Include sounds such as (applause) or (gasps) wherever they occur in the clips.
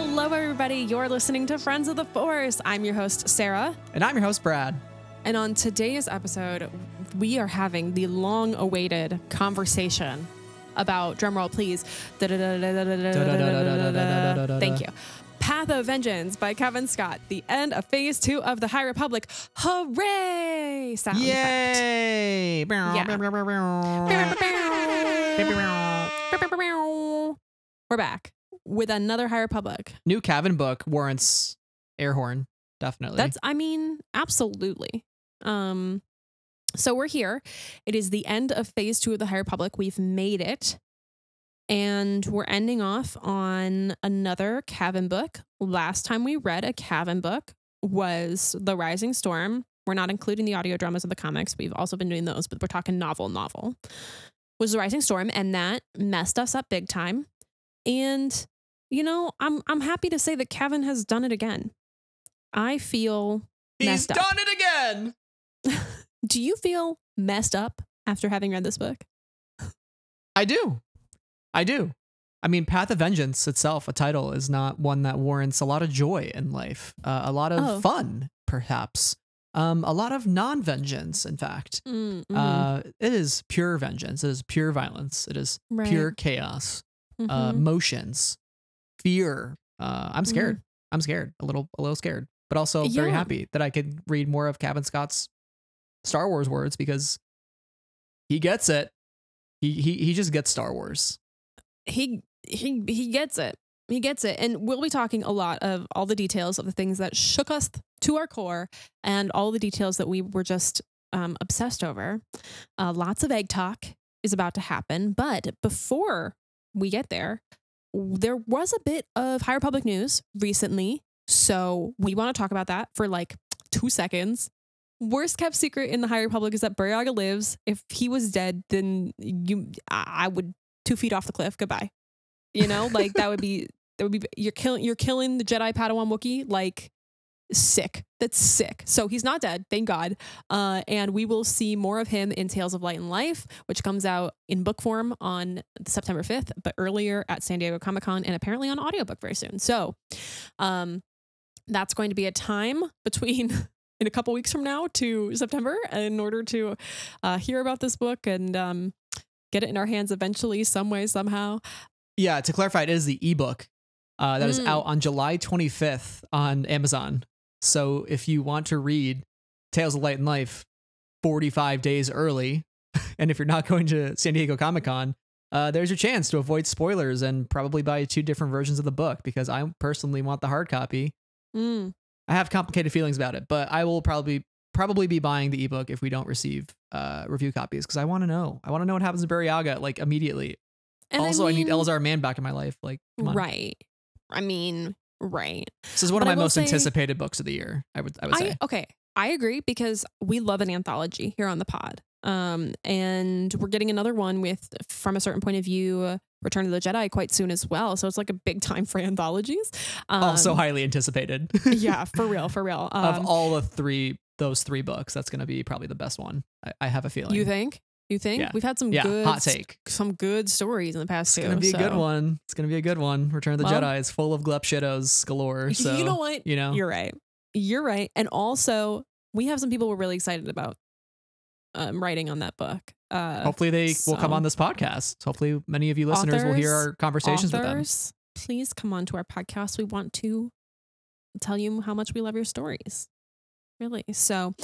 Hello, everybody. You're listening to Friends of the Force. I'm your host, Sarah. And I'm your host, Brad. And on today's episode, we are having the long awaited conversation about, drumroll please. Thank you. Path of Vengeance by Cavan Scott, the end of phase two of the High Republic. Hooray! Sound effect. Yay! We're back with another High Republic. New Cavan book warrants air horn, definitely. That's, I mean, absolutely. Um, so we're here. It is the end of phase two of the High Republic. We've made it. And we're ending off on another Cavan book. Last time we read a Cavan book was The Rising Storm. We're not including the audio dramas of the comics. We've also been doing those, but we're talking novel, novel. Was The Rising Storm, and that messed us up big time. And you know, I'm I'm happy to say that Cavan has done it again. I feel He's messed up. done it again. (laughs) Do you feel messed up after having read this book? I do. I do. I mean, Path of Vengeance itself, a title, is not one that warrants a lot of joy in life, uh, a lot of Oh. fun, perhaps, um, a lot of non vengeance, in fact. Mm, mm, Uh, it is pure vengeance. It is pure violence. It is right. pure chaos. uh, Mhm. Fear. Uh, I'm scared. I'm scared, a little, a little scared, but also very happy that I could read more of Cavan Scott's Star Wars words because he gets it. He he he just gets Star Wars. he he he gets it. He gets it. And we'll be talking a lot of all the details of the things that shook us to our core and all the details that we were just um, obsessed over. Uh, lots of egg talk is about to happen. But before we get there, there was a bit of High Republic news recently. So we want to talk about that for like two seconds. Worst kept secret in the High Republic is that Burryaga lives. If he was dead, then you, I would two feet off the cliff. Goodbye. You know, like that would be that would be you're killing you're killing the Jedi Padawan Wookiee. Like sick. That's sick. So he's not dead, thank God. Uh, and we will see more of him in Tales of Light and Life, which comes out in book form on September 5th, but earlier at San Diego Comic Con and apparently on audiobook very soon. So um, that's going to be a time between (laughs) in a couple weeks from now to September in order to uh, hear about this book and um, get it in our hands eventually, some way, somehow. Yeah, to clarify, it is the ebook uh, that is Mm. out on July 25th on Amazon. So if you want to read Tales of Light and Life 45 days early, (laughs) and if you're not going to San Diego Comic Con, uh, there's your chance to avoid spoilers and probably buy two different versions of the book because I personally want the hard copy. Mm. I have complicated feelings about it, but I will probably probably be buying the ebook if we don't receive uh, review copies because I want to know. I want to know what happens to Burryaga like immediately. And also, I, need mean- Elzar Mann back in my life. Like. Right. I mean, right. This is one But of my most say- anticipated books of the year. I would I would I say. okay. I agree because we love an anthology here on the pod. Um, and we're getting another one with from a certain point of view, Return of the Jedi quite soon as well. So it's like a big time for anthologies. Um, also highly anticipated. yeah, (laughs) for real, for real. Um, of all the three those three books, that's going to be probably the best one. I, I have a feeling. you think? You think Yeah. we've had some Yeah, good hot take. some good stories in the past It's two. to be a good one. It's going to be a good one. Return of the Well- Jedi is full of glup shittos galore. So you know what? You know, You're right. You're right. And also, we have some people we're really excited about um, writing on that book. Uh, hopefully they will come on this podcast. Hopefully many of you listeners will hear our conversations with them. please come on to our podcast. We want to tell you how much we love your stories. Really. So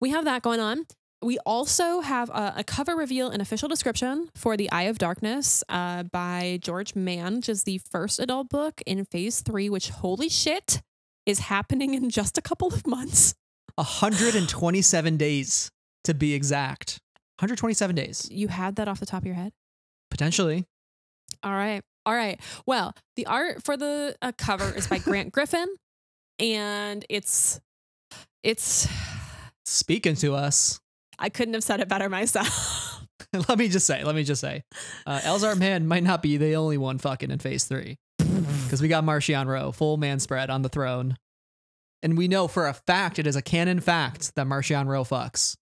we have that going on. We also have a, a cover reveal and official description for The Eye of Darkness uh, by George Mann, which is the first adult book in phase three, which, holy shit, is happening in just a couple of months. 127 days to be exact. 127 days. You had that off the top of your head? Potentially. All right. All right. Well, the art for the uh, cover is by (laughs) Grant Griffin, and it's it's Speaking to us. I couldn't have said it better myself. (laughs) let me just say, let me just say, uh, Elzar Mann might not be the only one fucking in phase three. Because we got Marchion Ro, full man spread on the throne. And we know for a fact, it is a canon fact that Marchion Ro fucks.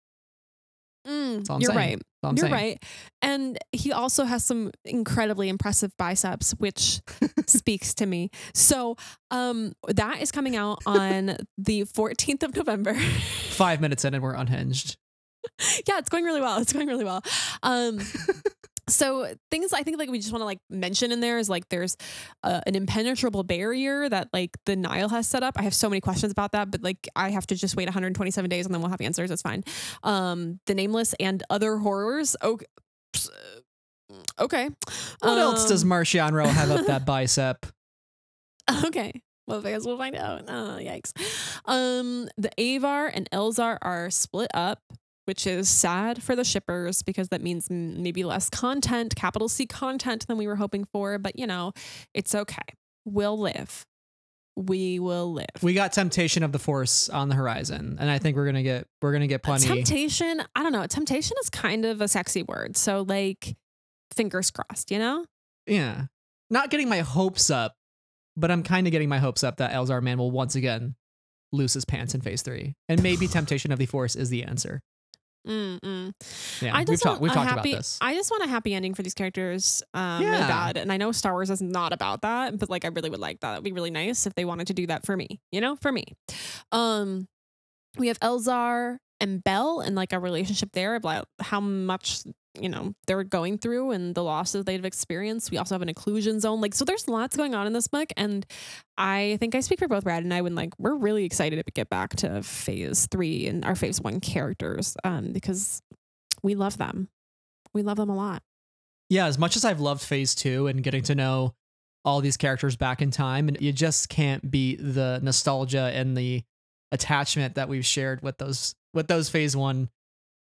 Mm. You're saying. right. That's all I'm You're saying. right. And he also has some incredibly impressive biceps, which (laughs) speaks to me. So um, that is coming out on (laughs) the 14th of November. Five minutes in and we're unhinged. (laughs) yeah, it's going really well. It's going really well. Um, (laughs) so things I think like we just want to like mention in there is like there's uh, an impenetrable barrier that like the Nihil has set up. I have so many questions about that, but like I have to just wait 127 days and then we'll have answers. It's fine. Um, the nameless and other horrors. Okay. Okay. What else does Um, Marchion Ro have up that (laughs) bicep? Okay. Well, I guess we'll find out. Oh, yikes. Um, the Avar and Elzar are split up, which is sad for the shippers because that means maybe less content, capital C content than we were hoping for. But you know, it's okay. We'll live. We will live. We got Temptation of the Force on the horizon, and I think we're gonna get we're gonna get plenty. Temptation. I don't know. Temptation is kind of a sexy word. So like, fingers crossed. You know. yeah, not getting my hopes up, but I'm kind of getting my hopes up that Elzar Mann will once again lose his pants in Phase Three, and maybe (sighs) Temptation of the Force is the answer. Mm-mm. Yeah, I we've just talked want we've a talked happy, about this. I just want a happy ending for these characters. Um, really Yeah. bad. And I know Star Wars is not about that, but like I really would like that. It'd be really nice if they wanted to do that for me. You know, for me. Um, we have Elzar and Bell and like a relationship there about how much you know they're going through and the losses they've experienced. We also have an Occlusion Zone. Like so, there's lots going on in this book, and I think I speak for both Brad and I when like we're really excited to get back to Phase Three and our Phase One characters, um, because we love them. We love them a lot. yeah, as much as I've loved Phase Two and getting to know all these characters back in time, and you just can't beat the nostalgia and the attachment that we've shared with those with those Phase One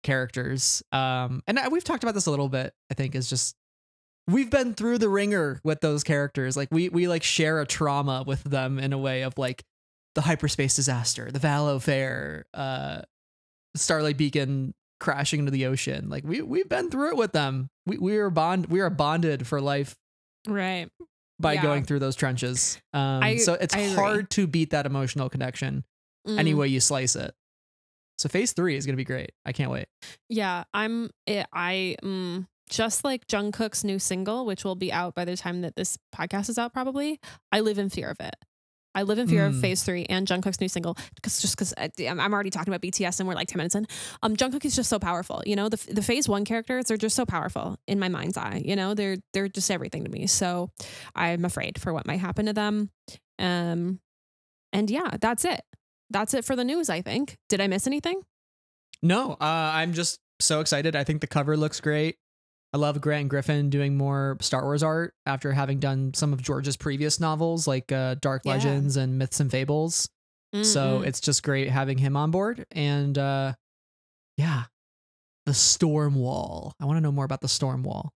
characters. Um, and I, we've talked about this a little bit. I think is just we've been through the ringer with those characters. Like we we like share a trauma with them in a way of like the hyperspace disaster, the Valo Fair, uh, Starlight Beacon crashing into the ocean. Like we we've been through it with them. We we are bond we are bonded for life Right. by Yeah. going through those trenches. Um, I- so it's I agree. hard to beat that emotional connection any Mm. way you slice it. So phase three is gonna be great. I can't wait. Yeah, I'm. It, I mm, just like Jungkook's new single, which will be out by the time that this podcast is out. Probably, I live in fear of it. I live in fear of Mm. Phase Three and Jungkook's new single because just because I'm I'm already talking about BTS and we're like ten minutes in. Um, Jungkook is just so powerful. You know, the the Phase One characters are just so powerful in my mind's eye. You know, they're they're just everything to me. So I'm afraid for what might happen to them. Um, and yeah, that's it. That's it for the news. I think. Did I miss anything? No, uh, I'm just so excited. I think the cover looks great. I love Grant Griffin doing more Star Wars art after having done some of George's previous novels like uh, Dark Yeah. Legends and Myths and Fables. So Mm-mm. it's just great having him on board. And uh, yeah, the Storm Wall. I want to know more about the Storm Wall.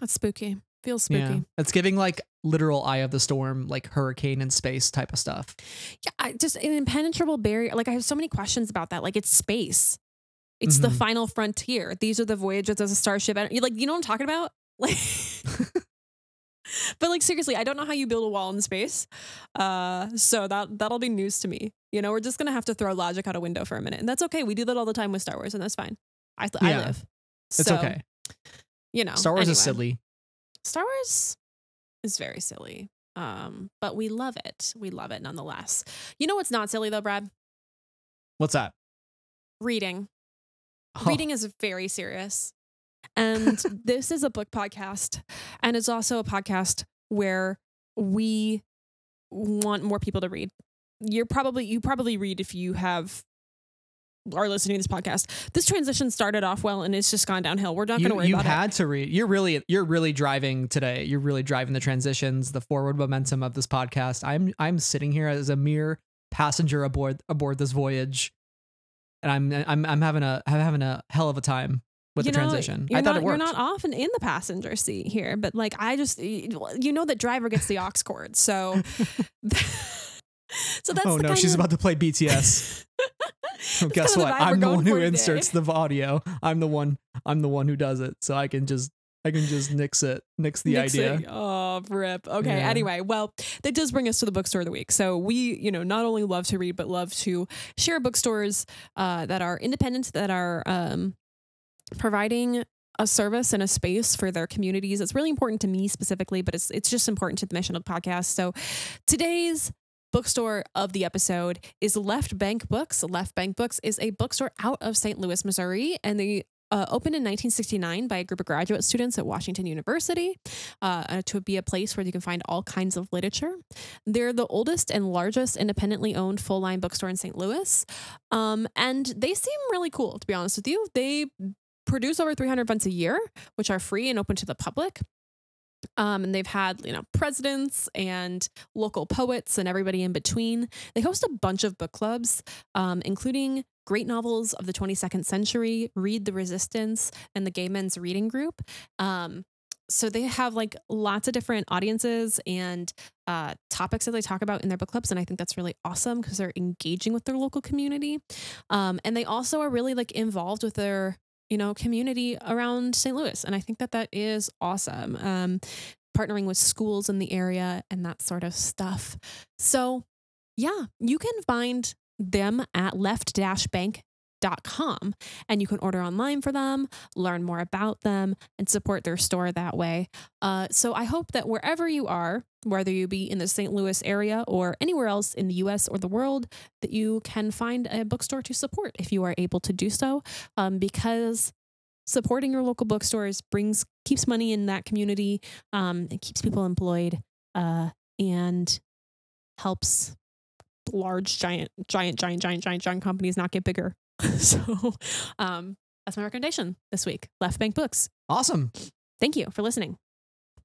that's spooky. Feels spooky. Yeah, it's giving like literal Eye of the Storm, like hurricane in space type of stuff. Yeah, I just an impenetrable barrier. Like I have so many questions about that. Like it's space. It's the Mhm. final frontier. These are the voyages as a starship. I like you know what I'm talking about? (laughs) Like But like seriously, I don't know how you build a wall in space. Uh so that that'll be news to me. You know, we're just going to have to throw logic out a window for a minute. And that's okay. We do that all the time with Star Wars and that's fine. I I Yeah. live. It's So, okay. You know. Star Wars is anyway. silly. Star Wars is very silly. Um, but we love it. We love it nonetheless. You know what's not silly though, Brad? What's that? Reading. Oh, Reading is very serious. And (laughs) this is a book podcast. And it's also a podcast where we want more people to read. You're probably you probably read if you have are listening to this podcast. This transition started off well and it's just gone downhill. We're not gonna worry you about had to read. You're really you're really driving today. You're really driving the transitions, the forward momentum of this podcast. I'm I'm sitting here as a mere passenger aboard aboard this voyage, and I'm I'm I'm having a I'm having a hell of a time with You the know, transition. I thought not, it worked. You're not often in the passenger seat here, but like I just, you know, that driver gets the aux cord, so. (laughs) (laughs) so that's oh the no, she's of, about to play BTS. (laughs) (laughs) Guess what? the vibe we're I'm the one who today. inserts the audio. I'm the one. I'm the one who does it. So I can just I can just nix it, nix the idea. Oh, rip. Okay. Yeah. Anyway, well, that does bring us to the bookstore of the week. So we, you know, not only love to read, but love to share bookstores uh, that are independent, that are um, providing a service and a space for their communities. It's really important to me specifically, but it's it's just important to the mission of the podcast. So today's bookstore of the episode is Left Bank Books. Left Bank Books is a bookstore out of St. Louis, Missouri, and they uh, opened in 1969 by a group of graduate students at Washington University uh, to be a place where you can find all kinds of literature. They're the oldest and largest independently owned full line bookstore in St. Louis. Um, and they seem really cool, to be honest with you. They produce over 300 events a year, which are free and open to the public. Um, and they've had, you know, presidents and local poets and everybody in between. They host a bunch of book clubs, um, including great novels of the 22nd century, Read the Resistance, and the Gay Men's Reading Group. Um, so they have like lots of different audiences and uh, topics that they talk about in their book clubs and i think that's really awesome because they're engaging with their local community um, and they also are really like involved with their you know community around st louis and i think that that is awesome um, partnering with schools in the area and that sort of stuff. So yeah you can find them at left-bank.com and you can order online for them, learn more about them, and support their store that way. Uh, so I hope that wherever you are, whether you be in the St. Louis area or anywhere else in the US or the world, that you can find a bookstore to support if you are able to do so, um, because supporting your local bookstores brings keeps money in that community, um, it keeps people employed, uh, and helps large, giant, giant, giant, giant, giant, giant companies not get bigger. (laughs) so um, that's my recommendation this week. Left Bank Books. Awesome. Thank you for listening.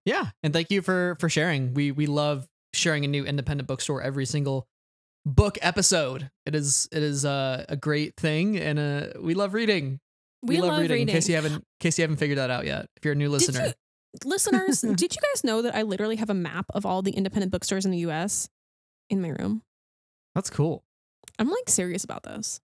Yeah, and thank you for for sharing. We we love sharing a new independent bookstore every single book episode. It is it is uh, a great thing, and uh, we love reading. We, love, reading, In case you haven't in case you haven't figured that out yet, if you're a new listener. Did you, listeners, (laughs) did you guys know that I literally have a map of all the independent bookstores in the U.S. in my room? That's cool. I'm like serious about this.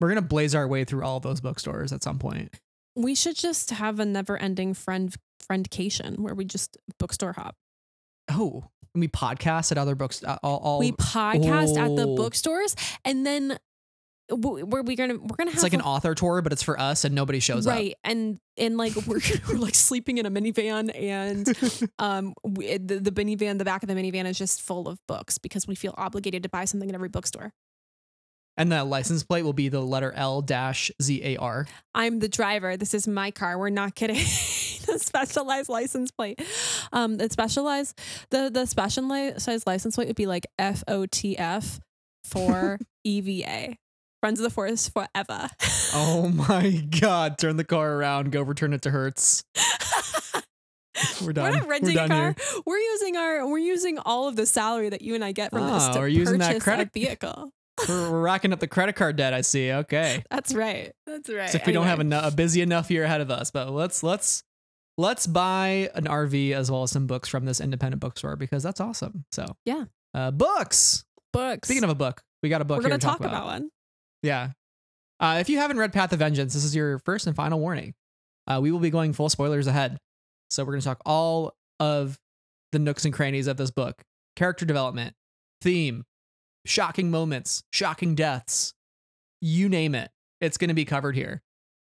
We're gonna blaze our way through all those bookstores at some point. We should just have a never-ending friend friendcation where we just bookstore hop. Oh, and we podcast at other books. uh, All, all we podcast at the Oh. bookstores, and then we're we gonna we're gonna have it's like an author tour, but it's for us, and nobody shows up. right, and and like we're (laughs) we're like sleeping in a minivan, and (laughs) um we, the the minivan, the back of the minivan is just full of books because we feel obligated to buy something at every bookstore. And the license plate will be the letter L dash Z A R. I'm the driver. This is my car. We're not kidding. (laughs) the specialized license plate. Um, the specialized the the specialized license plate would be like F O T F for (laughs) EVA. Friends of the Forest forever. Oh (laughs) my God! Turn the car around. Go return it to Hertz. We're done. We're not renting We're a car. here. We're using our we're using all of the salary that you and I get from this Oh, to we're using that credit- a vehicle. We're, we're racking up the credit card debt. I see. Okay. That's right. That's right. As if we don't have Anyway. a busy enough year ahead of us, but let's let's let's buy an RV as well as some books from this independent bookstore because that's awesome. So Yeah. uh, books. books. Speaking of a book, we got a book we're gonna to talk talk about one. Yeah. Uh, if you haven't read Path of Vengeance, this is your first and final warning. Uh, we will be going full spoilers ahead. So we're going to talk all of the nooks and crannies of this book character development, theme, shocking moments, shocking deaths, you name it. It's going to be covered here.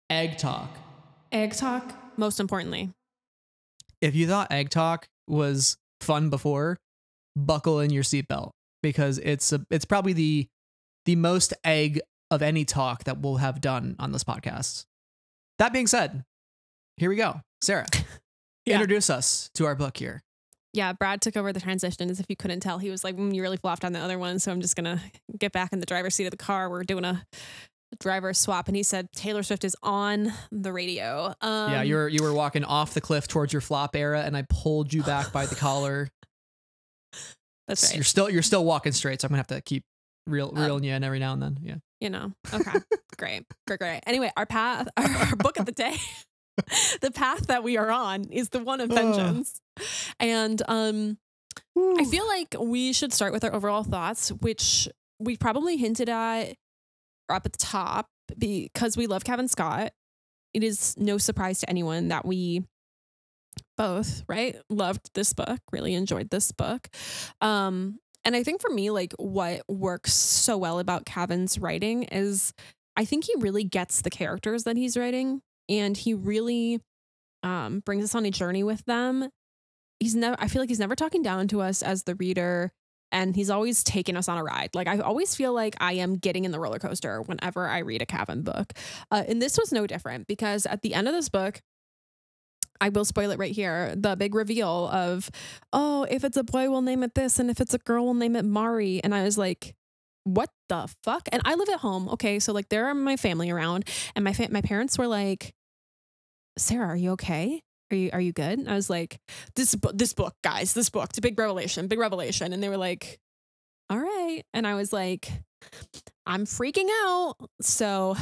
Egg Talk. Egg talk. Most importantly, If you thought Egg Talk was fun before, buckle in your seatbelt because it's a, it's probably the the most egg of any talk that we'll have done on this podcast. That being said, here we go. Sarah, (laughs) Yeah. introduce us to our book here. Yeah, Brad took over the transition. As if you couldn't tell, he was like, mm, "You really flopped on the other one." So I'm just gonna get back in the driver's seat of the car. We're doing a driver swap, and he said Taylor Swift is on the radio. Um, yeah, you were you were walking off the cliff towards your flop era, and I pulled you back by the (laughs) collar. That's right. You're still you're still walking straight, so I'm gonna have to keep reel, Um, reeling you in every now and then. Yeah. you know. Okay, great, great, great. Anyway, our path, our, (laughs) our book of the day, (laughs) (laughs) the path that we are on is the one of vengeance, and um, I feel like we should start with our overall thoughts, which we probably hinted at up at the top because we love Cavan Scott. It is no surprise to anyone that we both, right, loved this book, really enjoyed this book. Um, and I think for me, like what works so well about Cavan's writing is I think he really gets the characters that he's writing. And he really um, brings us on a journey with them. He's never. I feel like he's never talking down to us as the reader, and he's always taking us on a ride. Like I always feel like I am getting in the roller coaster whenever I read a Cavan book, uh, and this was no different because at the end of this book. I will spoil it right here. The big reveal of, oh, if it's a boy, we'll name it this, and if it's a girl, we'll name it Mari. And I was like, what the fuck? And I live at home. Okay, so like there are my family around, and my fa- my parents were like, Sarah, are you okay? Are you are you good? And I was like, this book, this book, guys, this book, it's a big revelation, big revelation. And they were like, all right. And I was like, I'm freaking out. So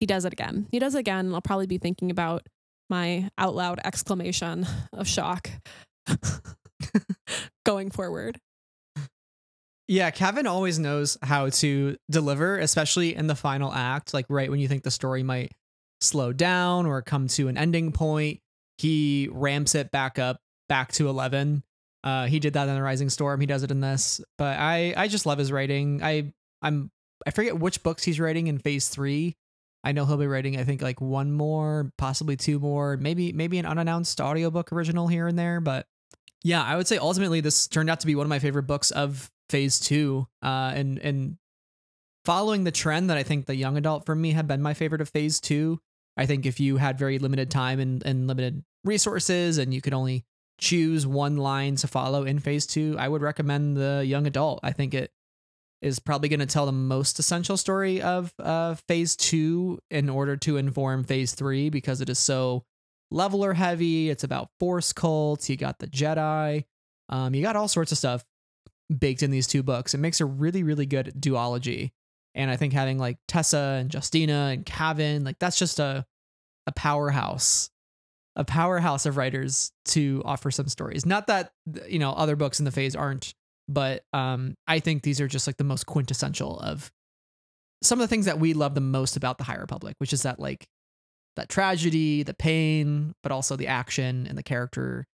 he does it again. He does it again. I'll probably be thinking about my out loud exclamation of shock (laughs) going forward. Yeah, Cavan always knows how to deliver, especially in the final act, like right when you think the story might slow down or come to an ending point. He ramps it back up, back to 11. Uh, he did that in the Rising Storm. He does it in this, but I I just love his writing. I I'm I forget which books he's writing in Phase Three. I know he'll be writing I think like one more, possibly two more, maybe maybe an unannounced audiobook original here and there. But yeah, I would say ultimately this turned out to be one of my favorite books of Phase Two. Uh, and and following the trend that I think the young adult for me had been my favorite of Phase Two. I think if you had very limited time and, and limited resources and you could only choose one line to follow in phase two, I would recommend the young adult. I think it is probably going to tell the most essential story of uh, phase two in order to inform phase three because it is so leveler heavy. It's about force cults. You got the Jedi. Um, you got all sorts of stuff baked in these two books. It makes a really, really good duology. And I think having like Tessa and Justina and Cavan, like that's just a a powerhouse, a powerhouse of writers to offer some stories. Not that you know other books in the phase aren't, but um, I think these are just like the most quintessential of some of the things that we love the most about the High Republic, which is that like that tragedy, the pain, but also the action and the character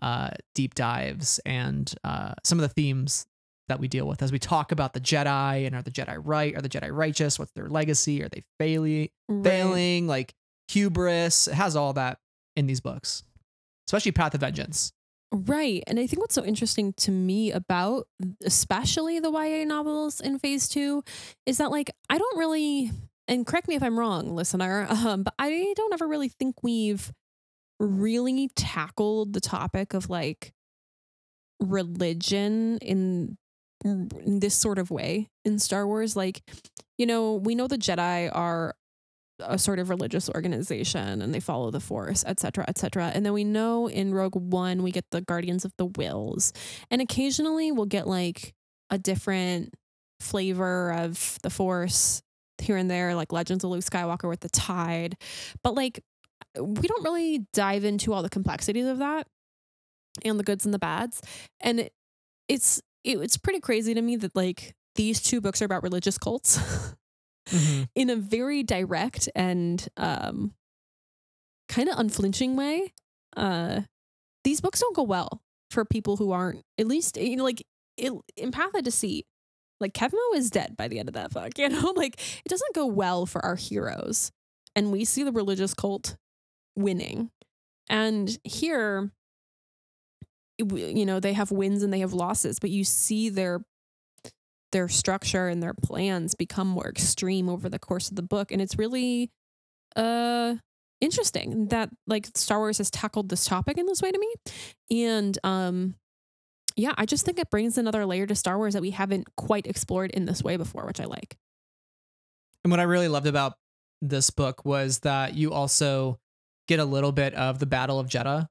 uh, deep dives and uh, some of the themes that we deal with as we talk about the Jedi and are the Jedi right? Are the Jedi righteous? What's their legacy? Are they failing? Right. Failing? Like hubris? It has all that in these books, especially Path of Vengeance. Right. And I think what's so interesting to me about especially the YA novels in phase two is that like I don't really and correct me if I'm wrong, listener, (laughs) um, but I don't ever really think we've really tackled the topic of like religion in, in this sort of way in Star Wars. Like, you know, we know the Jedi are a sort of religious organization and they follow the force et cetera et cetera. And then we know in rogue one we get the guardians of the whills. And occasionally we'll get like a different flavor of the force here and there like legends of luke skywalker with the tide. But like we don't really dive into all the complexities of that and the goods and the bads. And it, it's it, it's pretty crazy to me that like these two books are about religious cults Mm-hmm. (laughs) in a very direct and um, kind of unflinching way. Uh, these books don't go well for people who aren't at least you know like it, in Path of Deceit. Like Kevmo is dead by the end of that book, (laughs) you know. Like it doesn't go well for our heroes, and we see the religious cult winning. And here, you know, they have wins and they have losses, but you see their their structure and their plans become more extreme over the course of the book. And it's really uh interesting that like Star Wars has tackled this topic in this way to me. And um yeah I just think it brings another layer to Star Wars that we haven't quite explored in this way before which I like. And what I really loved about this book was that you also get a little bit of the Battle of Jedha,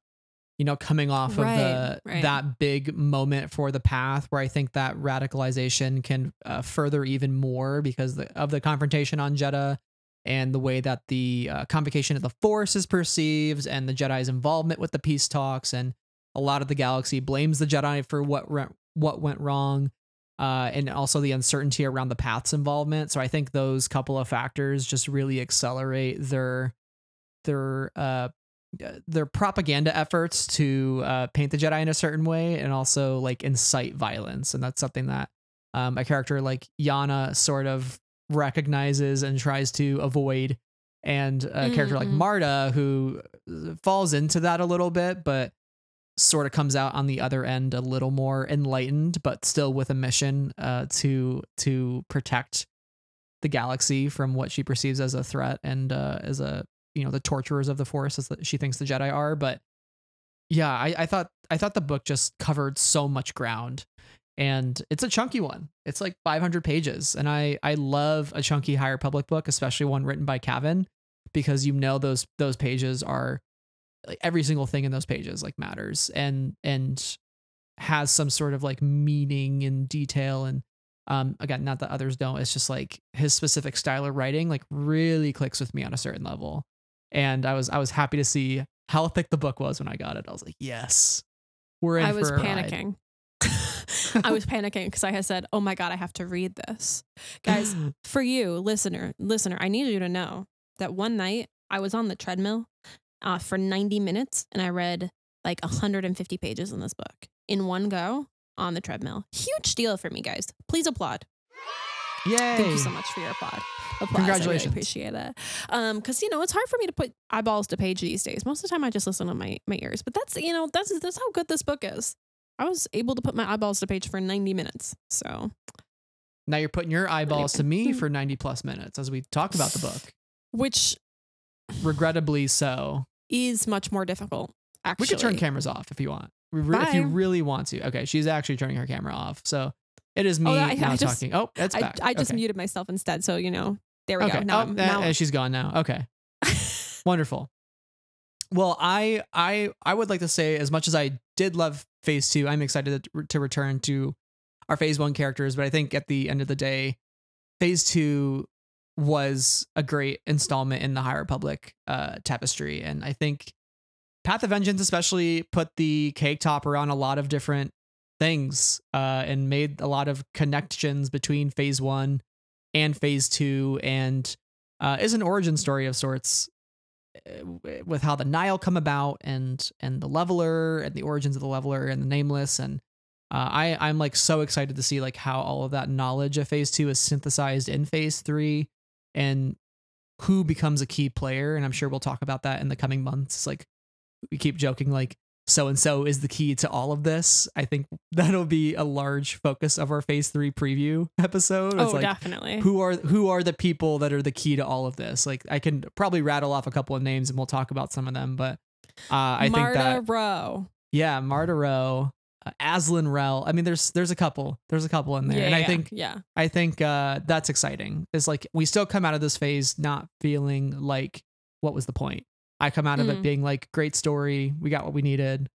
you know, coming off Right, of the right. that big moment for the path, where I think that radicalization can uh, further even more because the, of the confrontation on Jedha and the way that the uh, convocation of the Force is perceived, and the Jedi's involvement with the peace talks, and a lot of the galaxy blames the Jedi for what re- what went wrong uh, and also the uncertainty around the path's involvement. So I think those couple of factors just really accelerate their their uh, their propaganda efforts to uh, paint the Jedi in a certain way and also like incite violence. And that's something that um, a character like Yana sort of recognizes and tries to avoid and a character like Mhm. Marda who uh, falls into that a little bit, but sort of comes out on the other end a little more enlightened, but still with a mission uh, to to protect the galaxy from what she perceives as a threat and uh, as a you know the torturers of the Force as she thinks the Jedi are. But yeah, I, I thought I thought the book just covered so much ground, and it's a chunky one. It's like 500 pages, and I I love a chunky High Republic book, especially one written by Cavan, because you know those those pages are like every single thing in those pages like matters and and has some sort of like meaning and detail and um again not that others don't it's just like his specific style of writing like really clicks with me on a certain level and i was i was happy to see how thick the book was when i got it i was like yes we're in I was for a ride. panicking. (laughs) I was panicking because I had said, "Oh my god, I have to read this." Guys, (gasps) for you, listener, listener, I need you to know that one night I was on the treadmill uh, for 90 minutes and I read like 150 pages in this book in one go on the treadmill. Huge deal for me, guys. Please applaud. yay Thank you so much for your applaud. Applause. Congratulations. I really appreciate it. Um, because you know it's hard for me to put eyeballs to page these days. Most of the time, I just listen on my my ears. But that's you know that's that's how good this book is. I was able to put my eyeballs to page for 90 minutes. So now you're putting your eyeballs to me (laughs) for 90 plus minutes as we talk about the book which regrettably so is much more difficult. Actually, We could turn cameras off if you want. Re- if you really want to. Okay, she's actually turning her camera off. So it is me Oh, I- I now just- talking. Oh, I, back. I just okay. muted myself instead. So, you know, there we Okay. go. Now, oh, now eh, she's gone now. Okay. (laughs) Wonderful. Well, I I I would like to say as much as I did love Phase 2, I'm excited to, to return to our Phase 1 characters, but I think at the end of the day Phase 2 was a great installment in the High Republic uh tapestry and I think Path of Vengeance especially put the cake topper on a lot of different things uh and made a lot of connections between Phase 1 and Phase 2 and uh, is an origin story of sorts uh, with how the Nihil come about and and the leveler and the origins of the leveler and the nameless and uh, I I'm like so excited to see like how all of that knowledge of phase two is synthesized in phase three and who becomes a key player and I'm sure we'll talk about that in the coming months. Like we keep joking like so and so is the key to all of this. I think that'll be a large focus of our phase three preview episode. Oh, like definitely. who are who are the people that are the key to all of this? Like i can probably rattle off a couple of names and we'll talk about some of them but uh, i Marda think that Ro. yeah marda ro uh, azlin rell. I mean there's there's a couple there's a couple in there. Yeah, and i yeah, think yeah. i think uh that's exciting. It's like we still come out of this phase not feeling like what was the point i come out of it Mm. being like great story we got what we needed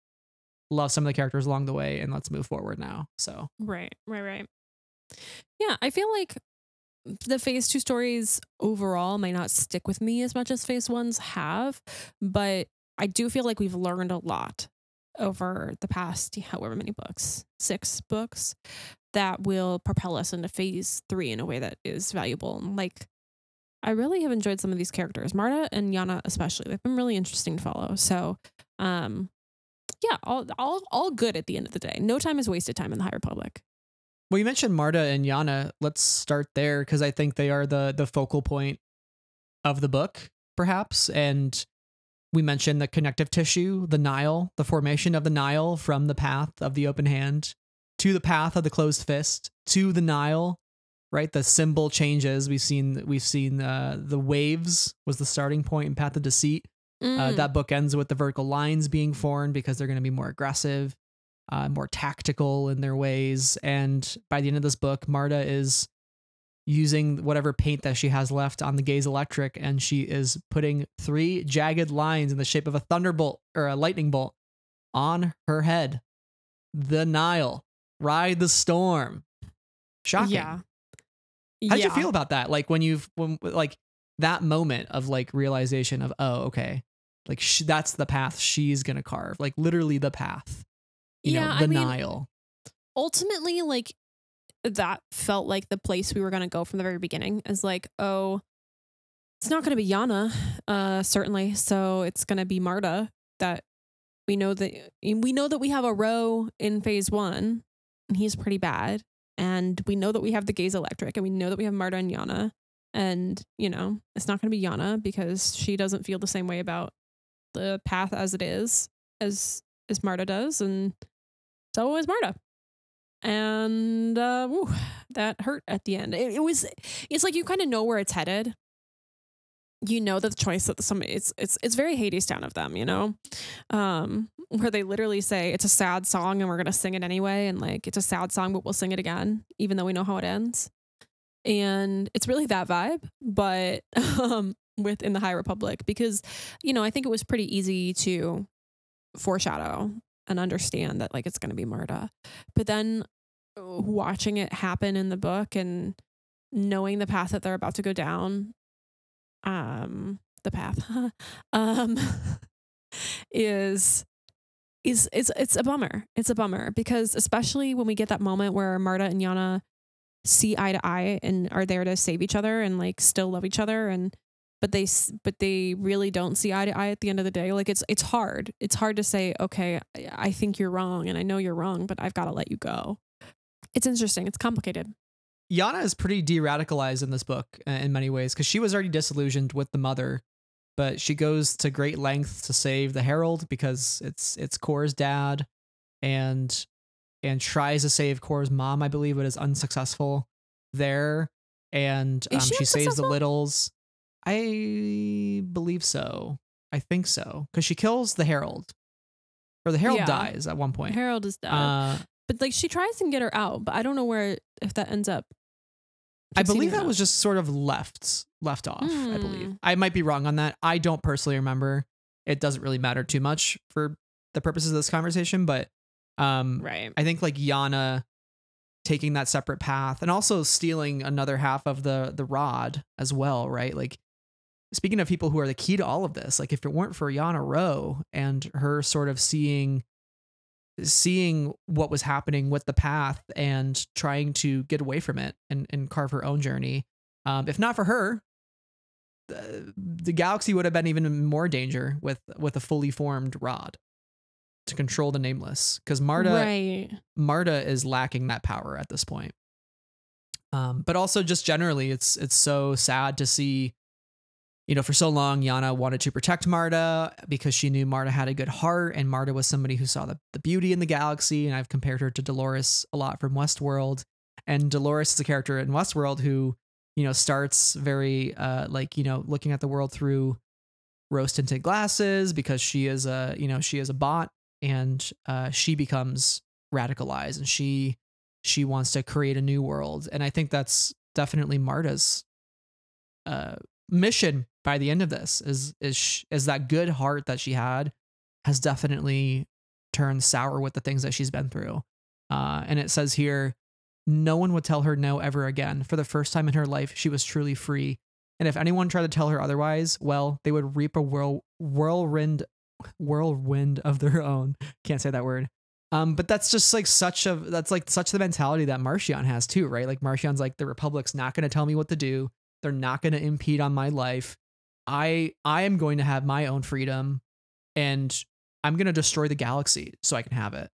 love some of the characters along the way and let's move forward now so Right, right, right. Yeah, I feel like the phase two stories overall might not stick with me as much as phase ones have, but I do feel like we've learned a lot over the past however many books, six books, that will propel us into phase three in a way that is valuable. Like, I really have enjoyed some of these characters, Marda and Yana especially. They've been really interesting to follow. So, um, yeah, all all all good at the end of the day. No time is wasted time in the High Republic. Well, you mentioned Marda and Yana. Let's start there because I think they are the the focal point of the book, perhaps. And we mentioned the connective tissue, the Nihil, the formation of the Nihil from the path of the open hand to the path of the closed fist to the Nihil. Right, the symbol changes. We've seen we've seen uh, the waves was the starting point in Path of Deceit. Uh, Mm. that book ends with the vertical lines being formed because they're going to be more aggressive, uh, more tactical in their ways. And by the end of this book, Marda is using whatever paint that she has left on the gaze electric, and she is putting three jagged lines in the shape of a thunderbolt or a lightning bolt on her head. The Nihil, ride the storm. Shocking. Yeah. How'd yeah. you feel about that? Like when you've when like that moment of like realization of oh okay, like sh- that's the path she's gonna carve. Like literally the path. You Yeah, know, I the mean, Nihil. Ultimately, like that felt like the place we were gonna go from the very beginning. Is like, oh, it's not gonna be Yana, uh, certainly. So it's gonna be Marda. That we know that we know that we have a row in phase one, and he's pretty bad. And we know that we have the gaze electric, and we know that we have Marda and Yana. And, you know, it's not going to be Yana because she doesn't feel the same way about the path as it is as as Marda does. And so is Marda. And uh, whew, that hurt at the end. It, it was, it's like you kind of know where it's headed. You know that the choice that some it's it's it's very Hadestown of them, you know, um, where they literally say it's a sad song and we're gonna sing it anyway, and like it's a sad song but we'll sing it again, even though we know how it ends. And it's really that vibe but (laughs) um with in the high republic because you know i think it was pretty easy to foreshadow and understand that like it's to be marda. But then uh, watching it happen in the book and knowing the path that they're about to go down um the path (laughs) um (laughs) is is it's it's a bummer. It's a bummer because especially when we get that moment where marda and yana see eye to eye and are there to save each other and like still love each other and but they but they really don't see eye to eye at the end of the day like it's it's hard. It's hard to say okay i think you're wrong and i know you're wrong but i've got to let you go. It's interesting. It's complicated Yana is pretty de-radicalized in this book uh, in many ways because she was already disillusioned with the mother, but she goes to great lengths to save the Herald because it's it's Kor's dad, and and tries to save Kor's mom, I believe, but is unsuccessful there. And um, she she, saves the littles. I believe so. I think so because she kills the Herald, or the Herald Yeah. dies at one point. herald is dead Uh, but like she tries to get her out but i don't know where if that ends up I believe that was just sort of left left off. I believe Hmm. I might be wrong on that. I don't personally remember. It doesn't really matter too much for the purposes of this conversation, but um, right I think like Yana taking that separate path and also stealing another half of the the rod as well, right? Like speaking of people who are the key to all of this, like if it weren't for Yana Ro and her sort of seeing seeing what was happening with the path and trying to get away from it and, and carve her own journey. Um, if not for her, the, the galaxy would have been even more danger with with a fully formed rod to control the nameless because Marda right Marda is lacking that power at this point. Um, but also just generally, it's it's so sad to see. You know, for so long, Yana wanted to protect Marda because she knew Marda had a good heart, and Marda was somebody who saw the, the beauty in the galaxy. And I've compared her to Dolores a lot from Westworld. And Dolores is a character in Westworld who, you know, starts very uh like, you know, looking at the world through rose tinted glasses because she is a, you know, she is a bot and uh she becomes radicalized and she she wants to create a new world and i think that's definitely marda's uh mission by the end of this is is is that good heart that she had has definitely turned sour with the things that she's been through uh and it says here no one would tell her no ever again for the first time in her life she was truly free and if anyone tried to tell her otherwise well they would reap a whirl whirlwind whirlwind of their own (laughs) can't say that word um, but that's just like such a that's like such the mentality that Marchion has too, right? Like Marchion's like the Republic's not going to tell me what to do. They're not going to impede on my life. I I am going to have my own freedom, and I'm going to destroy the galaxy so I can have it.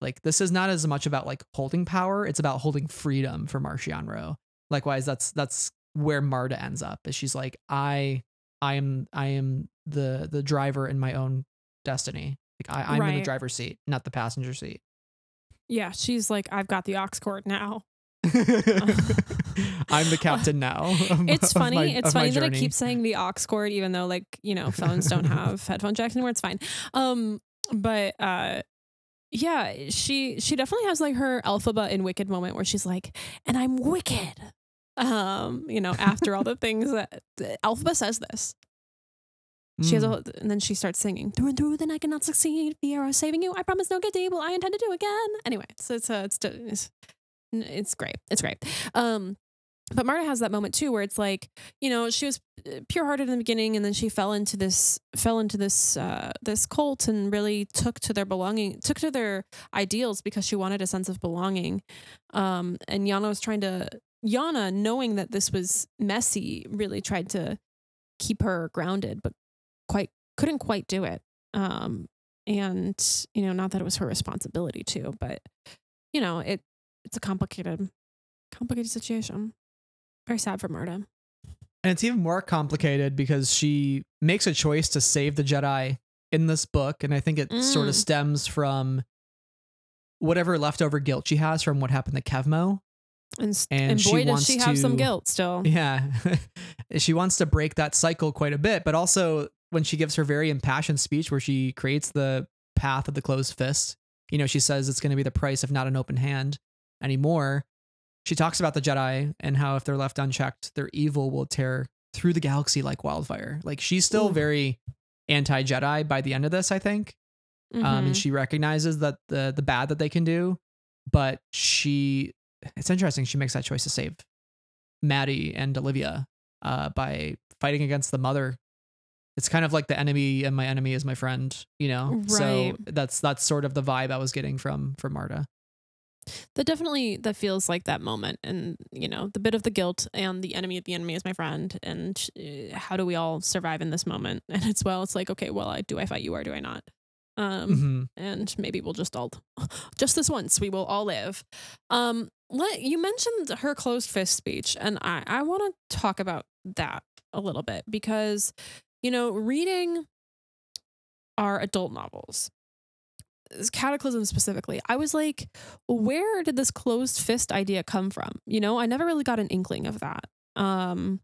Like this is not as much about like holding power; it's about holding freedom for Marchion Ro. Likewise, that's that's where Marda ends up. Is she's like I I am I am the the driver in my own destiny. Like I, I'm in the Right. driver's seat, not the passenger seat. yeah she's like i've got the ox cord now (laughs) (laughs) (laughs) I'm the captain now. (laughs) of- it's funny. my- it's funny that I keep saying the aux cord, even though like you know phones don't (laughs) have headphone jacks anymore. It's fine. Um, but uh, yeah, she she definitely has like her Elphaba in Wicked moment where she's like, "And I'm wicked." Um, you know, after all the things that Elphaba says this, she has a, Mm. whole- and then she starts singing through and through. Then I cannot succeed. Fear of saving you. I promise no good deed will I intend to do again. Anyway, so it's uh, it's it's it's great. It's great. Um, but Marda has that moment too, where it's like, you know, she was pure hearted in the beginning, and then she fell into this fell into this uh, this cult and really took to their belonging, took to their ideals because she wanted a sense of belonging. Um, and Yana was trying to Yana, knowing that this was messy, really tried to keep her grounded, but quite couldn't quite do it. Um, and you know, not that it was her responsibility to, but you know, it it's a complicated, complicated situation. Very sad for Marda. And it's even more complicated because she makes a choice to save the Jedi in this book. And I think it sort of Mm. stems from whatever leftover guilt she has from what happened to Kevmo. And, And and she boy, does wants she have some guilt still. Yeah. (laughs) she wants to break that cycle quite a bit. But also, when she gives her very impassioned speech where she creates the path of the closed fist, you know, she says it's going to be the price of not an open hand anymore. She talks about the Jedi and how if they're left unchecked, their evil will tear through the galaxy like wildfire. Like she's still very anti Jedi by the end of this, I think. Um, Mhm. and she recognizes that the the bad that they can do, but she it's interesting she makes that choice to save Matty and Olivia uh, by fighting against the mother. It's kind of like the enemy and my enemy is my friend, you know. Right. So that's that's sort of the vibe I was getting from from Marda. That definitely that feels like that moment and you know the bit of the guilt and the enemy of the enemy is my friend and uh, how do we all survive in this moment? (laughs) And it's well it's like okay well i do i fight you or do i not? Um Mhm. and maybe we'll just all (laughs) just this once we will all live. Um let you mentioned her closed fist speech and i i want to talk about that a little bit because you know reading our adult novels cataclysm specifically i was like where did this closed fist idea come from? You know i never really got an inkling of that um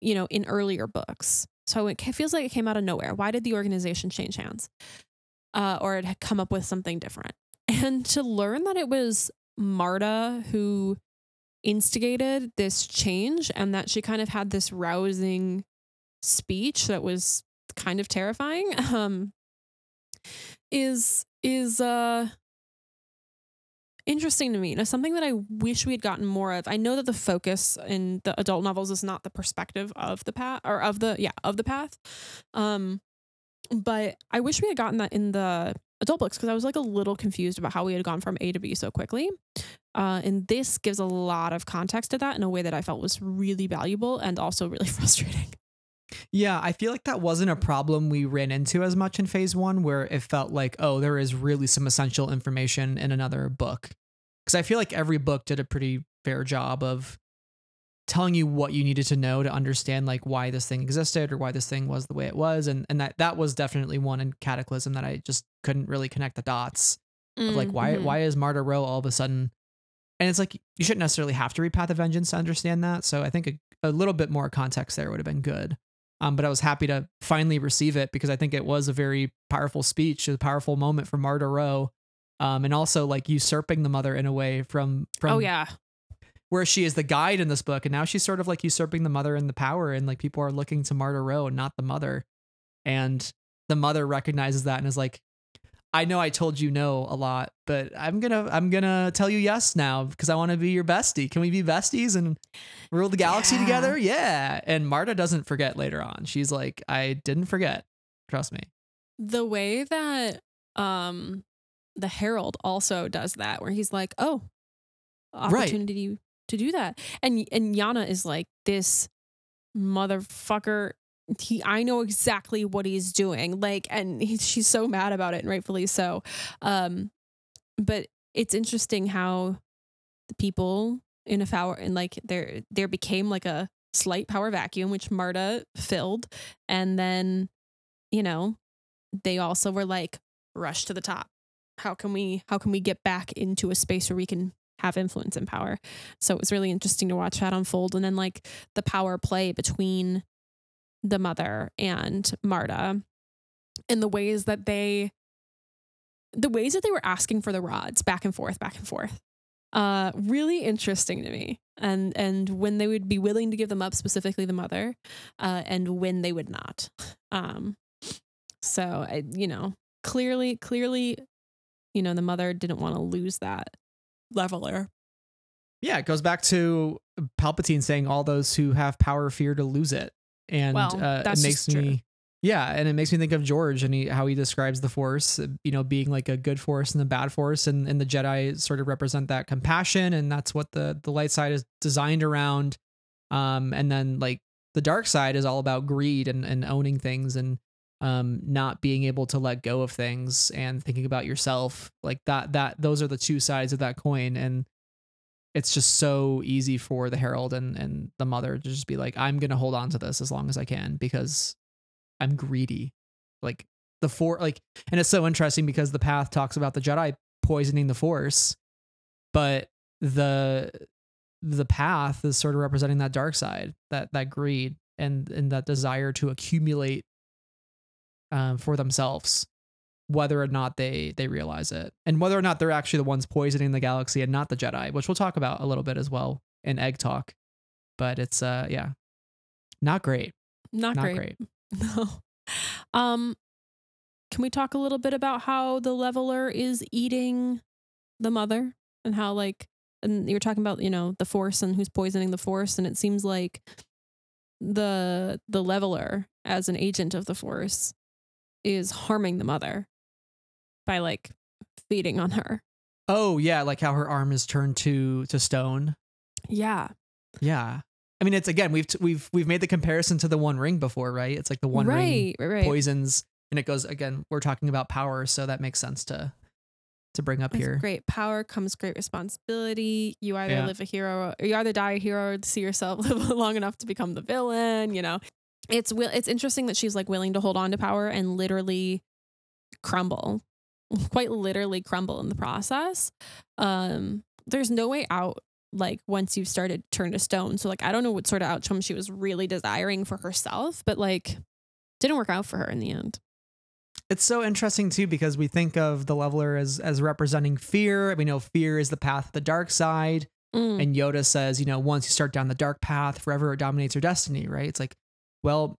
you know in earlier books. So it feels like it came out of nowhere. Why did the organization change hands? Uh, or it had come up with something different. (laughs) And to learn that it was marda who instigated this change and that she kind of had this rousing speech that was kind of terrifying (laughs) um is is uh interesting to me. Now something that I wish we had gotten more of. I know that the focus in the adult novels is not the perspective of the path or of the yeah, of the path. Um but I wish we had gotten that in the adult books because I was like a little confused about how we had gone from A to B so quickly. Uh, and this gives a lot of context to that in a way that I felt was really valuable and also really (laughs) frustrating. Yeah, I feel like that wasn't a problem we ran into as much in phase one, where it felt like, oh, there is really some essential information in another book. Because I feel like every book did a pretty fair job of telling you what you needed to know to understand like why this thing existed or why this thing was the way it was. And and that that was definitely one in Cataclysm that I just couldn't really connect the dots of like why Mhm. why is Marda Ro all of a sudden and it's like you shouldn't necessarily have to read Path of Vengeance to understand that. So I think a, a little bit more context there would have been good. Um, but I was happy to finally receive it because I think it was a very powerful speech, a powerful moment for Marda Ro. Um, and also like usurping the mother in a way from from Oh yeah. where she is the guide in this book, and now she's sort of like usurping the mother and the power, and like people are looking to Marda Ro and not the mother. And the mother recognizes that and is like, I know I told you no a lot, but I'm gonna I'm gonna tell you yes now because I want to be your bestie. Can we be besties and rule the galaxy Yeah. together? Yeah. And Marda doesn't forget later on. She's like, I didn't forget. Trust me. the way that um the herald also does that where he's like oh Right. opportunity to do that and and yana is like this motherfucker he i know exactly what he's doing like and he, she's so mad about it and rightfully so um but it's interesting how the people in a power and like there there became like a slight power vacuum which marda filled and then you know they also were like rush to the top. How can we how can we get back into a space where we can have influence and power? So it was really interesting to watch that unfold and then like the power play between the mother and marda and the ways that they the ways that they were asking for the rods back and forth back and forth uh really interesting to me and and when they would be willing to give them up specifically the mother uh and when they would not um so I, you know, clearly, clearly, you know, the mother didn't want to lose that leveler. Yeah, it goes back to Palpatine saying all those who have power fear to lose it. And Well, uh, that's it makes just true. me Yeah, and it makes me think of George and he, how he describes the force, uh, you know, being like a good force and a bad force and, and the Jedi sort of represent that compassion and that's what the the light side is designed around. Um and then like the dark side is all about greed and, and owning things and um not being able to let go of things and thinking about yourself like that that those are the two sides of that coin and it's just so easy for the herald and and the mother to just be like i'm gonna hold on to this as long as i can because i'm greedy. Like the four like and it's so interesting because the path talks about the jedi poisoning the force but the the path is sort of representing that dark side that that greed and and that desire to accumulate um, for themselves whether or not they they realize it and whether or not they're actually the ones poisoning the galaxy and not the jedi which we'll talk about a little bit as well in egg talk. But it's uh yeah. Not great. Not, not great. great, (laughs) No. Um, can we talk a little bit about how the leveler is eating the mother? And how like and you were talking about you know the force and who's poisoning the force and it seems like the the leveler as an agent of the force is harming the mother by like feeding on her. oh yeah like how her arm is turned to to stone Yeah. yeah i mean it's again we've t- we've we've made the comparison to the one ring before right it's like the one ring right, right, right. poisons and it goes again we're talking about power so that makes sense to to bring up here great power comes great responsibility. You either Yeah. live a hero, or you either die a hero, or see yourself (laughs) live long enough to become the villain. You know, it's it's interesting that she's like willing to hold on to power and literally crumble, (laughs) quite literally crumble in the process. Um, there's no way out. Like once you've started turn to stone. So like I don't know what sort of outcome she was really desiring for herself, but like didn't work out for her in the end. It's so interesting too because we think of the leveler as as representing fear. We know fear is the path of the dark side, Mm. and Yoda says, you know, once you start down the dark path, forever it dominates your destiny. Right? It's like, well,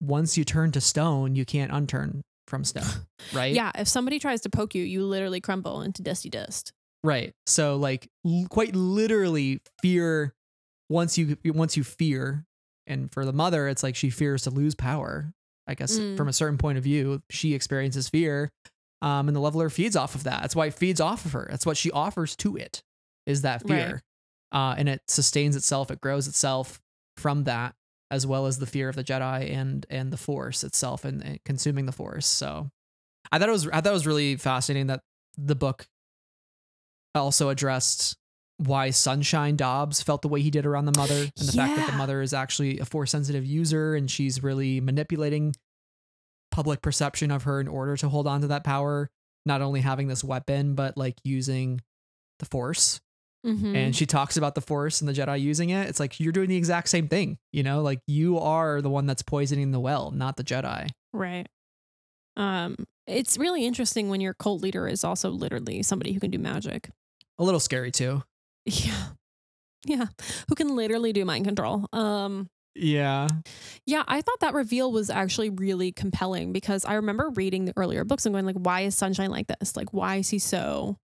once you turn to stone, you can't unturn from stone. (laughs) Right? Yeah, if somebody tries to poke you, you literally crumble into dusty dust. Right. So like l- quite literally fear once you once you fear and for the mother it's like she fears to lose power. I guess Mm. from a certain point of view, she experiences fear. Um and the leveler feeds off of that. That's why it feeds off of her. That's what she offers to it is that Right. fear. Uh and it sustains itself, it grows itself from that as well as the fear of the Jedi and and the force itself and, and consuming the force. So I thought it was I thought it was really fascinating that the book also addressed why Sunshine Dobbs felt the way he did around the mother and the fact that the mother is actually a force sensitive user and she's really manipulating public perception of her in order to hold on to that power, not only having this weapon, but like using the force. Mm-hmm. And she talks about the force and the Jedi using it. It's like you're doing the exact same thing, you know, like you are the one that's poisoning the well, not the Jedi. right. Um, it's really interesting when your cult leader is also literally somebody who can do magic. A little scary too. Yeah. Yeah. Who can literally do mind control. Um, Yeah. yeah, I thought that reveal was actually really compelling because I remember reading the earlier books and going like, why is Sunshine like this? Like, why is he so,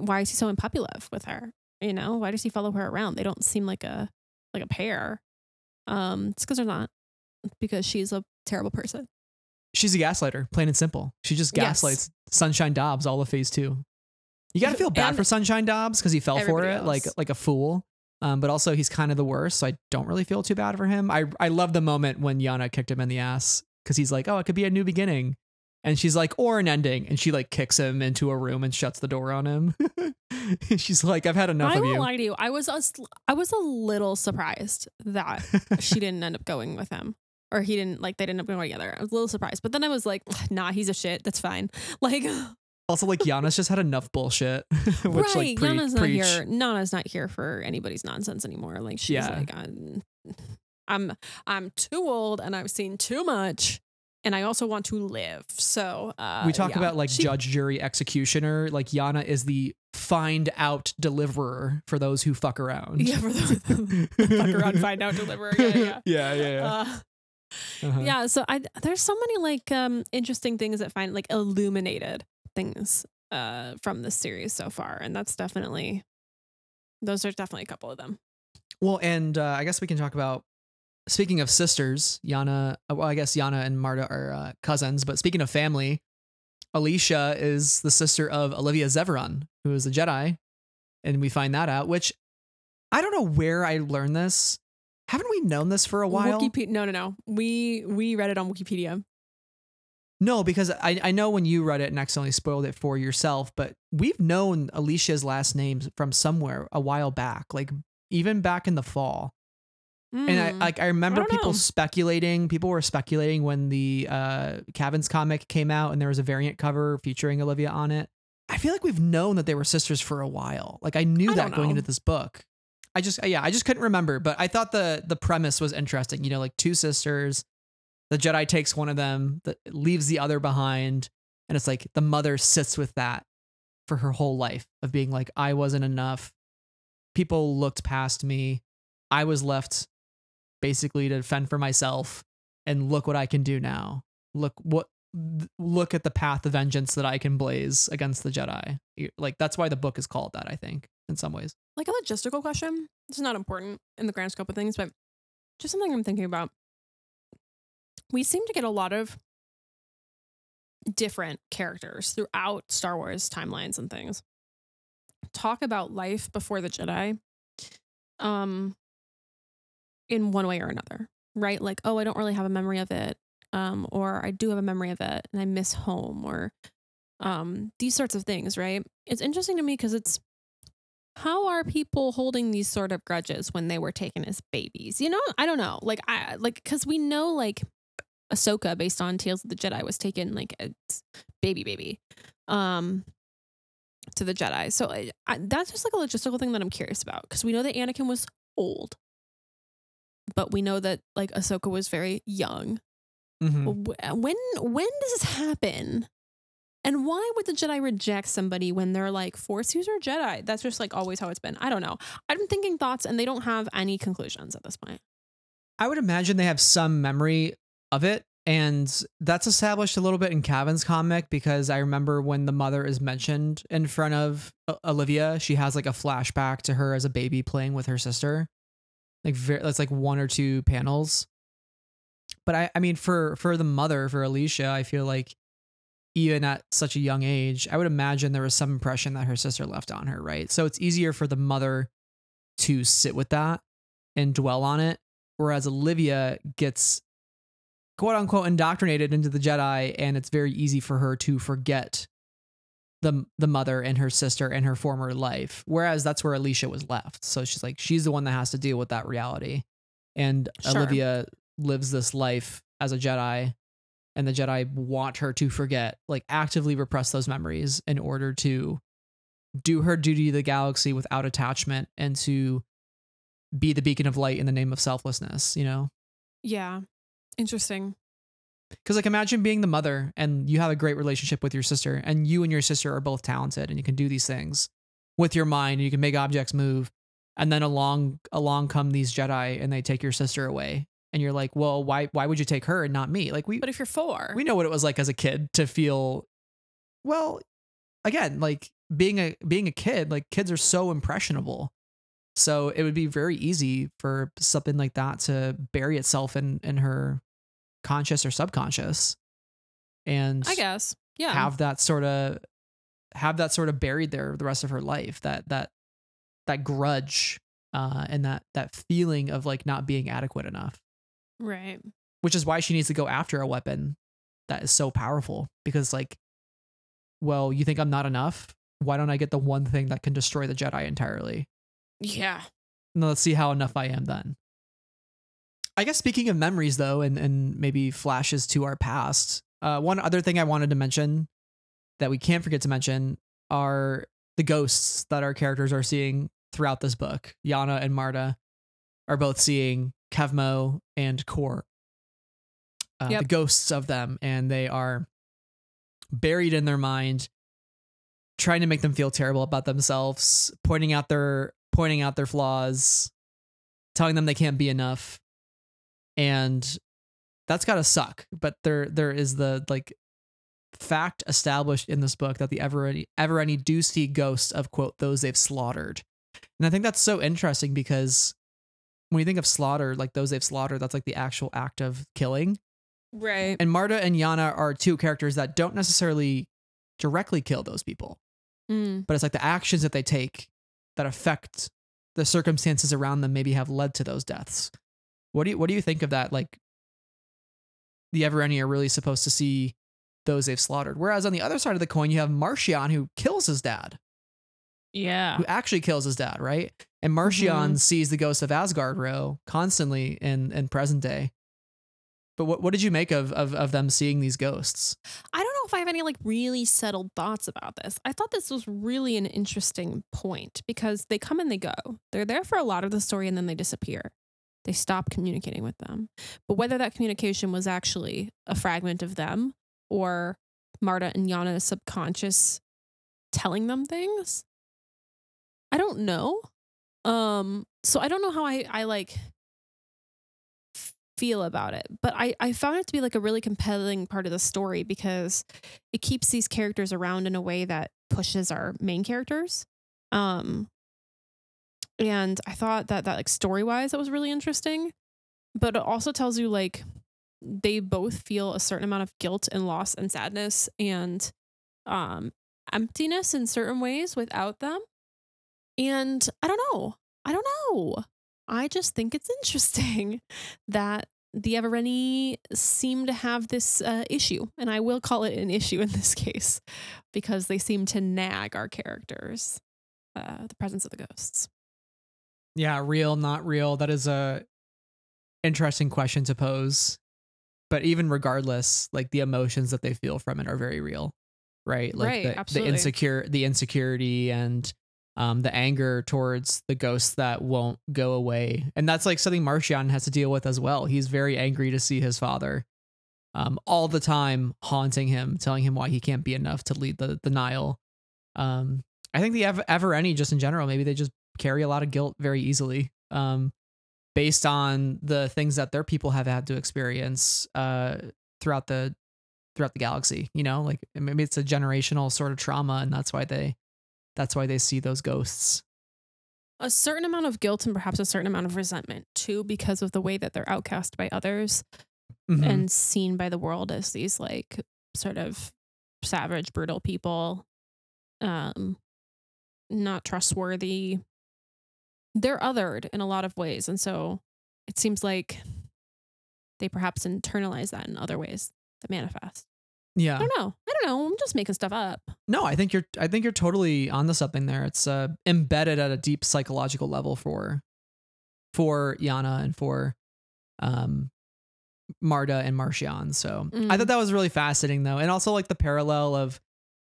why is he so in puppy love with her? You know, why does he follow her around? They don't seem like a, like a pair. Um, it's because they're not. Because she's a terrible person. She's a gaslighter, plain and simple. She just Yes. gaslights Sunshine Dobbs all of phase two. You gotta feel bad And for Sunshine Dobbs because he fell for it like like a fool. Um, but also he's kind of the worst, so I don't really feel too bad for him. I I love the moment when Yana kicked him in the ass because he's like, oh, it could be a new beginning, and she's like, or an ending, and she like kicks him into a room and shuts the door on him. (laughs) (laughs) she's like, I've had enough I of won't lie to you. I was a, I was a little surprised that (laughs) she didn't end up going with him, or he didn't like they didn't end up going together. I was a little surprised, but then I was like, nah, he's a shit. That's fine. (laughs) Like, also, like Yana's just had enough bullshit, which right? like pre- Nana's not preach. here. Nana's not here for anybody's nonsense anymore. Like she's Yeah. like, I'm, I'm, I'm too old and I've seen too much, and I also want to live. So uh, we talk yeah. about like She- judge, jury, executioner. Like Yana is the find out deliverer for those who fuck around. Yeah, for the fuck around, find out, deliver. Yeah, yeah. (laughs) yeah, yeah, yeah. Uh, Uh-huh. yeah so i there's so many like um interesting things that find like illuminated things uh from this series so far and that's definitely those are definitely a couple of them Well, and uh, I guess we can talk about. Speaking of sisters, Yana. uh, Well, I guess Yana and Marda are uh, cousins. But speaking of family, Elecia is the sister of Olivia Zeveron, who is a Jedi, and we find that out. Which I don't know where I learned this. Haven't we known this for a while? Wikipedia no no no we we read it on wikipedia No, because I, I know when you read it and accidentally spoiled it for yourself, but we've known Elecia's last name from somewhere a while back, like even back in the fall. And I Mm. like I remember don't people know. speculating, people were speculating when the uh Cavan's comic came out and there was a variant cover featuring Olivia on it. I feel like we've known that they were sisters for a while. Like I knew I that going into this book. I just yeah, I just couldn't remember, but I thought the the premise was interesting. You know, like two sisters, the Jedi takes one of them, that leaves the other behind, and it's like the mother sits with that for her whole life of being like I wasn't enough. People looked past me. I was left basically to fend for myself and look what I can do now. Look what look at the path of vengeance that I can blaze against the Jedi. Like that's why the book is called that, I think, in some ways. like a logistical question. Is not important in the grand scope of things, but just something I'm thinking about. We seem to get a lot of different characters throughout Star Wars timelines and things. Talk about life before the Jedi. Um in one way or another, right? Like, oh, I don't really have a memory of it. Um, or I do have a memory of it and I miss home or um these sorts of things, right? It's interesting to me because it's how are people holding these sort of grudges when they were taken as babies? You know, I don't know. Like I like because we know like Ahsoka based on Tales of the Jedi was taken like a baby baby um to the Jedi. So I, I, that's just like a logistical thing that I'm curious about because we know that Anakin was old, but we know that like Ahsoka was very young. Mhm. When when does this happen? And why would the Jedi reject somebody when they're like Force user Jedi? That's just like always how it's been. I don't know. I'm thinking thoughts, and they don't have any conclusions at this point. I would imagine they have some memory of it. And that's established a little bit in Cavan's comic because I remember when the mother is mentioned in front of Olivia, she has like a flashback to her as a baby playing with her sister. Like very, that's like one or two panels. But I, I mean, for for the mother, for Elecia, I feel like even at such a young age, I would imagine there was some impression that her sister left on her, right? So it's easier for the mother to sit with that and dwell on it whereas Olivia gets quote unquote indoctrinated into the Jedi, and it's very easy for her to forget the the mother and her sister and her former life. Whereas that's where Elecia was left. So she's like she's the one that has to deal with that reality, and Sure. Olivia lives this life as a Jedi. And the Jedi want her to forget, like actively repress those memories in order to do her duty to the galaxy without attachment and to be the beacon of light in the name of selflessness, you know? Yeah, interesting. Because, like, imagine being the mother and you have a great relationship with your sister, and you and your sister are both talented and you can do these things with your mind and you can make objects move. And then along along come these Jedi and they take your sister away. And you're like, well, why why would you take her and not me? Like we But if you're four, we know what it was like as a kid to feel well again like being a being a kid like kids are so impressionable so it would be very easy for something like that to bury itself in in her conscious or subconscious and I guess. Yeah. have that sort of have that sort of buried there the rest of her life that that that grudge uh and that that feeling of like not being adequate enough right. which is why she needs to go after a weapon that is so powerful because like well you think i'm not enough why don't i get the one thing that can destroy the jedi entirely Yeah. now let's see how enough i am then i guess speaking of memories though and, and maybe flashes to our past uh, one other thing i wanted to mention that we can't forget to mention are the ghosts that our characters are seeing throughout this book yana and marda are both seeing kevmo and kor uh, Yep. the ghosts of them, and they are buried in their mind, trying to make them feel terrible about themselves, pointing out their pointing out their flaws, telling them they can't be enough, and that's gotta suck. But there there is the like fact established in this book that the Evereni ever any do see ghosts of quote those they've slaughtered, and I think that's so interesting because when you think of slaughter, like those they've slaughtered, that's like the actual act of killing. Right. And Marda and Yana are two characters that don't necessarily directly kill those people, Mm. but it's like the actions that they take that affect the circumstances around them maybe have led to those deaths. What do you what do you think of that? Like the Evereni are really supposed to see those they've slaughtered. Whereas on the other side of the coin, you have Marchion who kills his dad, Yeah. who actually kills his dad, right? And Marchion Mhm. sees the ghost of Asgar Ro constantly in in present day. But what what did you make of of of them seeing these ghosts? I don't know if I have any like really settled thoughts about this. I thought this was really an interesting point because they come and they go. They're there for a lot of the story and then they disappear. They stop communicating with them. But whether that communication was actually a fragment of them or Marda and Yana's subconscious telling them things, I don't know. Um, so I don't know how I, I like feel about it. But I, I found it to be like a really compelling part of the story because it keeps these characters around in a way that pushes our main characters. Um and I thought that that like story wise that was really interesting. But it also tells you like they both feel a certain amount of guilt and loss and sadness and um emptiness in certain ways without them. And I don't know. I don't know. I just think it's interesting (laughs) that the Evereni seem to have this uh, issue, and I will call it an issue in this (laughs) case because they seem to nag our characters. Uh, the presence of the ghosts. Yeah, real, not real. That is a interesting question to pose. But even regardless, like the emotions that they feel from it are very real, right? Like Right, the, the insecure, the insecurity, and um, the anger towards the ghosts that won't go away, and that's like something Marchion has to deal with as well. He's very angry to see his father, um, all the time haunting him, telling him why he can't be enough to lead the the Nihil. Um, I think the Ever- Evereni, just in general, maybe they just carry a lot of guilt very easily um, based on the things that their people have had to experience uh, throughout the throughout the galaxy you know like maybe it's a generational sort of trauma and that's why they that's why they see those ghosts A certain amount of guilt and perhaps a certain amount of resentment too, because of the way that they're outcast by others Mhm. and seen by the world as these like sort of savage, brutal people, um, not trustworthy. They're othered in a lot of ways, and so it seems like they perhaps internalize that in other ways that manifest. Yeah. I don't know. I don't know. I'm just making stuff up. no i think you're i think you're totally onto something there it's uh, embedded at a deep psychological level for for yana and for um marda and marchion so i Mm. thought that was really fascinating though and also like the parallel of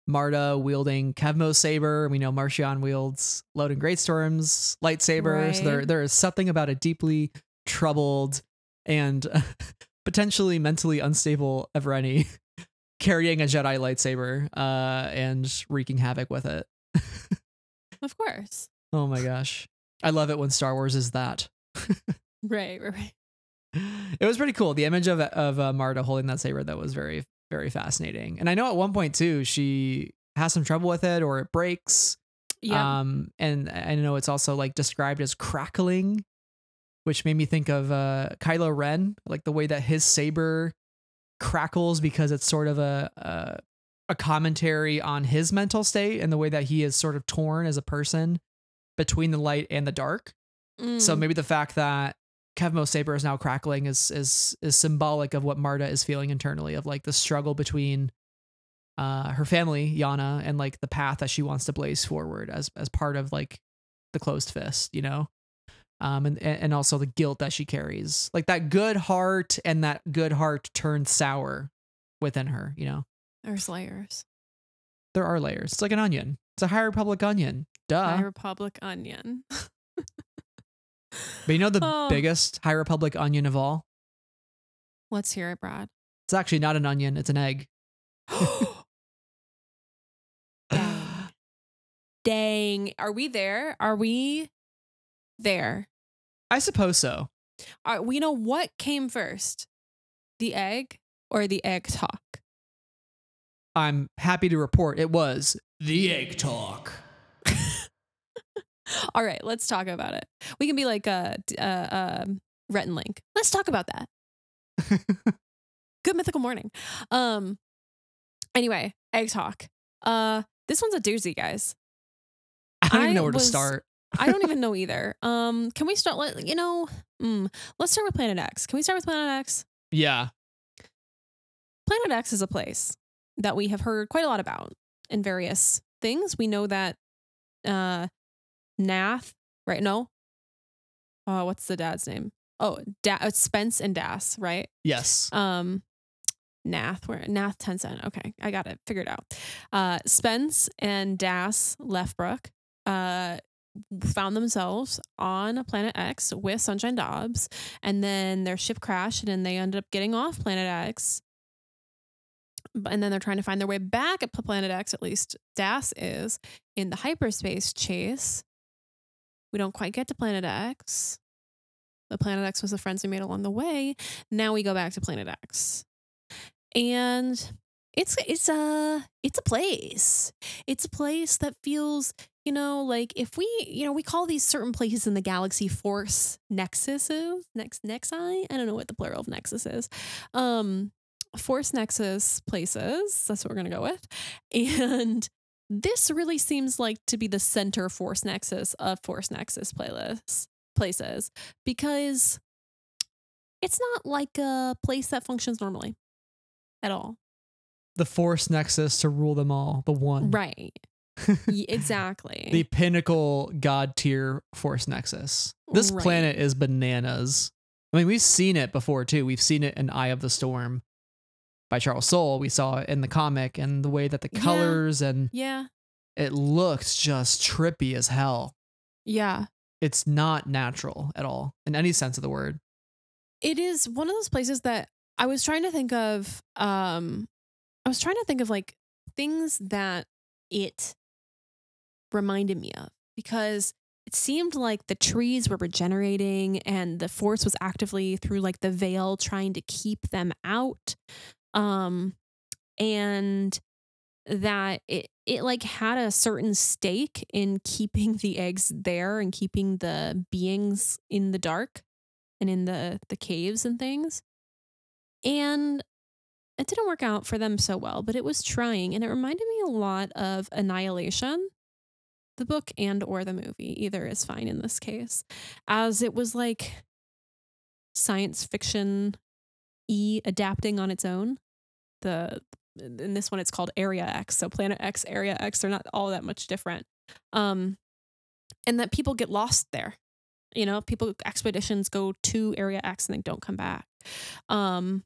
marda wielding kevmo's saber we know marchion wields Loden Greatstorm's lightsaber so there there is something about a deeply troubled and (laughs) potentially mentally unstable Evereni (laughs) carrying a Jedi lightsaber uh, and wreaking havoc with it. (laughs) Of course. Oh my gosh. I love it when Star Wars is that. Right, right, right. It was pretty cool. The image of of uh, Marda holding that saber that was very very fascinating. And I know at one point too she has some trouble with it or it breaks. Yeah. Um and I know it's also like described as crackling, which made me think of uh Kylo Ren, like the way that his saber crackles because it's sort of a a, a commentary on his mental state and the way that he is sort of torn as a person between the light and the dark. So Mm. maybe the fact that Kevmo's saber is now crackling is is is symbolic of what Marda is feeling internally of like the struggle between uh her family, Yana, and like the path that she wants to blaze forward as as part of like the closed fist, you know? Um and and also the guilt that she carries. Like that good heart and that good heart turned sour within her, you know? There's layers. There are layers. It's like an onion. It's a High Republic onion. Duh. High Republic onion. (laughs) but you know the Oh. biggest High Republic onion of all? Let's hear it, Brad. It's actually not an onion, it's an egg. (gasps) Dang. (gasps) Dang. Are we there? Are we there? I suppose so. Are, we know what came first the egg or the egg talk? I'm happy to report it was the egg talk. (laughs) All right, let's talk about it. We can be like uh, d- uh, um, Rhett and Link. Let's talk about that. (laughs) Good mythical morning. Um. Anyway, egg talk. Uh, this one's a doozy, guys. I don't even I know where to start. I don't even (laughs) know either. Um, can we start? Let you know. Mm, let's start with Planet X. Can we start with Planet X? Yeah. Planet X is a place that we have heard quite a lot about in various things. We know that uh Nath, right? No. Oh, what's the dad's name? Oh, da- uh, Spence and Das, right? Yes. Um Nath, where Nath Tencent. Okay, I got it figured out. Uh Spence and Dass Leffbruk uh found themselves on a planet X with Sunshine Dobbs, and then their ship crashed, and then they ended up getting off planet X. And then they're trying to find their way back at planet X, at least Das is, in the hyperspace chase. We don't quite get to planet X. The planet X was the friends we made along the way. Now we go back to planet X. And it's it's a it's a place. It's a place that feels, you know, like if we, you know, we call these certain places in the galaxy force nexuses, next nexi. I don't know what the plural of nexus is. Um force nexus places. That's what we're gonna go with. (laughs) And this really seems like to be the center force nexus of force nexus playlists places because it's not like a place that functions normally at all. The Force Nexus to rule them all. The one. Right. (laughs) Exactly. The pinnacle god tier Force Nexus. This Right. planet is bananas. I mean, we've seen it before too. We've seen it in Eye of the Storm by Charles Soule. We saw it in the comic and the way that the Yeah. colors and yeah. it looks just trippy as hell. Yeah. It's not natural at all in any sense of the word. It is one of those places that I was trying to think of um I was trying to think of like things that it reminded me of because it seemed like the trees were regenerating and the force was actively through like the veil trying to keep them out um and that it it like had a certain stake in keeping the eggs there and keeping the beings in the dark and in the the caves and things. And it didn't work out for them so well but it was trying and it reminded me a lot of annihilation the book and or the movie either is fine in this case as it was like science fiction e adapting on its own the in this one it's called area x. So planet x area x they're not all that much different. Um and that people get lost there. You know people expeditions go to area x and they don't come back. Um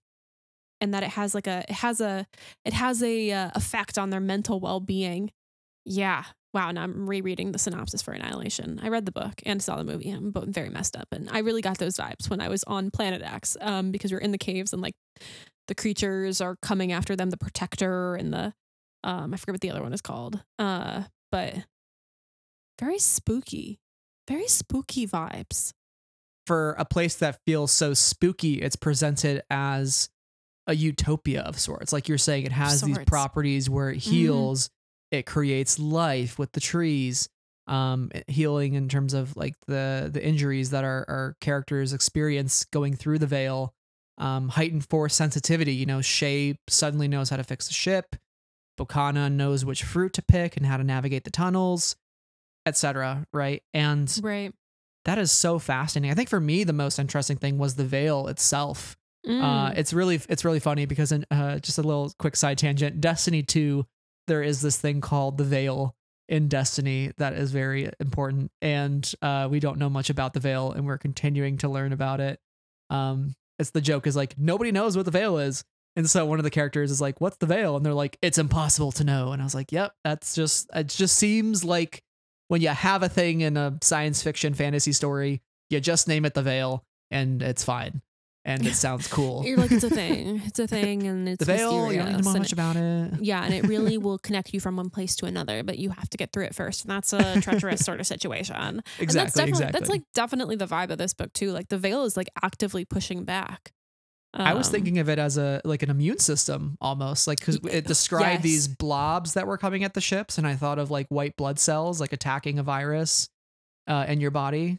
and that it has like a it has a it has a uh, effect on their mental well-being. Yeah. Wow now i'm rereading the synopsis for annihilation. I read the book and saw the movie. I'm very messed up and i really got those vibes when i was on planet x um because we are in the caves and like the creatures are coming after them the protector and the um i forget what the other one is called uh but very spooky very spooky vibes. For a place that feels so spooky, it's presented as a utopia of sorts. Like you're saying, it has these properties where it heals, it creates life with the trees, um, healing in terms of like the the injuries that our, our characters experience going through the veil, um, heightened force sensitivity. You know, Shay suddenly knows how to fix the ship. Bokana knows which fruit to pick and how to navigate the tunnels, etc. Right, and right that is so fascinating. I think for me, the most interesting thing was the veil itself. Uh, Mm. it's really it's really funny because in uh, just a little quick side tangent, Destiny Two, there is this thing called the veil in Destiny that is very important, and uh, we don't know much about the veil, and we're continuing to learn about it. Um, it's the joke is like nobody knows what the veil is, and so one of the characters is like, "What's the veil?" And they're like, "It's impossible to know." And I was like, "Yep, that's just it. Just seems like when you have a thing in a science fiction fantasy story, you just name it the veil, and it's fine, and it sounds cool." You're like, it's a thing. It's a thing, and (laughs) it's the veil, you don't know much about it. Yeah, and it really (laughs) will connect you from one place to another, but you have to get through it first. And that's a (laughs) treacherous sort of situation. And that's Exactly, definitely exactly. that's like definitely the vibe of this book too. Like the veil is like actively pushing back. I was Um, thinking of it as a like an immune system almost, like because it described these blobs that were coming at the ships, and I thought of like white blood cells like attacking a virus uh, in your body.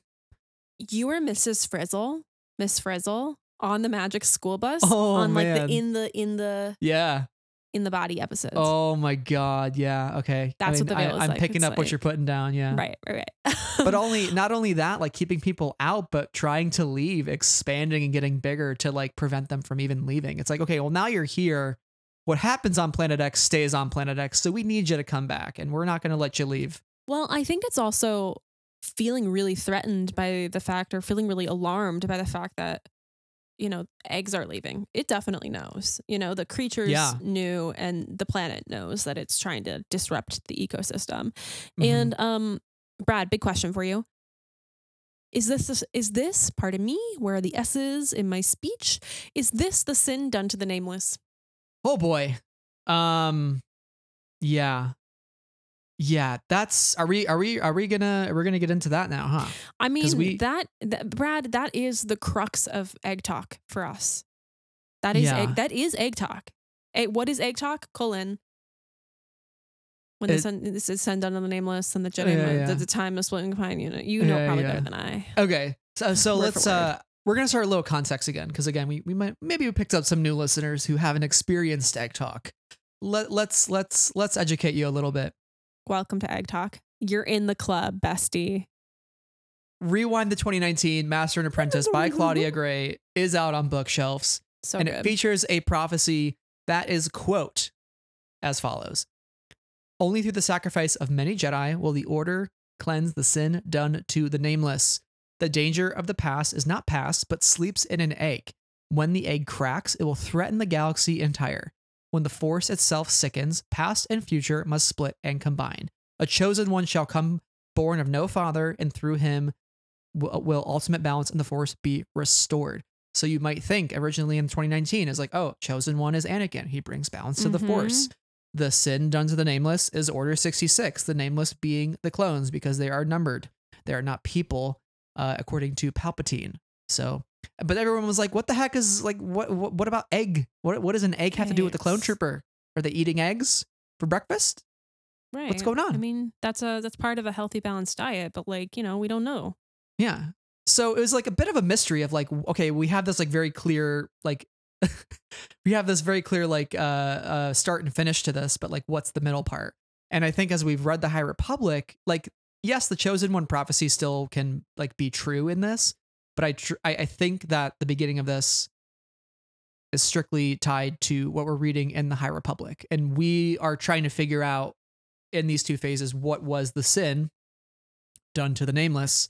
you were Mrs. Frizzle, Miss Frizzle on the magic school bus Oh, on like man. the in the in the Yeah. in the body episodes. Oh my god. Yeah. Okay. That's what the veil is I, am like. picking It's up what you're putting down. Yeah. Right, right, right. (laughs) But only not only that, like keeping people out, but trying to leave, expanding and getting bigger to like prevent them from even leaving. It's like, okay, well now you're here. what happens on Planet X stays on Planet X. So we need you to come back, and we're not going to let you leave. Well, I think it's also feeling really threatened by the fact or feeling really alarmed by the fact that you know eggs are leaving. It definitely knows. You know the creatures Yeah. knew and the planet knows that it's trying to disrupt the ecosystem. Mhm. and um brad big question for you. Is this is this pardon me where are the s's in my speech? Is this the sin done to the nameless? Oh boy, um, yeah, yeah. That's are we are we are we gonna we're gonna get into that now, huh? i mean we- that, that brad that is the crux of egg talk for us that is Yeah. egg, that is egg talk what is egg talk colon when the sun this is send done on the nameless and the Jedi Yeah, yeah. the, the time of splitting pine you know you know probably better than I Okay, so (laughs) so Word let's uh we're gonna start a little context again because again we we might maybe we picked up some new listeners who haven't experienced egg talk. Let let's let's let's educate you a little bit. Welcome to egg talk. You're in the club bestie. Rewind the 2019, Master and Apprentice by Claudia (laughs) Gray is out on bookshelves. so and good. it features a prophecy that is quote as follows. Only through the sacrifice of many jedi will the order cleanse the sin done to the nameless. The danger of the past is not past but sleeps in an egg. When the egg cracks it will threaten the galaxy entire when the force itself sickens past and future must split and combine a chosen one shall come born of no father and through him will, will ultimate balance in the force be restored so you might think originally in 2019 is like, oh, chosen one is Anakin. He brings balance to the Mhm. Force. The sin done to the nameless is Order 66, the nameless being the clones because they are numbered. They are not people, uh, according to Palpatine. So, but everyone was like, what the heck is like, what, what, what about egg? What, what does an egg have to do with the clone trooper? Are they eating eggs for breakfast? right What's going on? I mean that's a that's part of a healthy balanced diet but like you know we don't know Yeah. So it was like a bit of a mystery of like, okay, we have this like very clear, like, (laughs) we have this very clear, like, uh, uh, start and finish to this, but like, what's the middle part? And I think as we've read the High Republic, like, yes, the chosen one prophecy still can like be true in this, but I, tr- I, I think that the beginning of this is strictly tied to what we're reading in the High Republic. And we are trying to figure out in these two phases what was the sin done to the nameless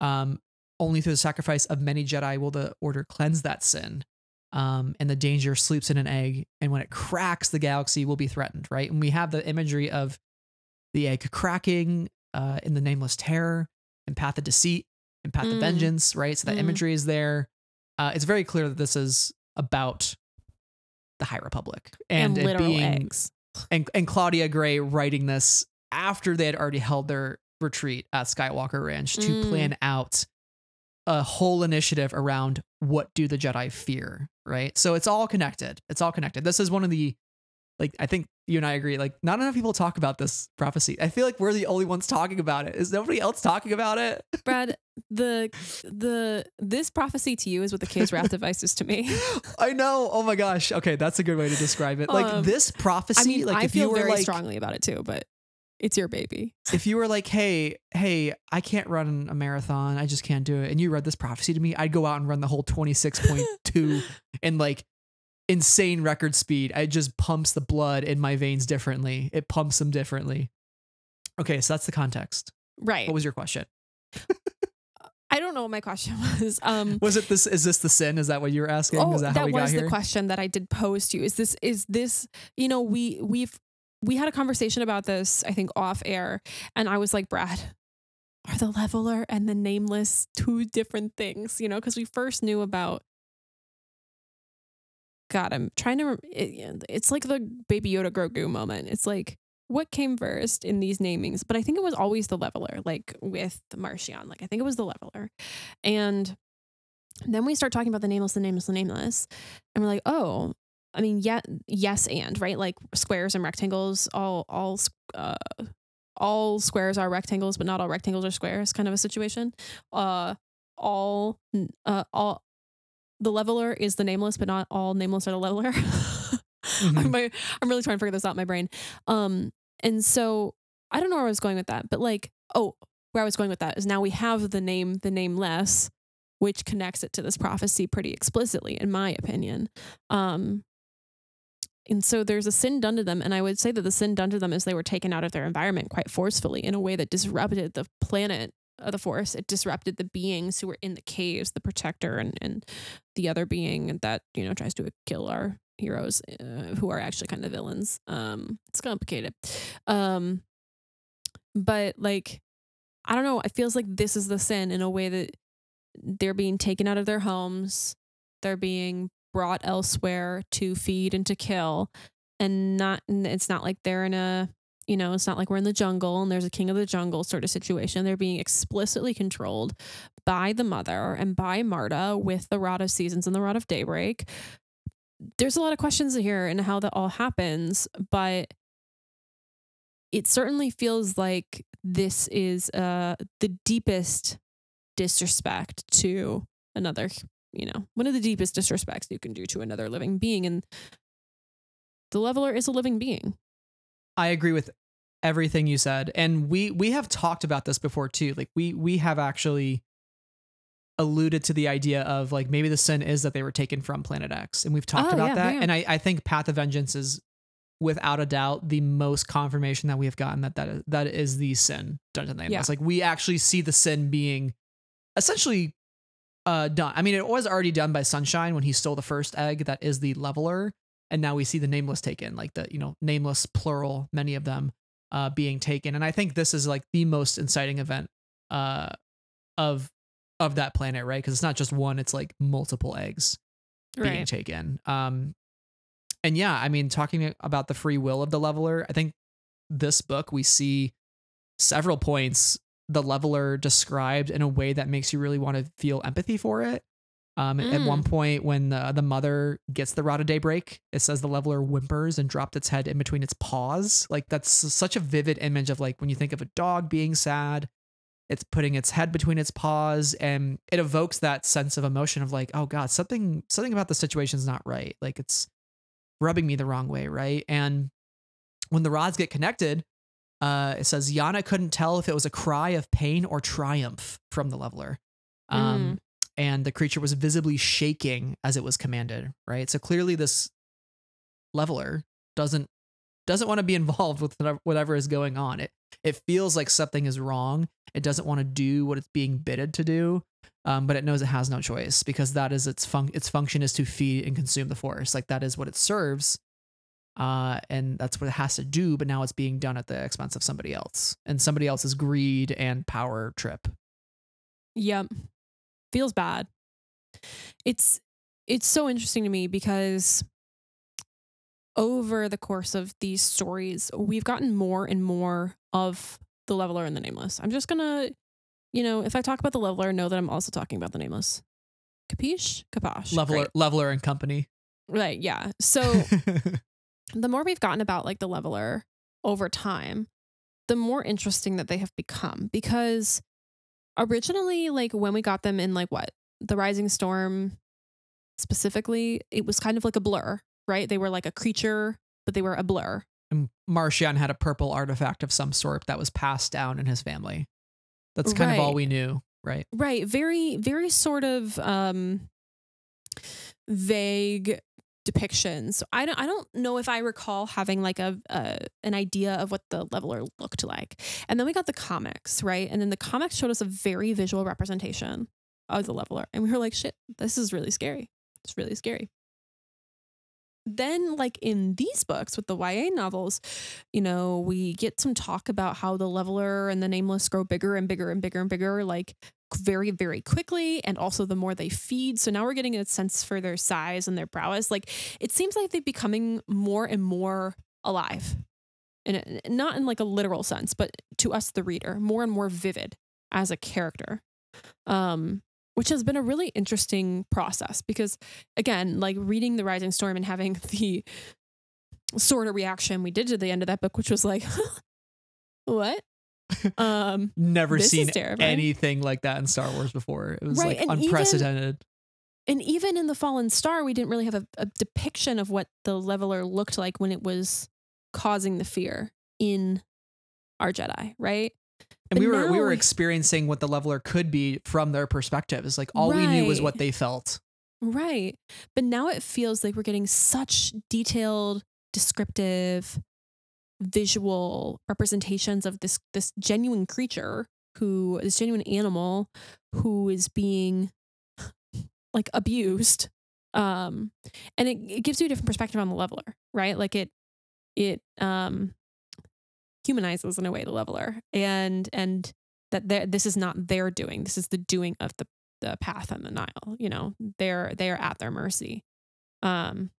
um, only through the sacrifice of many Jedi will the Order cleanse that sin. Um, and the danger sleeps in an egg, and when it cracks, the galaxy will be threatened, right? And we have the imagery of the egg cracking uh, in the Nameless Terror and Path of Deceit and Path of Mm. Vengeance, right? So that Mm. imagery is there. Uh, it's very clear that this is about the High Republic and, and, literal being eggs and and Claudia Gray writing this after they had already held their retreat at Skywalker Ranch to Mm. plan out a whole initiative around what do the Jedi fear, right? So it's all connected. It's all connected. This is one of the like I think you and I agree like not enough people talk about this prophecy. I feel like we're the only ones talking about it. Is nobody else talking about it? (laughs) Brad, the the this prophecy to you is what the K's wrath (laughs) device is to me. I know. Oh my gosh. Okay, that's a good way to describe it. Like Um, this prophecy I mean, like I if you feel were very like strongly about it too, but it's your baby. if you were like, hey, hey, I can't run a marathon, I just can't do it, and you read this prophecy to me, I'd go out and run the whole 26.2 (laughs) in like insane record speed. It just pumps the blood in my veins differently. It pumps them differently. Okay, so that's the context. Right. What was your question? I don't know what my question (laughs) was. Um Was it this? Is this the sin? Is that what you were asking? oh, is that, how we got was the question that I did pose to you. Is this is this, you know, we we've we had a conversation about this, I think, off air, and I was like, Brad, are the leveler and the nameless two different things? You know, because we first knew about God, I'm trying to. It, it's like the Baby Yoda Grogu moment. It's like what came first in these namings, but I think it was always the leveler, like with the Martian. Like I think it was the leveler, and then we start talking about the nameless, the nameless, the nameless, and we're like, oh, I mean, yeah, yes, and right, like squares and rectangles, all all uh, all squares are rectangles, but not all rectangles are squares, kind of a situation. Uh, all uh, all the leveler is the nameless, but not all nameless are the leveler. (laughs) Mhm. I'm, my- I'm really trying to figure this out in my brain. Um, and so I don't know where I was going with that, but like, oh, where I was going with that is now we have the name, the nameless, which connects it to this prophecy pretty explicitly, in my opinion. Um, and so there's a sin done to them. And I would say that the sin done to them is they were taken out of their environment quite forcefully in a way that disrupted the planet of the forest. It disrupted the beings who were in the caves, the protector and, and the other being that, you know, tries to kill our heroes uh, who are actually kind of villains. Um, it's complicated. Um, but like, I don't know. It feels like this is the sin in a way that they're being taken out of their homes. They're being brought elsewhere to feed and to kill. And not, it's not like they're in a, you know, it's not like we're in the jungle and there's a king of the jungle sort of situation. They're being explicitly controlled by the mother and by Marda with the Rod of Seasons and the Rod of Daybreak. There's a lot of questions here and how that all happens, but it certainly feels like this is uh, the deepest disrespect to another, you know, one of the deepest disrespects you can do to another living being. And the leveler is a living being. I agree with everything you said. And we we have talked about this before too. Like we we have actually alluded to the idea of like maybe the sin is that they were taken from Planet X. And we've talked Oh, about yeah, that. And I, I think Path of Vengeance is without a doubt the most confirmation that we have gotten that that is, that is the sin done to Yeah. It's like we actually see the sin being essentially uh done. I mean, it was already done by Sunshine when he stole the first egg that is the leveler. And now we see the nameless taken, like the, you know, nameless plural, many of them uh being taken. And I think this is like the most inciting event uh of of that planet, right? Because it's not just one, it's like multiple eggs being Right. taken. Um, and yeah, I mean, talking about the free will of the leveler, I think this book we see several points the leveler described in a way that makes you really want to feel empathy for it. Um, At Mm. one point, when the, the mother gets the rod of daybreak, it says the leveler whimpers and dropped its head in between its paws. Like that's such a vivid image of like when you think of a dog being sad, it's putting its head between its paws and it evokes that sense of emotion of like oh god something something about the situation is not right like it's rubbing me the wrong way right and when the rods get connected uh it says yana couldn't tell if it was a cry of pain or triumph from the leveler um and the creature was visibly shaking as it was commanded right so clearly this leveler doesn't doesn't want to be (laughs) involved with whatever- is going on it it feels like something is wrong it doesn't want to do what it's being bidded to do, um, but it knows it has no choice because that is its fun- its function is to feed and consume the forest. Like that is what it serves, uh, and that's what it has to do. But now it's being done at the expense of somebody else and somebody else's greed and power trip. Yep. Feels bad. It's it's so interesting to me because over the course of these stories, we've gotten more and more of the leveler and the nameless. I'm just gonna, you know, if I talk about the leveler, know that I'm also talking about the nameless. Capiche? Caposh. Leveler, Great. leveler and company. Right, yeah. So (laughs) the more we've gotten about like the leveler over time, the more interesting that they have become because originally like when we got them in like what the rising storm specifically it was kind of like a blur right they were like a creature but they were a blur and Marchion had a purple artifact of some sort that was passed down in his family. That's kind of all we knew, right? right very very sort of um vague depictions. So i don't i don't know if i recall having like a, an idea of what the leveler looked like. And then we got the comics right? And then the comics showed us a very visual representation of the leveler. And we were like shit this is really scary. It's really scary. Then like in these books with the YA novels, you know, we get some talk about how the leveler and the nameless grow bigger and bigger and bigger and bigger like very very quickly and also the more they feed. So now we're getting a sense for their size and their prowess. Like it seems like they're becoming more and more alive. And not in like a literal sense, but to us the reader, more and more vivid as a character. Um which has been a really interesting process because again like reading the rising storm and having (laughs) the sort of reaction we did to the end of that book which was like (laughs) what um Never seen anything like that in Star Wars before. It was Right, like and even- unprecedented. and even in the fallen star we didn't really have a, a depiction of what the leveler looked like when it was causing the fear in our jedi right and we were we were experiencing what the leveler could be from their perspective. It's like all we knew was what they felt. Right. But now it feels like we're getting such detailed descriptive visual representations of this this genuine creature who this genuine animal who is being (sighs) like abused um and it, it gives you a different perspective on the leveler right? Like it it um humanizes in a way the leveler and and that this is not their doing. This is the doing of the the path and the Nihil you know? They're they're at their mercy. Um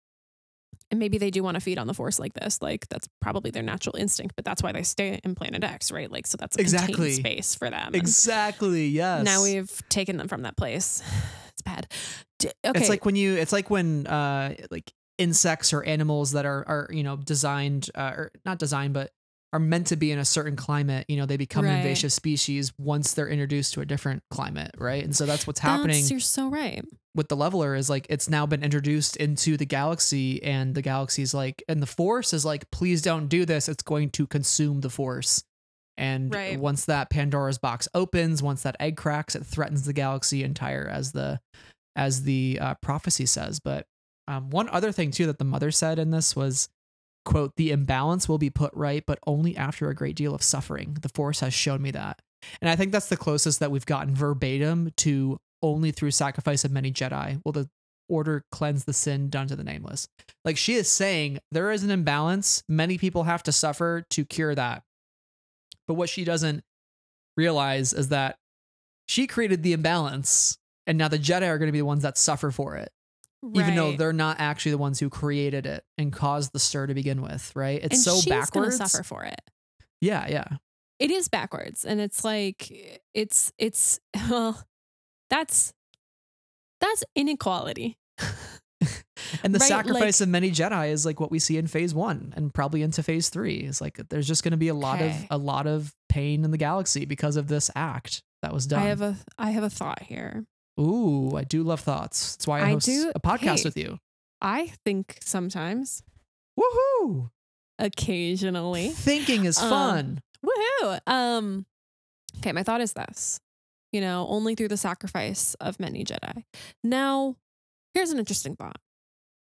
and maybe they do want to feed on the force like this like that's probably their natural instinct but that's why they stay in planet x right like so that's a Exactly. contained space for them And Exactly. Yes. now we've taken them from that place (sighs) it's bad D- okay It's like when you. It's like when uh like insects or animals that are are you know designed uh, or not designed but are meant to be in a certain climate. You know they become an invasive species once they're introduced to a different climate, right? And so that's what's happening That's- you're so right with the leveler is like it's now been introduced into the galaxy and the galaxy's like and the force is like please don't do this it's going to consume the force and Right. once that pandora's box opens once that egg cracks it threatens the galaxy entire as the as the uh, prophecy says but um, one other thing too that the mother said in this was quote the imbalance will be put right but only after a great deal of suffering. The force has shown me that. And i think that's the closest that we've gotten verbatim to only through sacrifice of many jedi. Will the order cleanse the sin done to the nameless. Like she is saying there is an imbalance. Many people have to suffer to cure that. But what she doesn't realize is that she created the imbalance and now the jedi are going to be the ones that suffer for it even though they're not actually the ones who created it and caused the stir to begin with, right? It's and so she's backwards. gonna suffer for it Yeah, yeah. it is backwards and it's like it's it's (laughs) well that's that's inequality And the (laughs) Right, sacrifice like- of many Jedi is like what we see in phase one and probably into phase three. It's like there's just gonna be a lot Okay. of a lot of pain in the galaxy because of this act that was done. i have a i have a thought here Ooh, I do love thoughts. That's why I, I host do- a podcast hey. with you. i think sometimes Woohoo! occasionally Thinking is Um, fun. woohoo um okay my thought is this you know only through the sacrifice of many jedi now here's an interesting thought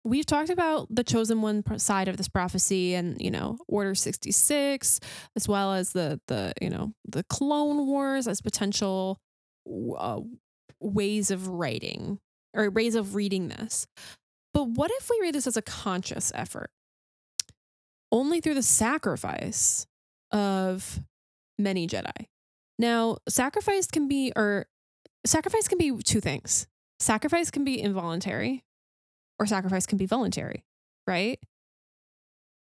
we've talked about the chosen one side of this prophecy and you know order 66 as well as the the you know the clone wars as potential uh, ways of writing or ways of reading this but what if we read this as a conscious effort only through the sacrifice of many Jedi. Now, sacrifice can be, or sacrifice can be two things. Sacrifice can be involuntary, or sacrifice can be voluntary, right?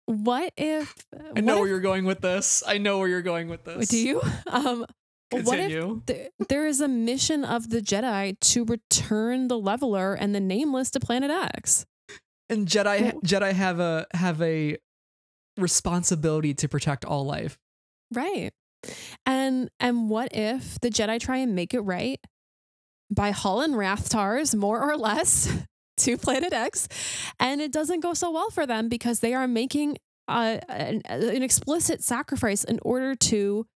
What if? I know where if- you're going with this. I know where you're going with this. Do you? (laughs) Um, what if th- there is a mission of the Jedi to return the Leveler and the Nameless to Planet X? and Jedi Jedi have a have a responsibility to protect all life. Right. And and what if the Jedi try and make it right by hauling Rathtars more or less (laughs) to Planet X, and it doesn't go so well for them because they are making uh, an, an explicit sacrifice in order to.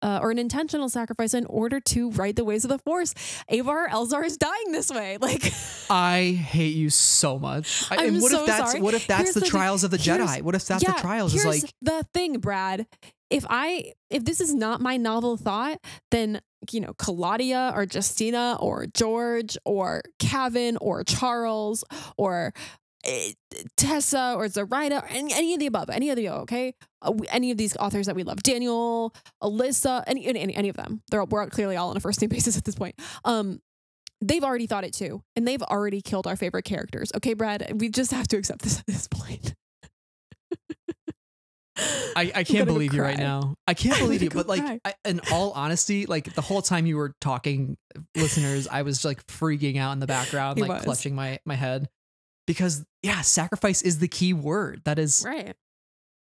Uh, or an intentional sacrifice in order to right the ways of the Force. Avar Elzar is dying this way. (laughs) Like, I hate you so much. I, I'm and what so if that's sorry. what if that's Here's the the trials of the Jedi? What if that's yeah, the trials? Is like the thing, Brad. If I if this is not my novel thought, then you know Claudia or Justina or George or Kevin or Charles or eh, Tessa or Zoraida or any, any of the above, any of the okay, uh, any of these authors that we love, Daniel, Alyssa, any any, any of them. They're all, we're clearly all on a first name (laughs) basis at this point. Um, they've already thought it too, and they've already killed our favorite characters. Okay, Brad, we just have to accept this (laughs) at this point. I, I (laughs) can't believe you right now. I can't believe you. But like. I, in all honesty, like the whole time you were talking, listeners, I was like freaking out in the background, He like was. clutching my my head, because yeah, sacrifice is the key word. That is, Right.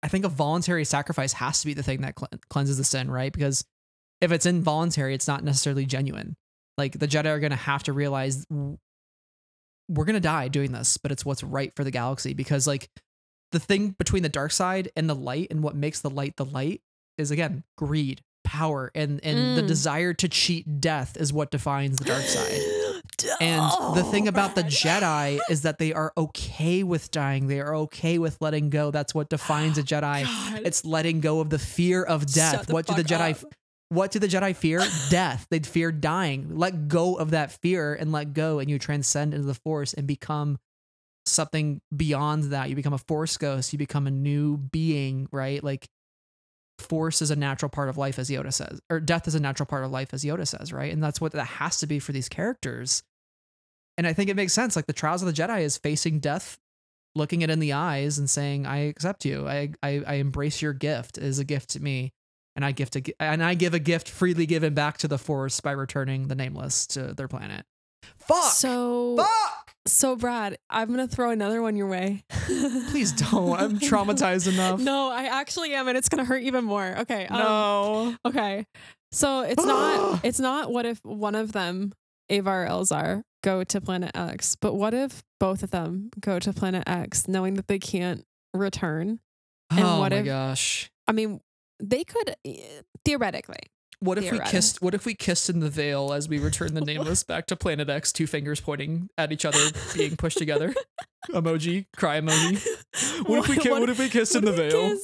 I think a voluntary sacrifice has to be the thing that cle- cleanses the sin, right? Because if it's involuntary, it's not necessarily genuine. Like the Jedi are going to have to realize we're going to die doing this, but it's what's right for the galaxy. Because like the thing between the dark side and the light, and what makes the light the light, is again greed, power, and and the Mm. desire to cheat death is what defines the dark side. And the thing about the Jedi is that they are okay with dying. They are okay with letting go. That's what defines a (gasps) Jedi. God. It's letting go of the fear of death. What do the Jedi up. what do the Jedi fear? (laughs) Death. They'd fear dying. Let go of that fear and let go and you transcend into the force and become something beyond that. You become a force ghost. You become a new being, right? Like force is a natural part of life as Yoda says. Or death is a natural part of life as Yoda says, right? And that's what that has to be for these characters. And I think it makes sense. Like the trials of the Jedi is facing death, looking it in the eyes and saying, "I accept you. I I, I embrace your gift as a gift to me, and I gift a, and I give a gift freely given back to the Force by returning the Nameless to their planet." Fuck. So Fuck. So Brad, I'm gonna throw another one your way. (laughs) Please don't. I'm traumatized enough. No, I actually am, and it's gonna hurt even more. Okay. um, No. Okay. So it's not (gasps) it's not what if one of them, Avar or Elzar, go to planet X, but what if both of them go to planet X knowing that they can't return? And oh what my if- gosh. I mean, they could eh, theoretically. What if we kissed? What if we kissed in the veil as we return the nameless back to Planet X? Two fingers pointing at each other, being pushed together. (laughs) Emoji, cry emoji. (laughs) What, if we ki- what, if we kissed in the what veil?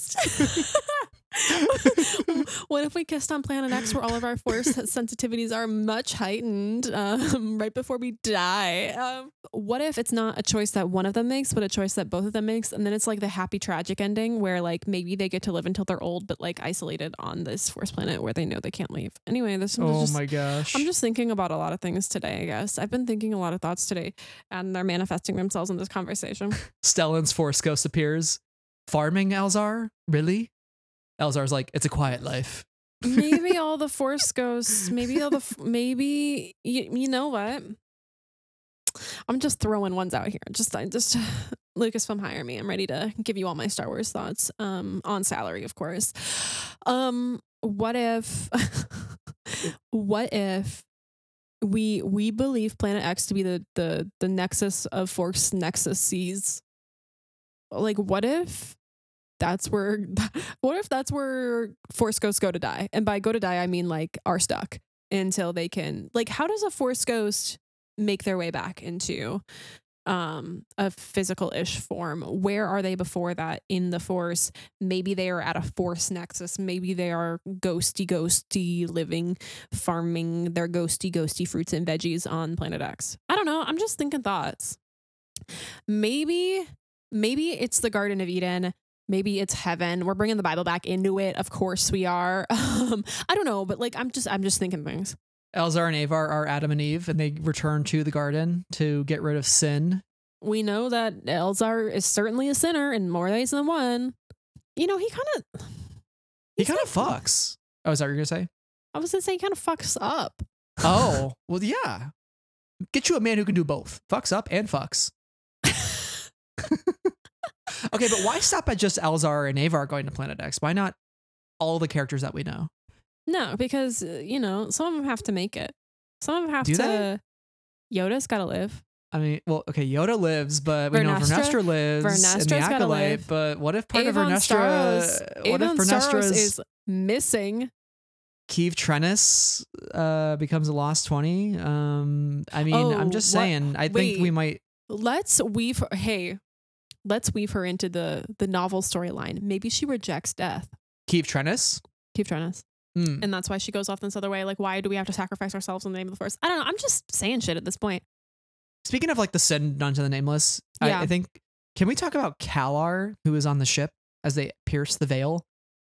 (laughs) (laughs) what if we kissed on planet X where all of our force (laughs) sensitivities are much heightened um, right before we die? Um, what if it's not a choice that one of them makes, but a choice that both of them makes? And then it's like the happy tragic ending where like maybe they get to live until they're old, but like isolated on this force planet where they know they can't leave. Anyway, this is Oh just, my gosh. I'm just thinking about a lot of things today, I guess. I've been thinking a lot of thoughts today, and they're manifesting themselves in this conversation. (laughs) Stellan's Force Ghost appears. Farming Elzar? Really? Elzar's like, it's a quiet life. maybe (laughs) all the force ghosts maybe all the f- (laughs) maybe you, you know what? I'm just throwing ones out here. Just i just (sighs) lucasfilm hire me. I'm ready to give you all my star wars thoughts um on salary of course. Um what if (laughs) what if we we believe planet x to be the the the nexus of force nexus seas like what if that's where (laughs) what if that's where force ghosts go to die? And by go to die i mean like are stuck until they can like how does a force ghost make their way back into um a physical-ish form? Where are they before that in the force? Maybe they are at a force nexus. Maybe they are ghosty ghosty living farming their ghosty ghosty fruits and veggies on planet x. I don't know. I'm just thinking thoughts. Maybe maybe it's the garden of eden maybe it's heaven we're bringing the bible back into it of course we are (laughs) um i don't know but like i'm just i'm just thinking things Elzar and Avar are Adam and Eve, and they return to the garden to get rid of sin. we know that elzar is certainly a sinner in more ways than one you know he kind of He kind of fucks. Oh, is that what you're gonna say? i was gonna say he kind of fucks up Oh, (laughs) well, yeah. Get you a man who can do both. Fucks up and fucks. (laughs) okay, but why stop at just Elzar and Avar going to Planet X? Why not all the characters that we know? no because uh, you know some of them have to make it some of them have Do to they? yoda's gotta live I mean, well, okay, Yoda lives, but we know Vernestra- Vernestra lives in the Vernestra's gotta Acolyte. live. But what if part Avon of Vernestra? Staros- what if Avon Starros Vernestra's is missing Keeve Trennis uh, becomes a lost twenty? Um, I mean, Oh, I'm just what- saying. I think we might. let's weave hey let's weave her into the the novel storyline maybe she rejects death Keith Trennis. Keith to Hmm. and that's why she goes off this other way like why do we have to sacrifice ourselves in the name of the force i don't know i'm just saying shit at this point Speaking of like the sin done to the nameless, I, Yeah. I think can we talk about Kalar who is on the ship as they pierce the veil?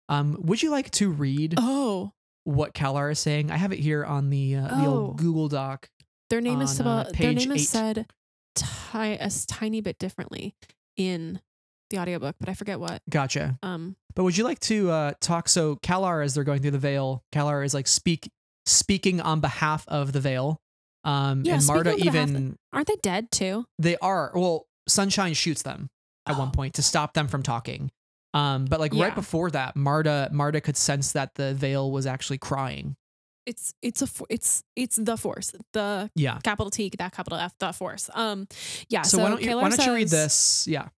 Um, would you like to read oh what Kalar is saying? I have it here on the uh, the Oh. old Google Doc. their name is On, uh, their name eight. is said ti- a tiny bit differently in the audiobook but i forget what Gotcha. um But would you like to uh, talk? So Kalar, as they're going through the veil, Kalar is like speak speaking on behalf of the veil. Um, Yeah, and Marda on behalf of- even aren't they dead too they are well. Sunshine shoots them at one Oh. point to stop them from talking. Um, but like Yeah. right before that, Marda Marda could sense that the veil was actually crying. It's it's a it's it's the force the Yeah. capital T that capital F the force um yeah So, so, why don't you why don't you read this? Yeah.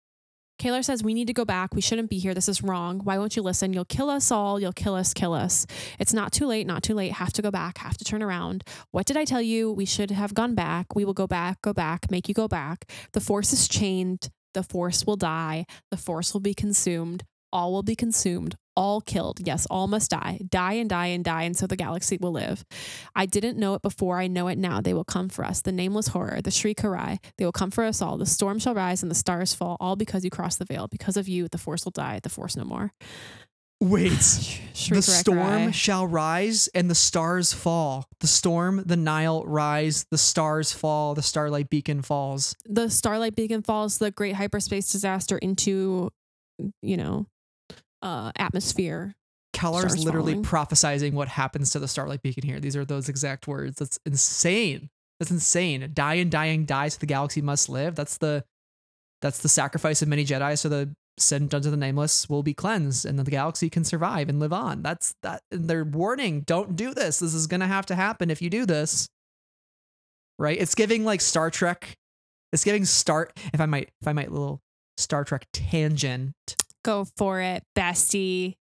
Kaylor says, We need to go back. We shouldn't be here. This is wrong. Why won't you listen? You'll kill us all. You'll kill us, kill us. It's not too late, not too late. Have to go back, have to turn around. What did I tell you? We should have gone back. We will go back, go back, make you go back. The force is chained. The force will die. The force will be consumed. All will be consumed. All killed. Yes, all must die. Die and die and die, and so the galaxy will live. I didn't know it before. I know it now. They will come for us. The nameless horror, the Shrii Ka Rai. They will come for us all. The storm shall rise and the stars fall, all because you crossed the veil. Because of you, the force will die. The force no more. Wait. (laughs) The storm shall rise and the stars fall. The storm, the Nihil rise, the stars fall, the starlight beacon falls. the Starlight Beacon falls, the great hyperspace disaster into, you know, uh, atmosphere. Stars literally falling. prophesizing what happens to the starlight beacon here. These are those exact words. That's insane. That's insane. Die and dying die so the galaxy must live. That's the that's the sacrifice of many Jedi so the sin done to the nameless will be cleansed and the galaxy can survive and live on. That's that and they're warning, don't do this. This is gonna have to happen if you do this. Right? It's giving like Star Trek. It's giving start if I might if I might little Star Trek tangent. Go for it, bestie.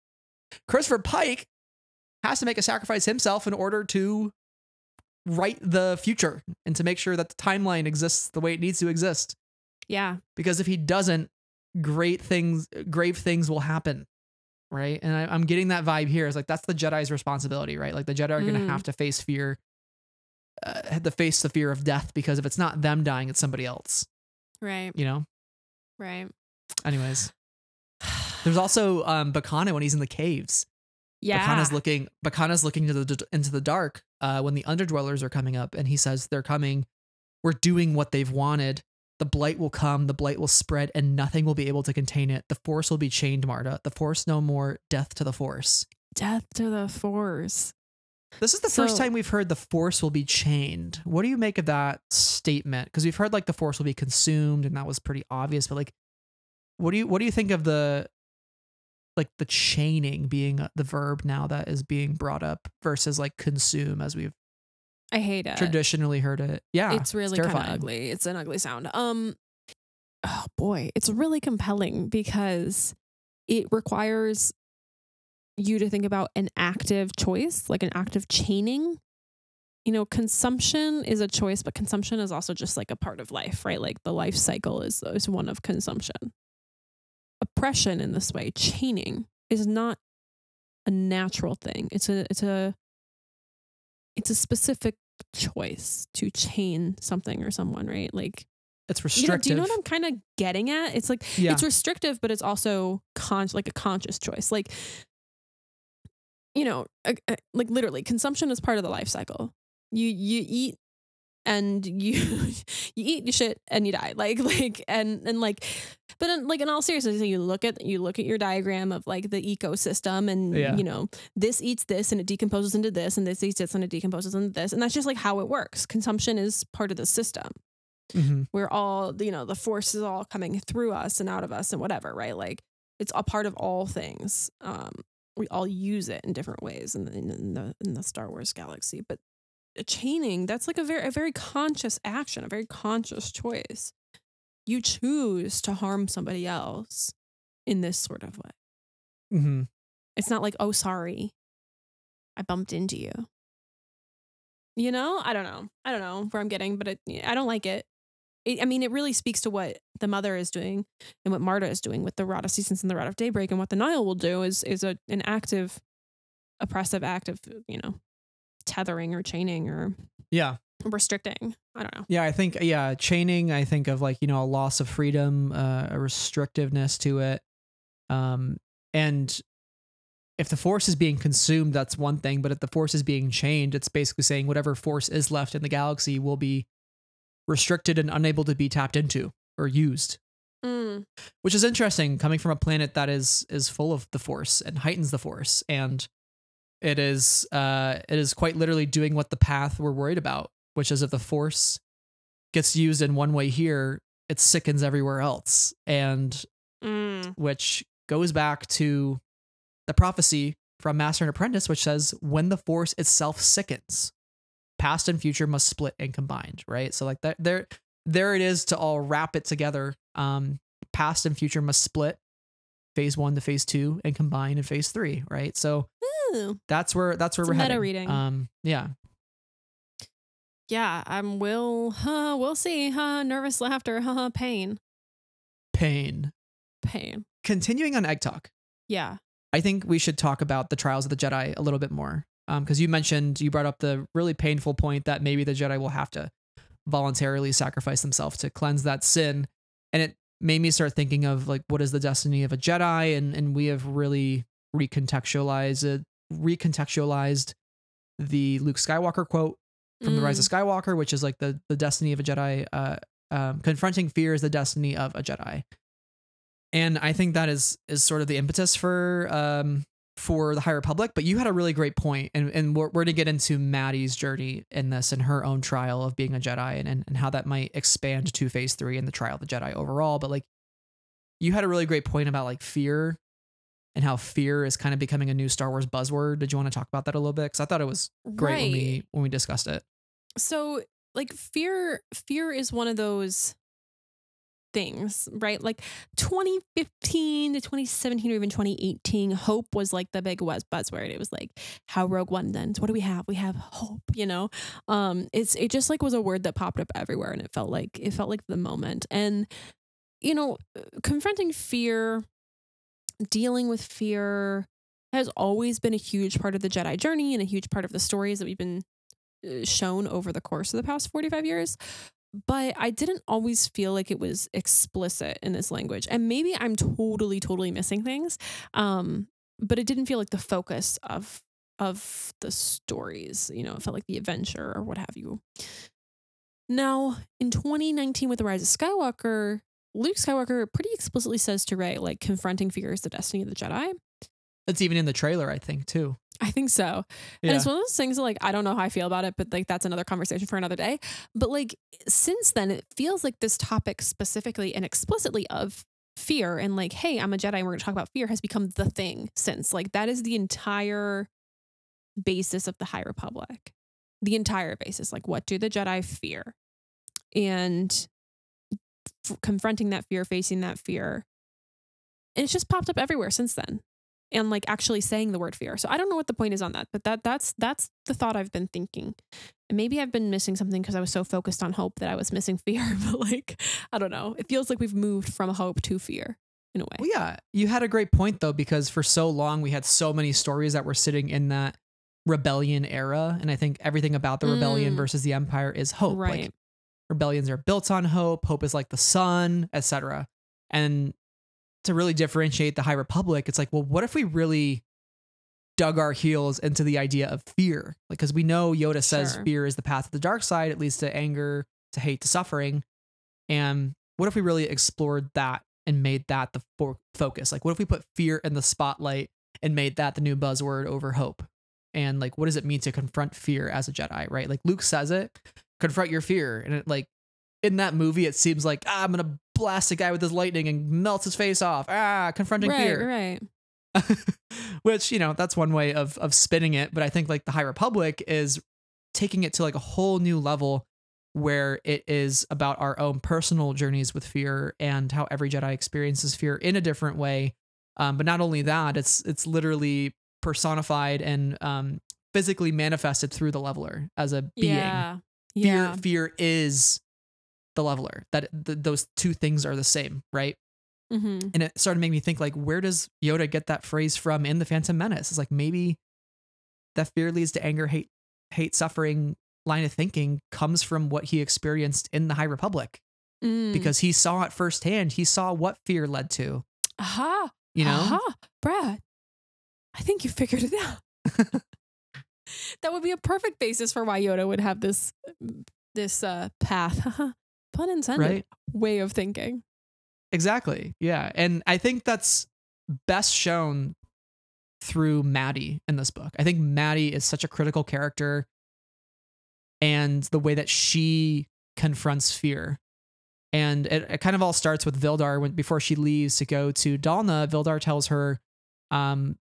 Christopher Pike has to make a sacrifice himself in order to write the future and to make sure that the timeline exists the way it needs to exist. Yeah. Because if he doesn't, great things, grave things will happen. Right. And I, I'm getting that vibe here. It's like that's the Jedi's responsibility, right? Like the Jedi are going to Mm. have to face fear, uh, to face the fear of death because if it's not them dying, it's somebody else, Right. you know? Right. Anyways, there's also um, Bakana when he's in the caves. Yeah. Bakana's looking Bakana's looking into the into the dark uh, when the underdwellers are coming up, and he says they're coming. We're doing what they've wanted. The blight will come, the blight will spread, and nothing will be able to contain it. The force will be chained, Marda. The force no more. Death to the force. Death to the force. This is the first time we've heard the force will be chained. What do you make of that statement? Because we've heard like the force will be consumed, and that was pretty obvious. But like, what do you what do you think of the like the chaining being the verb now that is being brought up versus like consume as we've I hate it. traditionally heard it? Yeah, it's really kind of ugly. It's an ugly sound. Um oh boy, it's really compelling because it requires you to think about an active choice, like an active chaining. You know, consumption is a choice, but consumption is also just like a part of life, right? Like the life cycle is is one of consumption. Oppression in this way, chaining is not a natural thing. It's a it's a it's a specific choice to chain something or someone, right? Like It's you know, restrictive. do you know what I'm kind of getting at? It's like yeah, it's restrictive, but it's also con- like a conscious choice. Like, you know, like literally, consumption is part of the life cycle. You you eat and you (laughs) you eat you shit and you die. Like (laughs) like and and like, but in, like in all seriousness, you look at you look at your diagram of like the ecosystem, and Yeah. you know this eats this and it decomposes into this, and this eats this and it decomposes into this, and that's just like how it works. Consumption is part of the system Mhm. we're all you know the force is all coming through us and out of us and whatever right like it's a part of all things um we all use it in different ways in the, in the in the star wars galaxy but chaining that's like a very a very conscious action a very conscious choice. You choose to harm somebody else in this sort of way. Mhm. it's not like oh sorry i bumped into you. You know? I don't know. I don't know where i'm getting but it, i don't like it. it i mean it really speaks to what the mother is doing and what marda is doing with the rod of seasons and the rod of daybreak and what the Nihil will do is is a, an active oppressive act of you know tethering or chaining or yeah. restricting i don't know Yeah, I think yeah, chaining. I think of like you know a loss of freedom, uh, a restrictiveness to it, um, and if the force is being consumed, that's one thing. But if the force is being chained, it's basically saying whatever force is left in the galaxy will be restricted and unable to be tapped into or used. mm. Which is interesting, coming from a planet that is is full of the force and heightens the force, and it is uh, it is quite literally doing what the path we're worried about, which is if the force gets used in one way here, it sickens everywhere else, and Mm. which goes back to the prophecy from Master and Apprentice, which says when the force itself sickens, past and future must split and combined, right? So like that there there it is to all wrap it together. Um past and future must split phase one to phase two and combine in phase three, right? So Ooh. that's where that's where It's we're heading. reading. Um, yeah, Yeah, I'm will huh, we'll see. Huh, nervous laughter, huh, pain. pain. Pain. Continuing on egg talk, Yeah. I think we should talk about the trials of the Jedi a little bit more. Um, because you mentioned you brought up the really painful point that maybe the Jedi will have to voluntarily sacrifice themselves to cleanse that sin, and it made me start thinking of like what is the destiny of a Jedi, and and we have really recontextualized it, recontextualized the Luke Skywalker quote from the Rise of Mm. Skywalker, which is like the the destiny of a Jedi. Uh, um, confronting fear is the destiny of a Jedi, and I think that is is sort of the impetus for um for the High Republic. But you had a really great point, and and we're, we're to get into Matty's journey in this and her own trial of being a Jedi, and and, and how that might expand to Phase Three and the trial of the Jedi overall. But like, you had a really great point about like fear. And how fear is kind of becoming a new Star Wars buzzword. Did you want to talk about that a little bit? Because I thought it was great when we when we discussed it. so like fear fear is one of those things right like 2015 to 2017 or even 2018 hope was like the big buzzword it was like how rogue one ends what do we have we have hope you know um it's it just like was a word that popped up everywhere and it felt like it felt like the moment and you know confronting fear dealing with fear has always been a huge part of the jedi journey and a huge part of the stories that we've been uh, shown over the course of the past 45 years but i didn't always feel like it was explicit in this language and maybe i'm totally totally missing things um but it didn't feel like the focus of of the stories you know it felt like the adventure or what have you. Now in 2019 with the rise of skywalker luke skywalker pretty explicitly says to Rey like confronting fear is the destiny of the jedi That's even in the trailer, I think, too. i think so Yeah. and it's one of those things that, like, I don't know how I feel about it, but like, that's another conversation for another day. But like, since then, it feels like this topic specifically and explicitly of fear and like, hey, I'm a Jedi and we're going to talk about fear has become the thing since. Like, that is the entire basis of the High Republic. The entire basis. Like, what do the Jedi fear? And f- confronting that fear, facing that fear. And it's just popped up everywhere since then and like actually saying the word fear. So I don't know what the point is on that, but that that's that's the thought I've been thinking. And maybe I've been missing something because I was so focused on hope that I was missing (laughs) fear. But like I don't know. It feels like we've moved from hope to fear in a way. Well, yeah, you had a great point though, because for so long we had so many stories that were sitting in that rebellion era, and I think everything about the rebellion Mm. versus the empire is hope. right. Like rebellions are built on hope. Hope is like the sun, etc. And to really differentiate the High Republic, it's like, well, what if we really dug our heels into the idea of fear? Like, because we know Yoda says Sure. fear is the path of the dark side. It leads to anger, to hate, to suffering. And what if we really explored that and made that the fo- focus? Like, what if we put fear in the spotlight and made that the new buzzword over hope? And like, what does it mean to confront fear as a Jedi, right? Like, Luke says it, confront your fear. And it, like, in that movie, it seems like, ah, I'm going to blast a guy with his lightning and melts his face off. Ah, confronting Right, fear. right. (laughs) Which, you know, that's one way of of spinning it. But I think like the High Republic is taking it to like a whole new level where it is about our own personal journeys with fear and how every Jedi experiences fear in a different way. Um, but not only that, it's it's literally personified and um, physically manifested through the leveler as a being. Yeah. Fear Yeah. fear is the leveler. That th- those two things are the same, right? hmm and it started to make me think like where does yoda get that phrase from in the phantom menace it's like maybe that fear leads to anger hate hate suffering line of thinking comes from what he experienced in the high republic Mm. because he saw it firsthand he saw what fear led to aha, you know aha, Brad. I think you figured it out. (laughs) (laughs) that would be a perfect basis for why Yoda would have this this uh path, (laughs) pun intended, right. way of thinking. exactly. Yeah. And i think that's best shown through Matty in this book. I think Matty is such a critical character and the way that she confronts fear. And it, it kind of all starts with Vildar when before she leaves to go to Dalna. Vildar tells her, um,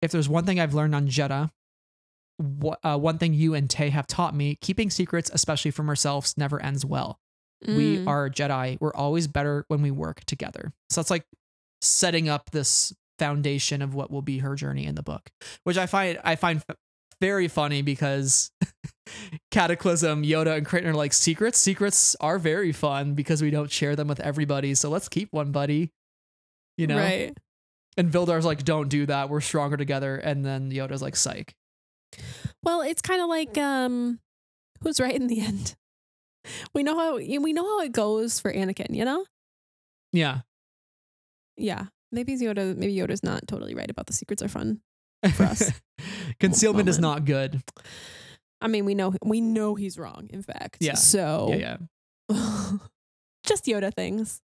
"If there's one thing I've learned on Jedha, what, uh, one thing you and Tey have taught me: keeping secrets, especially from ourselves, never ends well." We Mm. are Jedi. We're always better when we work together. So that's like setting up this foundation of what will be her journey in the book, which I find I find f- very funny because (laughs) Cataclysm, Yoda, and Creighton are like secrets. Secrets are very fun because we don't share them with everybody. So let's keep one, buddy. You know, Right. and Vildar's like, don't do that. We're stronger together. And then Yoda's like, psych. Well, it's kind of like um, who's right in the end. We know how we know how it goes for Anakin. You know. Yeah. Yeah. Maybe Yoda. Maybe Yoda's not totally right about the secrets are fun. For us. (laughs) Concealment is not good. I mean, we know we know he's wrong. In fact. Yeah. So. Yeah, yeah. (laughs) just Yoda things.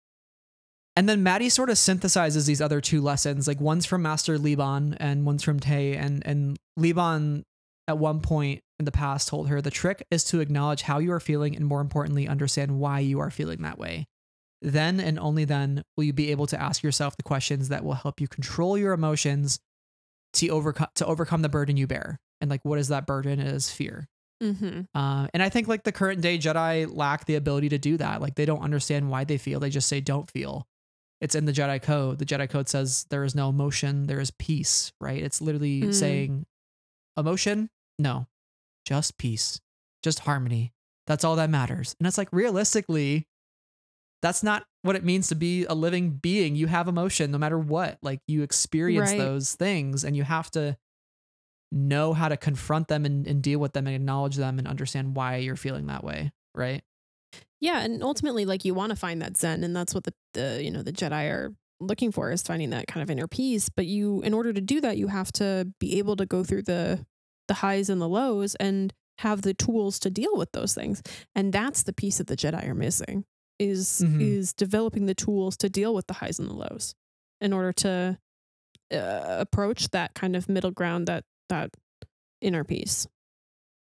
And then Matty sort of synthesizes these other two lessons. Like one's from Master Liban and one's from Tey. And and Liban at one point in the past told her the trick is to acknowledge how you are feeling and more importantly understand why you are feeling that way. Then and only then will you be able to ask yourself the questions that will help you control your emotions to overcome to overcome the burden you bear. And like what is that burden? It is fear. Mm-hmm. Uh, and I think like the current day Jedi lack the ability to do that. Like they don't understand why they feel. They just say don't feel. It's in the Jedi code. The Jedi code says there is no emotion, there is peace, right? It's literally Mm. saying emotion, no, just peace, just harmony. That's all that matters. And it's like realistically, that's not what it means to be a living being. You have emotion no matter what. Like you experience Right. those things and you have to know how to confront them and, and deal with them and acknowledge them and understand why you're feeling that way. Right. Yeah, and ultimately, like you want to find that Zen, and that's what the, the you know the Jedi are looking for is finding that kind of inner peace. But you, in order to do that, you have to be able to go through the the highs and the lows and have the tools to deal with those things. And that's the piece that the Jedi are missing is Mhm. is developing the tools to deal with the highs and the lows in order to uh, approach that kind of middle ground that that inner peace.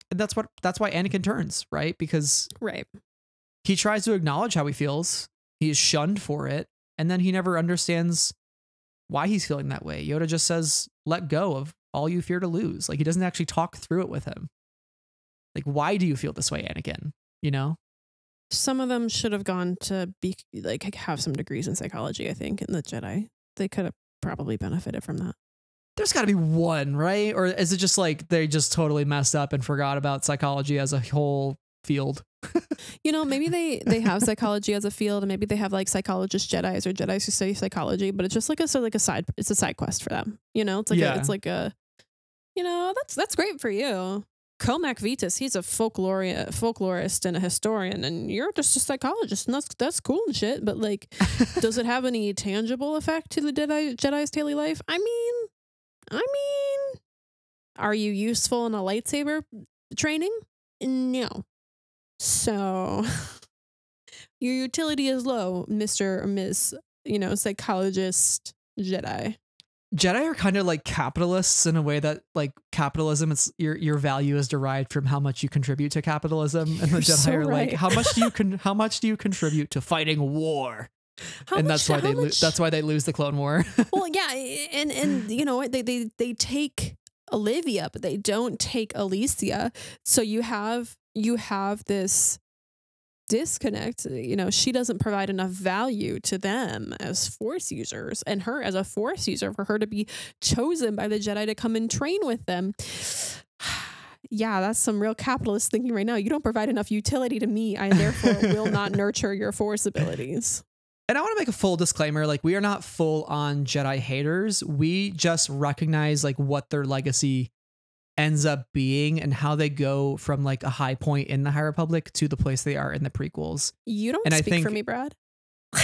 And that's what that's why Anakin turns, right? Because Right. he tries to acknowledge how he feels. He is shunned for it, and then he never understands why he's feeling that way. Yoda just says, "Let go of all you fear to lose." Like he doesn't actually talk through it with him. Like, why do you feel this way, Anakin? You know? some of them should have gone to be like have some degrees in psychology i think in the jedi they could have probably benefited from that There's got to be one, right? Or is it just like they just totally messed up and forgot about psychology as a whole field? (laughs) you know maybe they they have psychology as a field and maybe they have like psychologist jedis or jedis who study psychology but it's just like a so like a side it's a side quest for them you know it's like Yeah. a, it's like a you know that's that's great for you Cohmac Vitus, he's a folklore folklorist and a historian, and you're just a psychologist, and that's that's cool and shit. But like, does it (laughs) have any tangible effect to the Jedi Jedi's daily life? I mean, I mean, are you useful in a lightsaber training? No. So (laughs) your utility is low, Mister or Miss, you know, psychologist Jedi. Jedi are kind of like capitalists in a way that like capitalism it's your your value is derived from how much you contribute to capitalism and the You're Jedi so are like how much do you (laughs) con- how much do you contribute to fighting war? How and much- that's why they lo- that's why they lose the clone war. Well, (laughs) yeah, and and you know they they they take Olivia, but they don't take Alicia. So you have you have this disconnect. You know, she doesn't provide enough value to them as Force users, and her as a Force user for her to be chosen by the Jedi to come and train with them. (sighs) Yeah, that's some real capitalist thinking right now. You don't provide enough utility to me. I therefore (laughs) will not nurture your force abilities. And I want to make a full disclaimer like we are not full on Jedi haters. We just recognize like what their legacy ends up being and how they go from like a high point in the High Republic to the place they are in the prequels. You don't And I speak for me, Brad.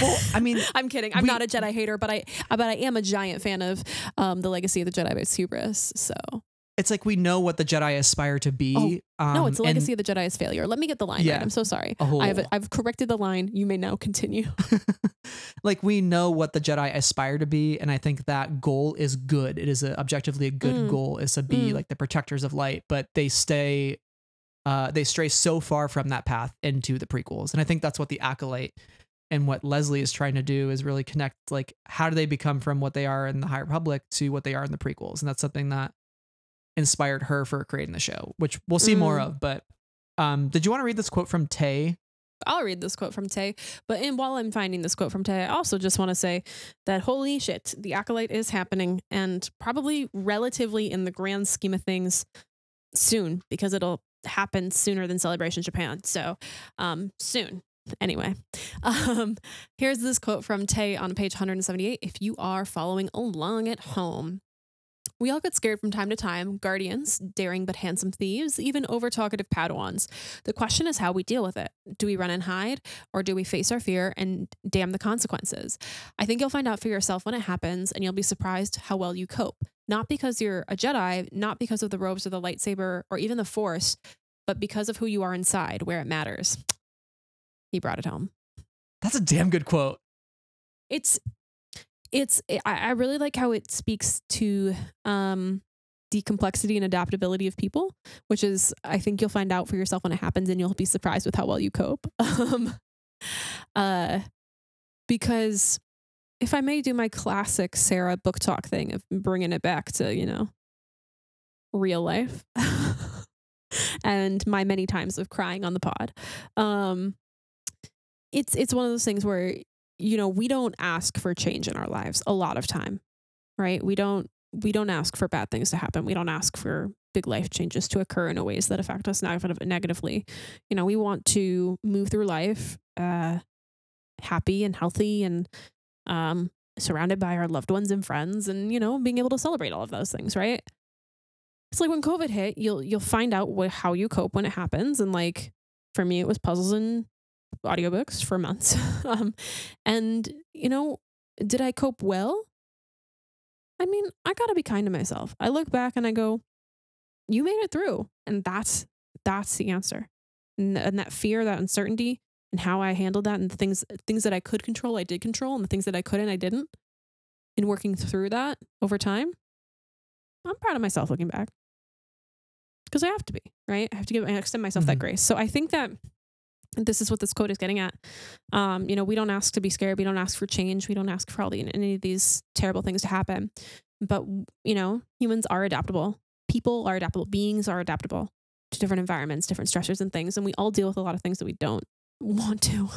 Well, I mean, (laughs) I'm kidding. I'm We- not a Jedi hater, but I but I am a giant fan of um, the Legacy of the Jedi by Hubris. So it's like we know what the Jedi aspire to be. um, no, it's the and- Legacy of the Jedi's failure. Let me get the line Yeah. right. I'm so sorry. Oh. I have I've corrected the line. You may now continue. (laughs) like we know what the Jedi aspire to be, and I think that goal is good. It is a, objectively a good Mm. goal, is to be Mm. like the protectors of light, but they stay, uh, they stray so far from that path into the prequels, and I think that's what the acolyte and what Leslye is trying to do is really connect. Like, how do they become from what they are in the High Republic to what they are in the prequels, and that's something that inspired her for creating the show, which we'll see more Mm. of. But um, did you want to read this quote from Tey I'll read this quote from Tey. But in, while I'm finding this quote from Tey, I also just want to say that holy shit, the acolyte is happening and probably relatively in the grand scheme of things soon because it'll happen sooner than Celebration Japan. So um, soon. Anyway, (laughs) um, here's this quote from Tay on page 178. If you are following along at home, we all get scared from time to time guardians, daring but handsome thieves, even over talkative Padawans. The question is how we deal with it. Do we run and hide, or do we face our fear and damn the consequences? I think you'll find out for yourself when it happens, and you'll be surprised how well you cope. Not because you're a Jedi, not because of the robes or the lightsaber or even the Force, but because of who you are inside, where it matters. He brought it home. That's a damn good quote. It's it's I, I really like how it speaks to um the complexity and adaptability of people, which is I think you'll find out for yourself when it happens and you'll be surprised with how well you cope. (laughs) Um uh because if I may do my classic Sarah book talk thing of bringing it back to, you know, real life (laughs) and my many times of crying on the pod. Um it's it's one of those things where you know, we don't ask for change in our lives a lot of time, right? We don't we don't ask for bad things to happen. We don't ask for big life changes to occur in ways that affect us negative, negatively. You know, we want to move through life uh, happy and healthy and um, surrounded by our loved ones and friends, and you know, being able to celebrate all of those things, right? It's like when COVID hit, you'll you'll find out what how you cope when it happens, and like for me, it was puzzles and audiobooks for months. (laughs) um, and, you know, did I cope well? I mean, I got to be kind to myself. I look back and I go, you made it through. And that's that's the answer. And, and that fear, that uncertainty, and how I handled that and the things things that I could control, I did control, and the things that I couldn't, I didn't. In working through that over time, I'm proud of myself looking back. Because I have to be, right? I have to give I extend myself mm-hmm. that grace. So I think that this is what this quote is getting at. Um, you know, we don't ask to be scared. We don't ask for change. We don't ask for all the any of these terrible things to happen. But you know, humans are adaptable. People are adaptable. Beings are adaptable to different environments, different stressors and things, and we all deal with a lot of things that we don't want to.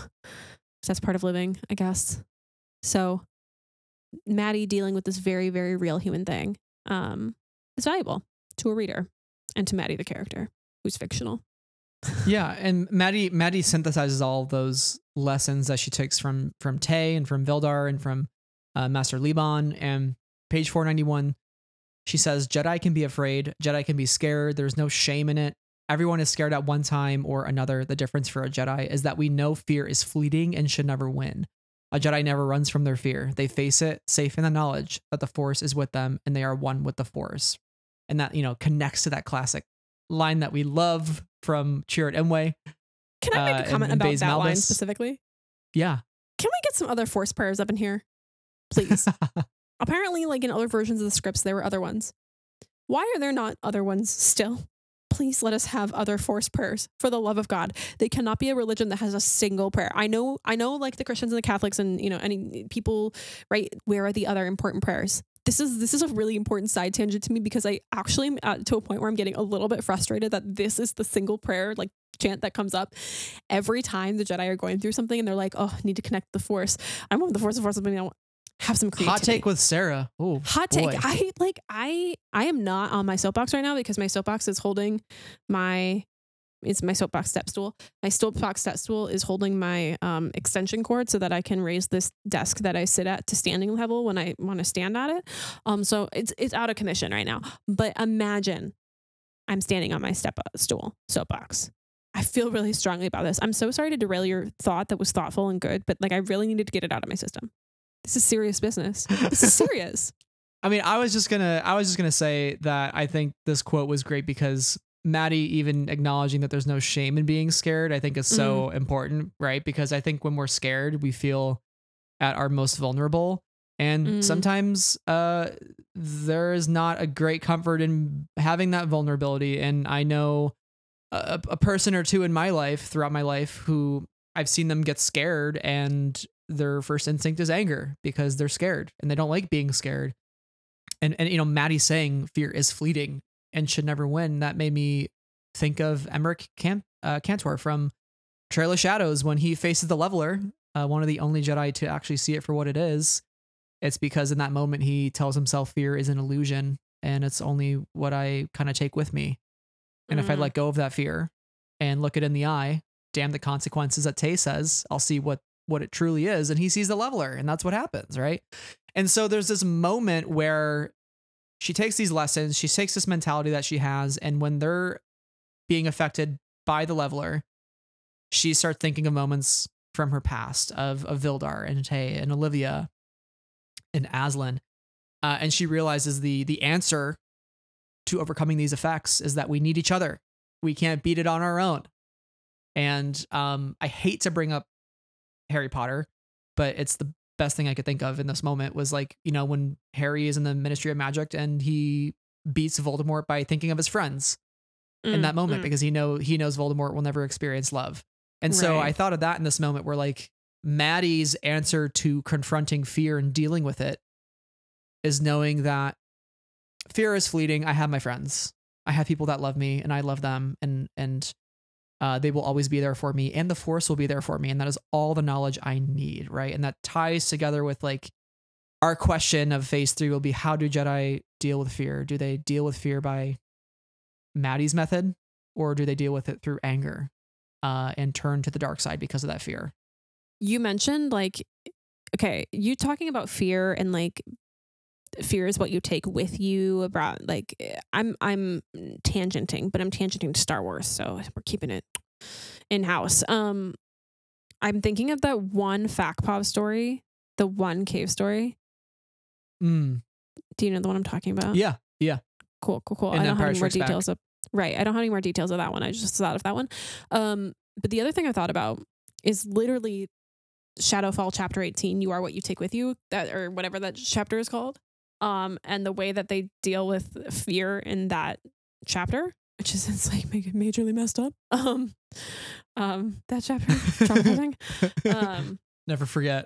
that's part of living, I guess. So, Matty dealing with this very, very real human thing um, is valuable to a reader and to Matty, the character, who's fictional yeah, and Matty Matty synthesizes all those lessons that she takes from from Tey and from Vildar and from uh, Master Liban. And page four ninety one, she says Jedi can be afraid, Jedi can be scared. There's no shame in it. Everyone is scared at one time or another. The difference for a Jedi is that we know fear is fleeting and should never win. A Jedi never runs from their fear. They face it, safe in the knowledge that the Force is with them and they are one with the Force. And that, you know, connects to that classic line that we love from Chirrut Îmwe. Can I make a uh, comment about that Malbus. line specifically? Yeah. Can we get some other force prayers up in here? Please. (laughs) Apparently, like in other versions of the scripts, there were other ones. Why are there not other ones still? Please let us have other force prayers for the love of God. They cannot be a religion that has a single prayer. I know, I know, like the Christians and the Catholics and you know any people, right? Where are the other important prayers? This is this is a really important side tangent to me because I actually am at, to a point where I'm getting a little bit frustrated that this is the single prayer like chant that comes up every time the Jedi are going through something and they're like, oh, I need to connect the Force. I'm with the Force, the Force, something I have some creativity. Hot take with Sarah. Oh, hot boy. take. I like I I am not on my soapbox right now because my soapbox is holding my it's my soapbox step stool. My soapbox step stool is holding my um, extension cord so that I can raise this desk that I sit at to standing level when I want to stand at it. Um, so it's it's out of commission right now. But imagine I'm standing on my step uh, stool soapbox. I feel really strongly about this. I'm so sorry to derail your thought that was thoughtful and good, but like I really needed to get it out of my system. This is serious business. This is serious. (laughs) I mean, I was just gonna I was just gonna say that I think this quote was great because Matty even acknowledging that there's no shame in being scared, I think is so mm. important, right? Because I think when we're scared, we feel at our most vulnerable. And mm. sometimes uh, there is not a great comfort in having that vulnerability. And I know a, a person or two in my life, throughout my life, who I've seen them get scared and their first instinct is anger because they're scared and they don't like being scared. And, and you know, Matty saying fear is fleeting and should never win, that made me think of Emeric Can- uh, Cantor from Trail of Shadows when he faces the leveler, uh, one of the only Jedi to actually see it for what it is. It's because in that moment he tells himself fear is an illusion and it's only what I kind of take with me. And if I Mm. let go of that fear and look it in the eye, damn the consequences that Tey says, I'll see what what it truly is. And he sees the leveler, and that's what happens, right? And so there's this moment where she takes these lessons, she takes this mentality that she has, and when they're being affected by the leveler, she starts thinking of moments from her past of of Vildar and Tey and Olivia and Azlin. Uh, and she realizes the the answer to overcoming these effects is that we need each other. We can't beat it on our own. And um, I hate to bring up Harry Potter, but it's the best thing I could think of in this moment was like, you know, when Harry is in the Ministry of Magic and he beats Voldemort by thinking of his friends in Mm, that moment mm. because he know he knows Voldemort will never experience love. And so I thought of that in this moment where like Matty's answer to confronting fear and dealing with it is knowing that fear is fleeting. I have my friends. I have people that love me and I love them and and uh, they will always be there for me and the force will be there for me and that is all the knowledge I need, right? And that ties together with like our question of phase 3 will be how do Jedi deal with fear? Do they deal with fear by Matty's method or do they deal with it through anger uh, and turn to the dark side because of that fear? you mentioned like okay you talking about fear and like fear is what you take with you about like i'm i'm tangenting but i'm tangenting to star wars so we're keeping it in house um i'm thinking of that one fact pop story the one cave story. Mm, do you know the one i'm talking about? Yeah, yeah. cool cool cool. And i don't have any more Back. details of right i don't have any more details of that one. I just thought of that one. Um but the other thing i thought about is literally shadowfall chapter 18 you are what you take with you that or whatever that chapter is called um and the way that they deal with fear in that chapter which is (laughs) it's like majorly messed up um um that chapter traumatizing um (laughs) Never forget.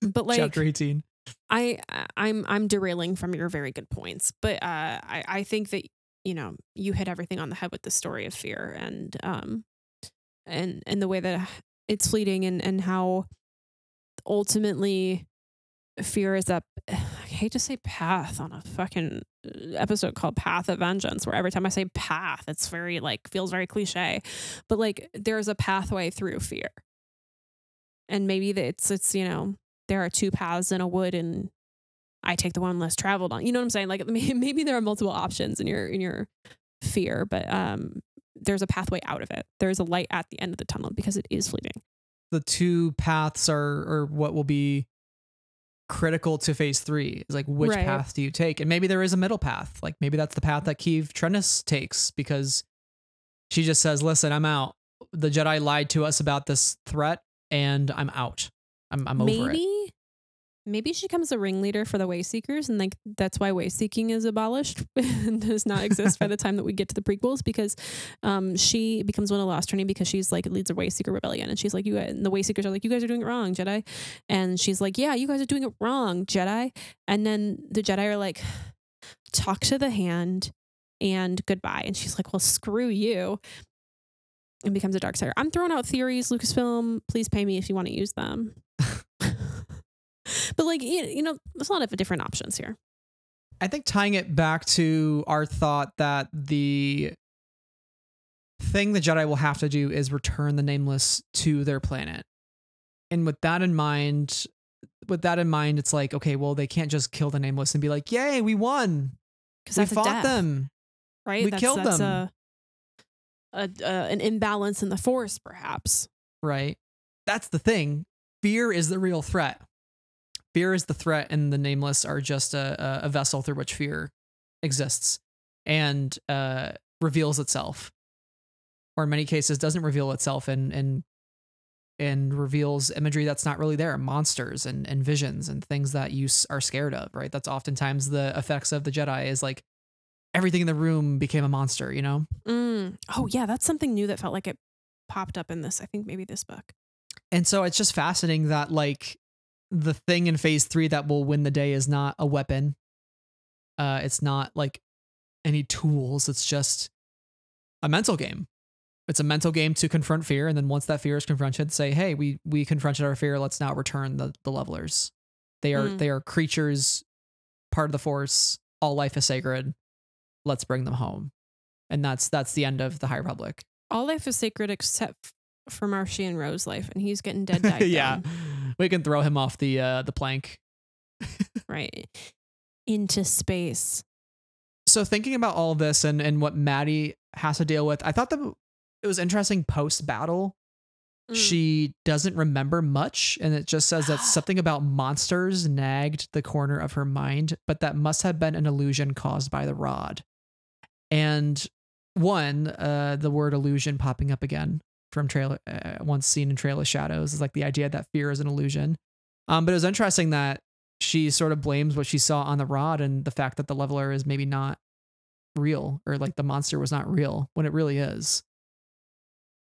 but (laughs) like Chapter 18. I I'm I'm derailing from your very good points, but uh, I I think that you know you hit everything on the head with the story of fear and um and and the way that it's fleeting and and how ultimately fear is that (sighs) I hate to say path on a fucking uh, episode called Path of Vengeance where every time I say path it's very like feels very cliche but like there's a pathway through fear and maybe it's it's you know there are two paths in a wood and I take the one less traveled on. You know what I'm saying? Like (laughs) maybe there are multiple options in your in your fear, but um there's a pathway out of it. There's a light at the end of the tunnel because it is fleeting. The two paths are, are what will be critical to phase three. Is like, which Right. path do you take? And maybe there is a middle path. Like, maybe that's the path that Keeve Trennis takes because she just says, listen, I'm out. The Jedi lied to us about this threat and I'm out. I'm, I'm over it. Maybe she becomes a ringleader for the way seekers and like that's why way seeking is abolished (laughs) and does not exist by the time that we get to the prequels because um she becomes one of the lost training because she's like leads a way seeker rebellion and she's like you guys, and the way seekers are like you guys are doing it wrong jedi. And she's like yeah you guys are doing it wrong jedi. And then the jedi are like talk to the hand and goodbye. And she's like well screw you and becomes a dark sider i'm throwing out theories lucasfilm please pay me if you want to use them (laughs) (laughs) but like you, know there's a lot of different options here I think tying it back to our thought that the thing the Jedi will have to do is return the nameless to their planet. And with that in mind, with that in mind, it's like, okay, well, they can't just kill the nameless and be like, yay, we won. because We fought death, them. right we that's, killed that's them. A, a, a an imbalance in the force perhaps Right. That's the thing. Fear is the real threat. Fear is the threat, and the nameless are just a, a, vessel through which fear exists and uh, reveals itself. Or in many cases, doesn't reveal itself and and and reveals imagery that's not really there, monsters and, and visions and things that you are scared of, right? That's oftentimes the effects of the Jedi is like everything in the room became a monster, you know? mm. oh yeah that's something new that felt like it popped up in this i think maybe this book And so it's just fascinating that like the thing in phase three that will win the day is not a weapon. Uh, it's not like any tools. It's just a mental game. It's a mental game to confront fear, and then once that fear is confronted, say, "Hey, we we confronted our fear. Let's now return the the levelers. They are Mm. they are creatures, part of the force. All life is sacred. Let's bring them home." And that's that's the end of the High Republic. All life is sacred except for Marchion Ro's life, and he's getting dead. (laughs) Died yeah, down, we can throw him off the uh, the plank. (laughs) right into space. so thinking about all of this and and what Matty has to deal with, I thought that it was interesting post battle. Mm. She doesn't remember much, and it just says that (gasps) something about monsters nagged the corner of her mind, but that must have been an illusion caused by the rod. And one, uh, the word illusion popping up again from trailer uh, once seen in Trail of Shadows is like the idea that fear is an illusion. Um, but it was interesting that she sort of blames what she saw on the rod and the fact that the leveler is maybe not real or like the monster was not real when it really is.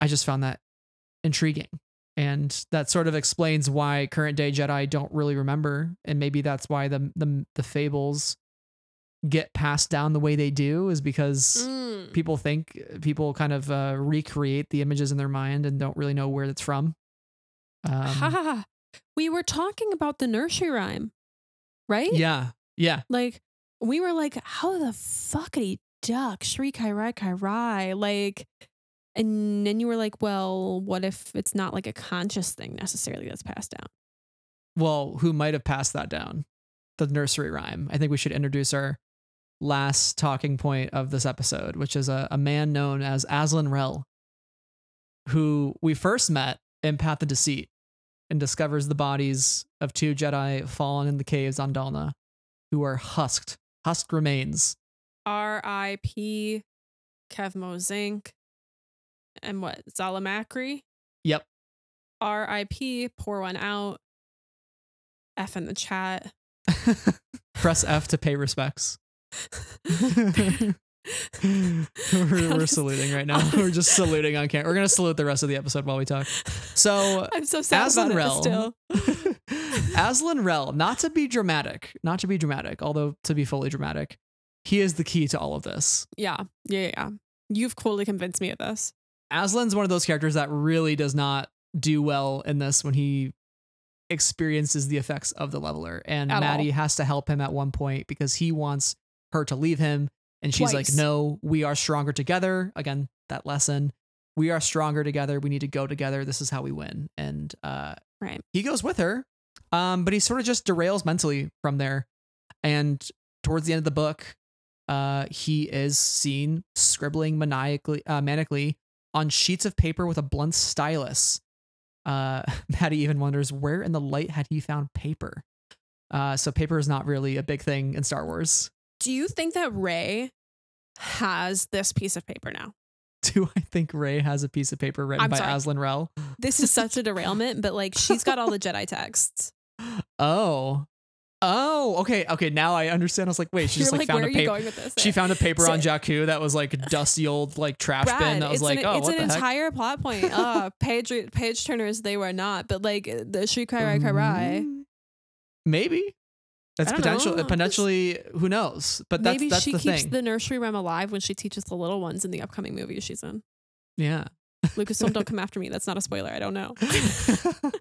I just found that intriguing. And that sort of explains why current day Jedi don't really remember. And maybe that's why the the, the fables get passed down the way they do is because Mm. people think people kind of uh, recreate the images in their mind and don't really know where it's from. Um, ha. We were talking about the nursery rhyme, right? yeah, yeah, Like we were like, how the fuckity duck Shrii Ka Rai kai rai like, and then you were like, well, what if it's not like a conscious thing necessarily that's passed down? well, who might have passed that down? The nursery rhyme. I think we should introduce our last talking point of this episode, which is a, a man known as Azlin Rell, who we first met in Path of Deceit and discovers the bodies of two Jedi fallen in the caves on Dalna, who are husked, husked remains. R.I.P. Kevmo Zink, and what Zallah Macri. Yep. R.I.P. Pour one out. F in the chat. (laughs) Press F to pay respects. We're, (laughs) we're saluting right now. (laughs) We're just saluting on camera. We're gonna salute the rest of the episode while we talk. So I'm so sad Azlin about Rell. still. (laughs) Azlin Rell, not to be dramatic, not to be dramatic, although to be fully dramatic, he is the key to all of this. Yeah, yeah, yeah, yeah. You've fully convinced me of this. Azlin's one of those characters that really does not do well in this when he experiences the effects of the leveler. And At Matty all. has to help him at one point because he wants her to leave him. And she's like, no, we are stronger together. Again, that lesson. We are stronger together. We need to go together. This is how we win. And uh, Right. he goes with her. Um, but he sort of just derails mentally from there. And towards the end of the book, uh, he is seen scribbling maniacally, uh, manically on sheets of paper with a blunt stylus. Uh, (laughs) Matty even wonders where in the light had he found paper. Uh, so paper is not really a big thing in Star Wars. Do you think that Rey has this piece of paper now? Do I think Rey has a piece of paper written I'm by sorry. Azlin Rell? This is such a (laughs) derailment, but like she's got all the Jedi texts. Oh, oh, okay, okay. Now I understand. I was like, wait, she You're just like, like, found where a are you paper. going with this? She found a paper So- on Jakku that was like a (laughs) dusty old like trash bin. Brad, That was like, an, oh, it's what an the heck? entire plot (laughs) point. Uh, page page turners they were not, but like the Shrii Ka Rai Kai Rai. Mm, Maybe. That's potential. know. Potentially, who knows? But that's Maybe that's she the keeps thing. the nursery rhyme alive when she teaches the little ones in the upcoming movie she's in. yeah. Lucasfilm, don't come after me. That's not a spoiler. I don't know. (laughs)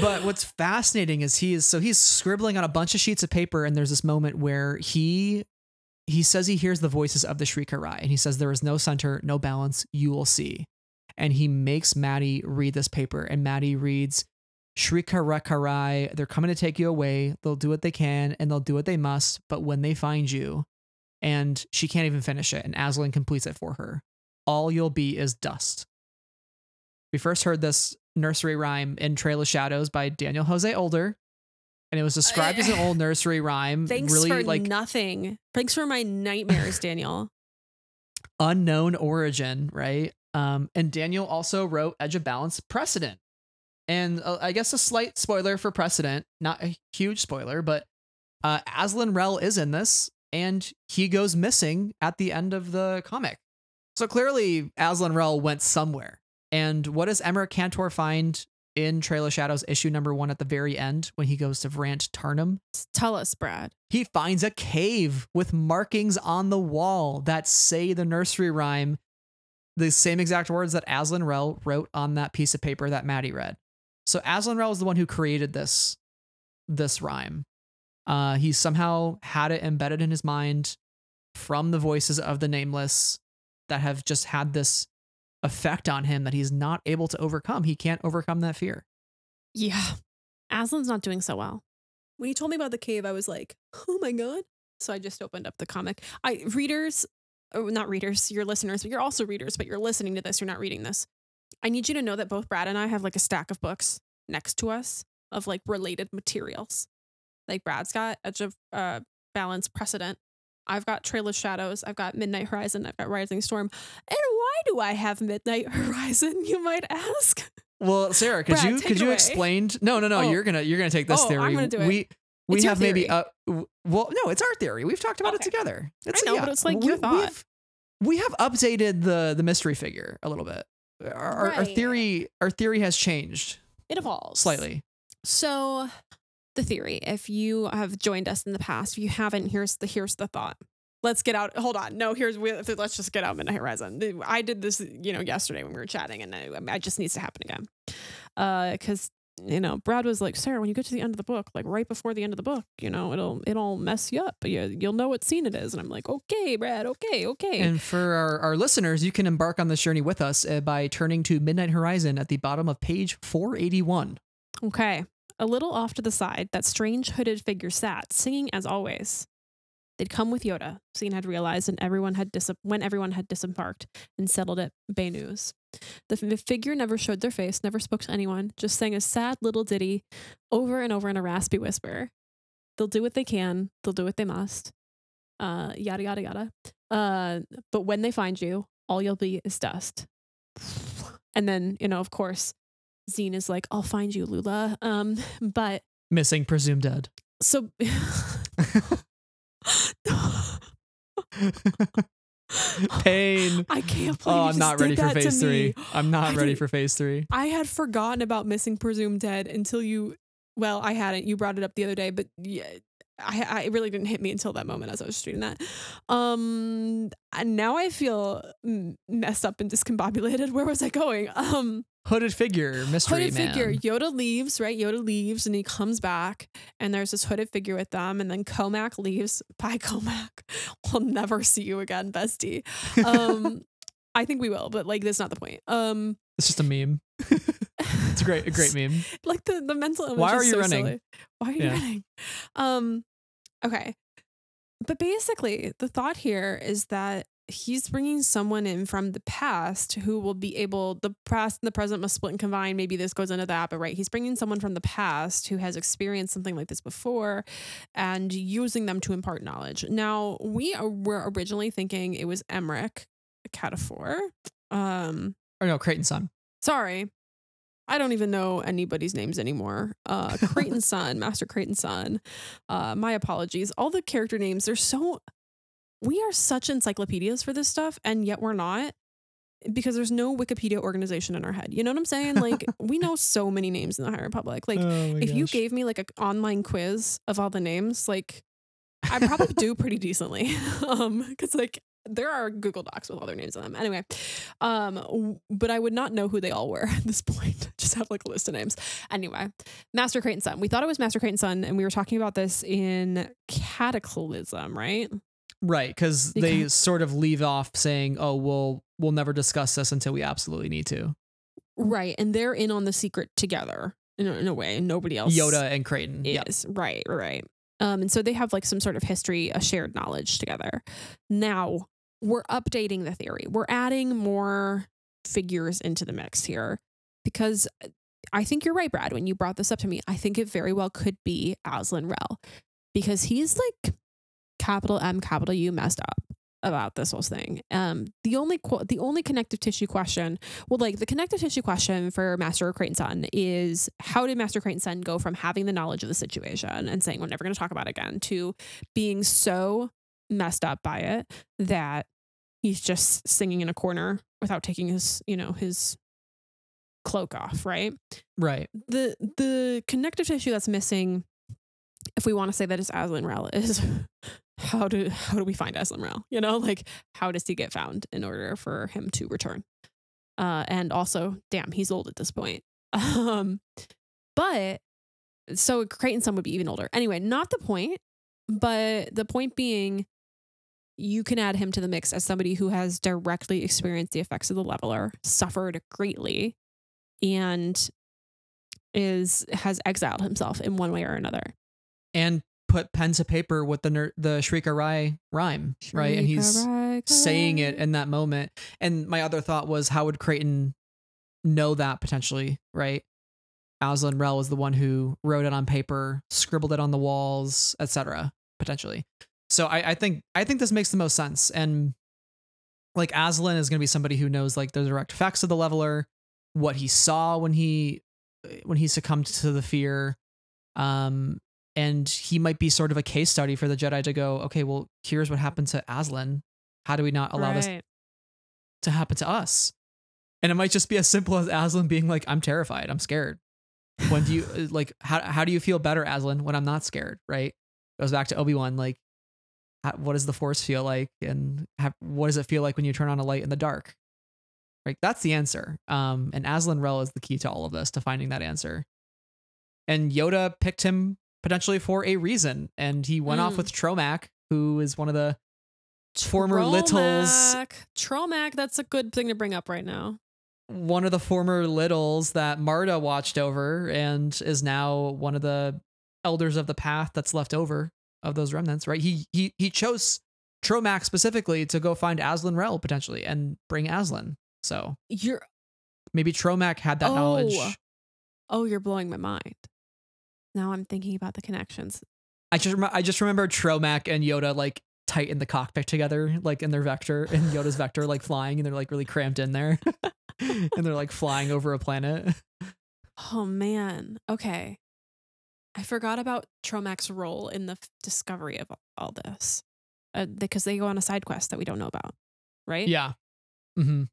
but what's fascinating is he is so he's scribbling on a bunch of sheets of paper, and there's this moment where he he says he hears the voices of the Shrii Ka Rai, and he says there is no center, no balance. You will see, and he makes Matty read this paper, and Matty reads. Shrii Ka Rai Ka Rai, they're coming to take you away. They'll do what they can and they'll do what they must. But when they find you, and she can't even finish it, and Azlin completes it for her, all you'll be is dust. We first heard this nursery rhyme in Trail of Shadows by Daniel Jose Older, and it was described as an old (laughs) nursery rhyme. Thanks really for like nothing. Thanks for my nightmares, Daniel. unknown origin, right? Um, and Daniel also wrote Edge of Balance Precedent. And uh, I guess a slight spoiler for Precedent, not a huge spoiler, but uh, Azlin Rell is in this, and he goes missing at the end of the comic. So clearly, Azlin Rell went somewhere. And what does Emerick Cantor find in Trail of Shadows issue number one at the very end when he goes to Vrant Tarnum? Tell us, Brad. he finds a cave with markings on the wall that say the nursery rhyme the same exact words that Azlin Rell wrote on that piece of paper that Matty read. So Azlin Rell is the one who created this this rhyme. Uh, he somehow had it embedded in his mind from the voices of the nameless that have just had this effect on him that he's not able to overcome. He can't overcome that fear. Yeah. Azlin's not doing so well. When he told me about the cave, I was like, oh my God. So I just opened up the comic. I readers, oh, not readers, you're listeners, but you're also readers, but you're listening to this, you're not reading this. I need you to know that both Brad and I have like a stack of books next to us of like related materials. Like Brad's got Edge of uh, Balance Precedent. I've got Trail of Shadows. I've got Midnight Horizon. I've got Rising Storm. And why do I have Midnight (laughs) Horizon, you might ask? Well, Sarah, could Brad, you could you explain? No, no, no. Oh. You're gonna you're gonna take this Oh, I'm theory. gonna do it. We we It's have maybe uh well no, it's our theory. We've talked about it together. It's, I know, but it's like your thought. We've, we have updated the the mystery figure a little bit. Our, our, our theory our theory has changed It evolves slightly. So, the theory, if you have joined us in the past, if you haven't, here's the here's the thought. Let's get out. Hold on. No, here's we- let's just get out of Midnight Horizon. I did this, you know, yesterday when we were chatting, and I, I just needs to happen again. Uh, because you know, Brad was like, Sarah, when you get to the end of the book, like right before the end of the book, you know, it'll it'll mess you up. But you, you'll know what scene it is. And I'm like, okay, Brad, okay, okay. And for our, our listeners, you can embark on this journey with us uh, by turning to Midnight Horizon at the bottom of page 481. Okay. A little off to the side, that strange hooded figure sat, singing as always. They'd come with Yoda, Zeen had realized, and everyone had dis- when everyone had disembarked and settled at Bay News. The, f- the figure never showed their face, never spoke to anyone, just sang a sad little ditty over and over in a raspy whisper. They'll do what they can, they'll do what they must. Uh, yada, yada, yada. Uh, but when they find you, all you'll be is dust. (sighs) And then, you know, of course, Zeen is like, I'll find you, Lula. Um, (laughs) but Missing, presumed dead. so (laughs) (laughs) (laughs) Pain. (laughs) I can't believe Oh, I'm not ready for phase three. I'm not I ready for phase three. I had forgotten about missing presumed dead until you well, I hadn't. You brought it up the other day, but yeah, I, I it really didn't hit me until that moment as I was reading that. Um, and now I feel messed up and discombobulated. (laughs) Where was I going? Um, Hooded figure, mystery hooded man. figure. Yoda leaves, right? Yoda leaves and he comes back, and there's this hooded figure with them. And then Cohmac leaves. (laughs) Bye, Cohmac. We'll never see you again, bestie. Um, (laughs) I think we will, but like that's not the point. Um, It's just a meme. (laughs) It's a great, a great meme. like the the mental image. Why are you so running? silly. Why are you Yeah. running? Um, okay, but basically, the thought here is that he's bringing someone in from the past who will be able. The past and the present must split and combine. Maybe this goes into that, but right, he's bringing someone from the past who has experienced something like this before, and using them to impart knowledge. Now, we are, were originally thinking it was Emerick Cataphor. Um, Or no, Creighton Sun. sorry. I don't even know anybody's names anymore. Uh Creighton's (laughs) son, Master Creighton Sun. Uh my apologies. All the character names, they're so we are such encyclopedias for this stuff, and yet we're not because there's no Wikipedia organization in our head. You know what I'm saying? Like (laughs) we know so many names in the High Republic. Like Oh if you gave me like an online quiz of all the names, like I probably do pretty decently. (laughs) Um, because like there are Google Docs with all their names on them. Anyway, um, but I would not know who they all were (laughs) at this point. Just have like a list of names. Anyway, Master Creighton Sun. We thought it was Master Creighton Sun, and we were talking about this in Cataclysm, right? Right, because they sort of leave off saying, "Oh, we'll we'll never discuss this until we absolutely need to." Right, and they're in on the secret together in a, in a way. Nobody else. Yoda and Creighton. Yep. right right um and so they have like some sort of history a shared knowledge together now we're updating the theory we're adding more figures into the mix here because i think you're right brad when you brought this up to me i think it very well could be azlin rell because he's like capital m capital u messed up about this whole thing um the only qu- the only connective tissue question well, like the connective tissue question for Master Creighton Sun is how did Master Creighton Sun go from having the knowledge of the situation and saying we're never going to talk about it again to being so messed up by it that he's just singing in a corner without taking his, you know, his cloak off, right? Right. The the connective tissue that's missing, if we want to say that it's Azlin Rell, is how do how do we find Azlin Rell? You know, like how does he get found in order for him to return? Uh, and also, damn, he's old at this point. (laughs) Um, but so Creighton Sun would be even older. Anyway, not the point, but the point being, you can add him to the mix as somebody who has directly experienced the effects of the leveler, suffered greatly, and is has exiled himself in one way or another. And put pen to paper with the ner- the Shrii Ka Rai rhyme, right? And he's saying it in that moment. And my other thought was, how would Creighton know that potentially, right? Azlin Rell was the one who wrote it on paper, scribbled it on the walls, etc. Potentially. So I, I think I think this makes the most sense. And like Azlin is going to be somebody who knows like the direct effects of the leveler, what he saw when he when he succumbed to the fear, um, and he might be sort of a case study for the Jedi to go, okay, well, here's what happened to Azlin. How do we not allow right. this to happen to us? And it might just be as simple as Azlin being like, I'm terrified, I'm scared. When do you (laughs) uh, like how how do you feel better, Azlin, when I'm not scared? Right? Goes back to Obi Wan, like, how, what does the Force feel like, and have, what does it feel like when you turn on a light in the dark? Right? That's the answer. Um, and Azlin Rell is the key to all of this, to finding that answer. And Yoda picked him potentially for a reason, and he went off Mm. with Tromac, who is one of the former littles Tromac. Tromac, that's a good thing to bring up right now. one of the former littles that Marda watched over and is now one of the elders of the path that's left over of those remnants, right? He he he chose Tromac specifically to go find Azlin Rell potentially and bring Azlin. So You're maybe Tromac had that Oh. knowledge. oh, you're blowing my mind. Now I'm thinking about the connections. I just rem- I just remember Tromac and Yoda like tight in the cockpit together, like in their vector, in Yoda's vector, like flying, and they're like really cramped in there, (laughs) and they're like flying over a planet. Oh man. Okay. I forgot about Tromac's role in the f- discovery of all this. Uh, because they go on a side quest that we don't know about, right? Yeah. Mm-hmm.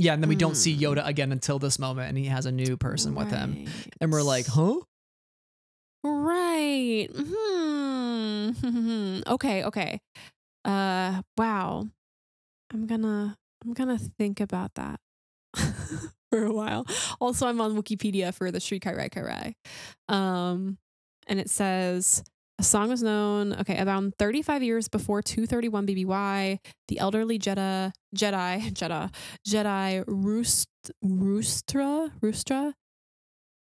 Yeah, and then we don't see Hmm. Yoda again until this moment, and he has a new person with him, and we're like, huh? Right. Hmm. (laughs) okay, okay. Uh wow. I'm gonna I'm gonna think about that (laughs) for a while. Also, I'm on Wikipedia for the Sri Kai Kai Um and it says a song was known, okay, around 35 years before 231 BBY, the elderly Jedi, Jedi, (laughs) Jedi, Jedi Roost, Roostra, Roostra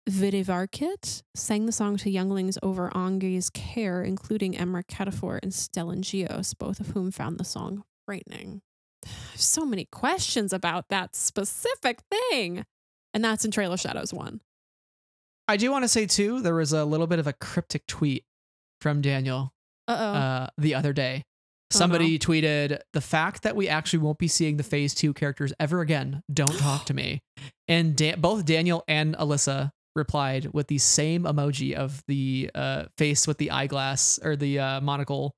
Vidivarkit sang the song to younglings over Angi's care, including Emra Catafor and Stellan Gios, both of whom found the song frightening. (sighs) So many questions about that specific thing. And that's in Trail of Shadows 1. I do want to say too, there was a little bit of a cryptic tweet from Daniel uh, the other day. Oh, Somebody tweeted the fact that we actually won't be seeing the Phase Two characters ever again. Don't (gasps) talk to me. And both Daniel and Alyssa replied with the same emoji of the uh, face with the eyeglass or the uh, monocle,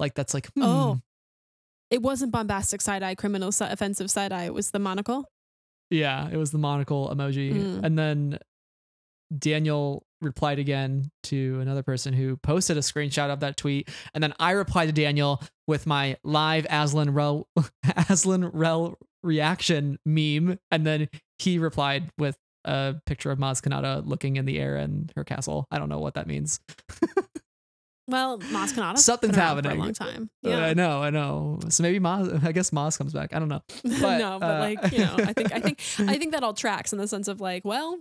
like that's like hmm. Oh. it wasn't bombastic side eye, criminal si- offensive side eye. It was the monocle. Yeah, it was the monocle emoji. Mm. And then Daniel replied again to another person who posted a screenshot of that tweet. And then I replied to Daniel with my live Azlin Rell (laughs) Azlin Rell reaction meme. And then he replied with a picture of Maz Kanata looking in the air in her castle. I don't know what that means. (laughs) Well, Maz Kanata. Something's around for a long time. (laughs) Uh, Yeah. I know, I know. So maybe Maz I guess Maz comes back. I don't know. But, no, but uh, like, you know, I think I think I think that all tracks in the sense of like, well,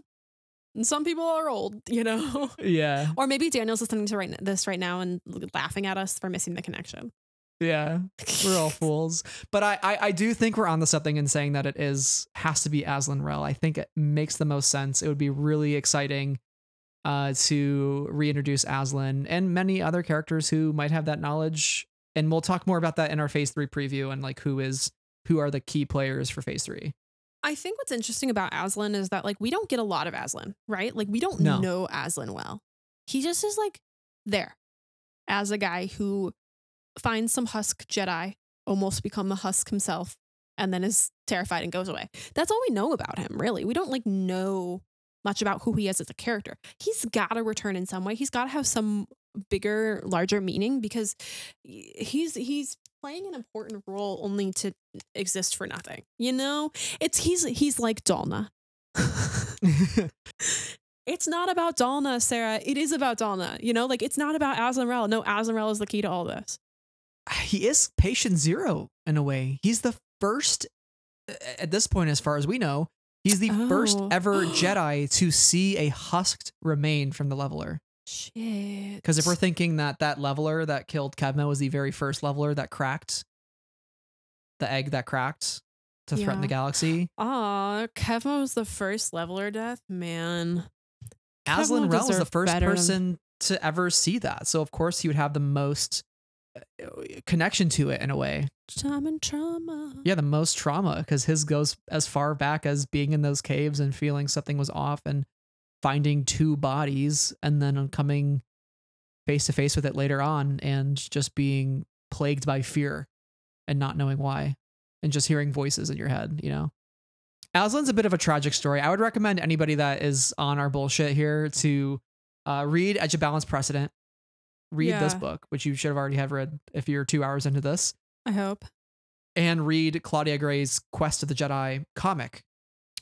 some people are old, (laughs) you know. Yeah. or maybe Daniel's listening to right this right now and laughing at us for missing the connection. Yeah. we're all (laughs) fools. But I, I I do think we're on to something in saying that it is has to be Azlin Rell. I think it makes the most sense. It would be really exciting uh to reintroduce Azlin and many other characters who might have that knowledge. And we'll talk more about that in our phase three preview and like who is who are the key players for phase three. I think what's interesting about Azlin is that like we don't get a lot of Azlin, right? Like we don't No. know Azlin well. He just is like there as a guy who finds some husk Jedi, almost become a husk himself, and then is terrified and goes away. That's all we know about him, really. We don't like know much about who he is as a character. He's got to return in some way. He's got to have some bigger, larger meaning because he's he's playing an important role only to exist for nothing. You know, it's he's he's like Dalna. (laughs) (laughs) it's not about Dalna, Sarah. It is about Dalna. You know, like it's not about Azlin Rell. No, Azlin Rell is the key to all this. he is patient zero in a way. He's the first at this point, as far as we know, he's the first Oh. ever (gasps) Jedi to see a husked remain from the leveler. Shit. Because if we're thinking that that leveler that killed Kevmo was the very first leveler that cracked the egg that cracked to threaten the galaxy, Aw, Kevin was the first leveler death, man. Azlin Rell was the first better than- person to ever see that. So of course he would have the most uh, connection to it in a way. Time and trauma. Yeah, the most trauma because his goes as far back as being in those caves and feeling something was off and finding two bodies and then coming face to face with it later on and just being plagued by fear and not knowing why and just hearing voices in your head, you know. Azlin's a bit of a tragic story. I would recommend anybody that is on our bullshit here to uh, read Edge of Balance Precedent. Read this book, which you should have already have read if you're two hours into this I hope. and read Claudia Gray's Quest of the Jedi comic,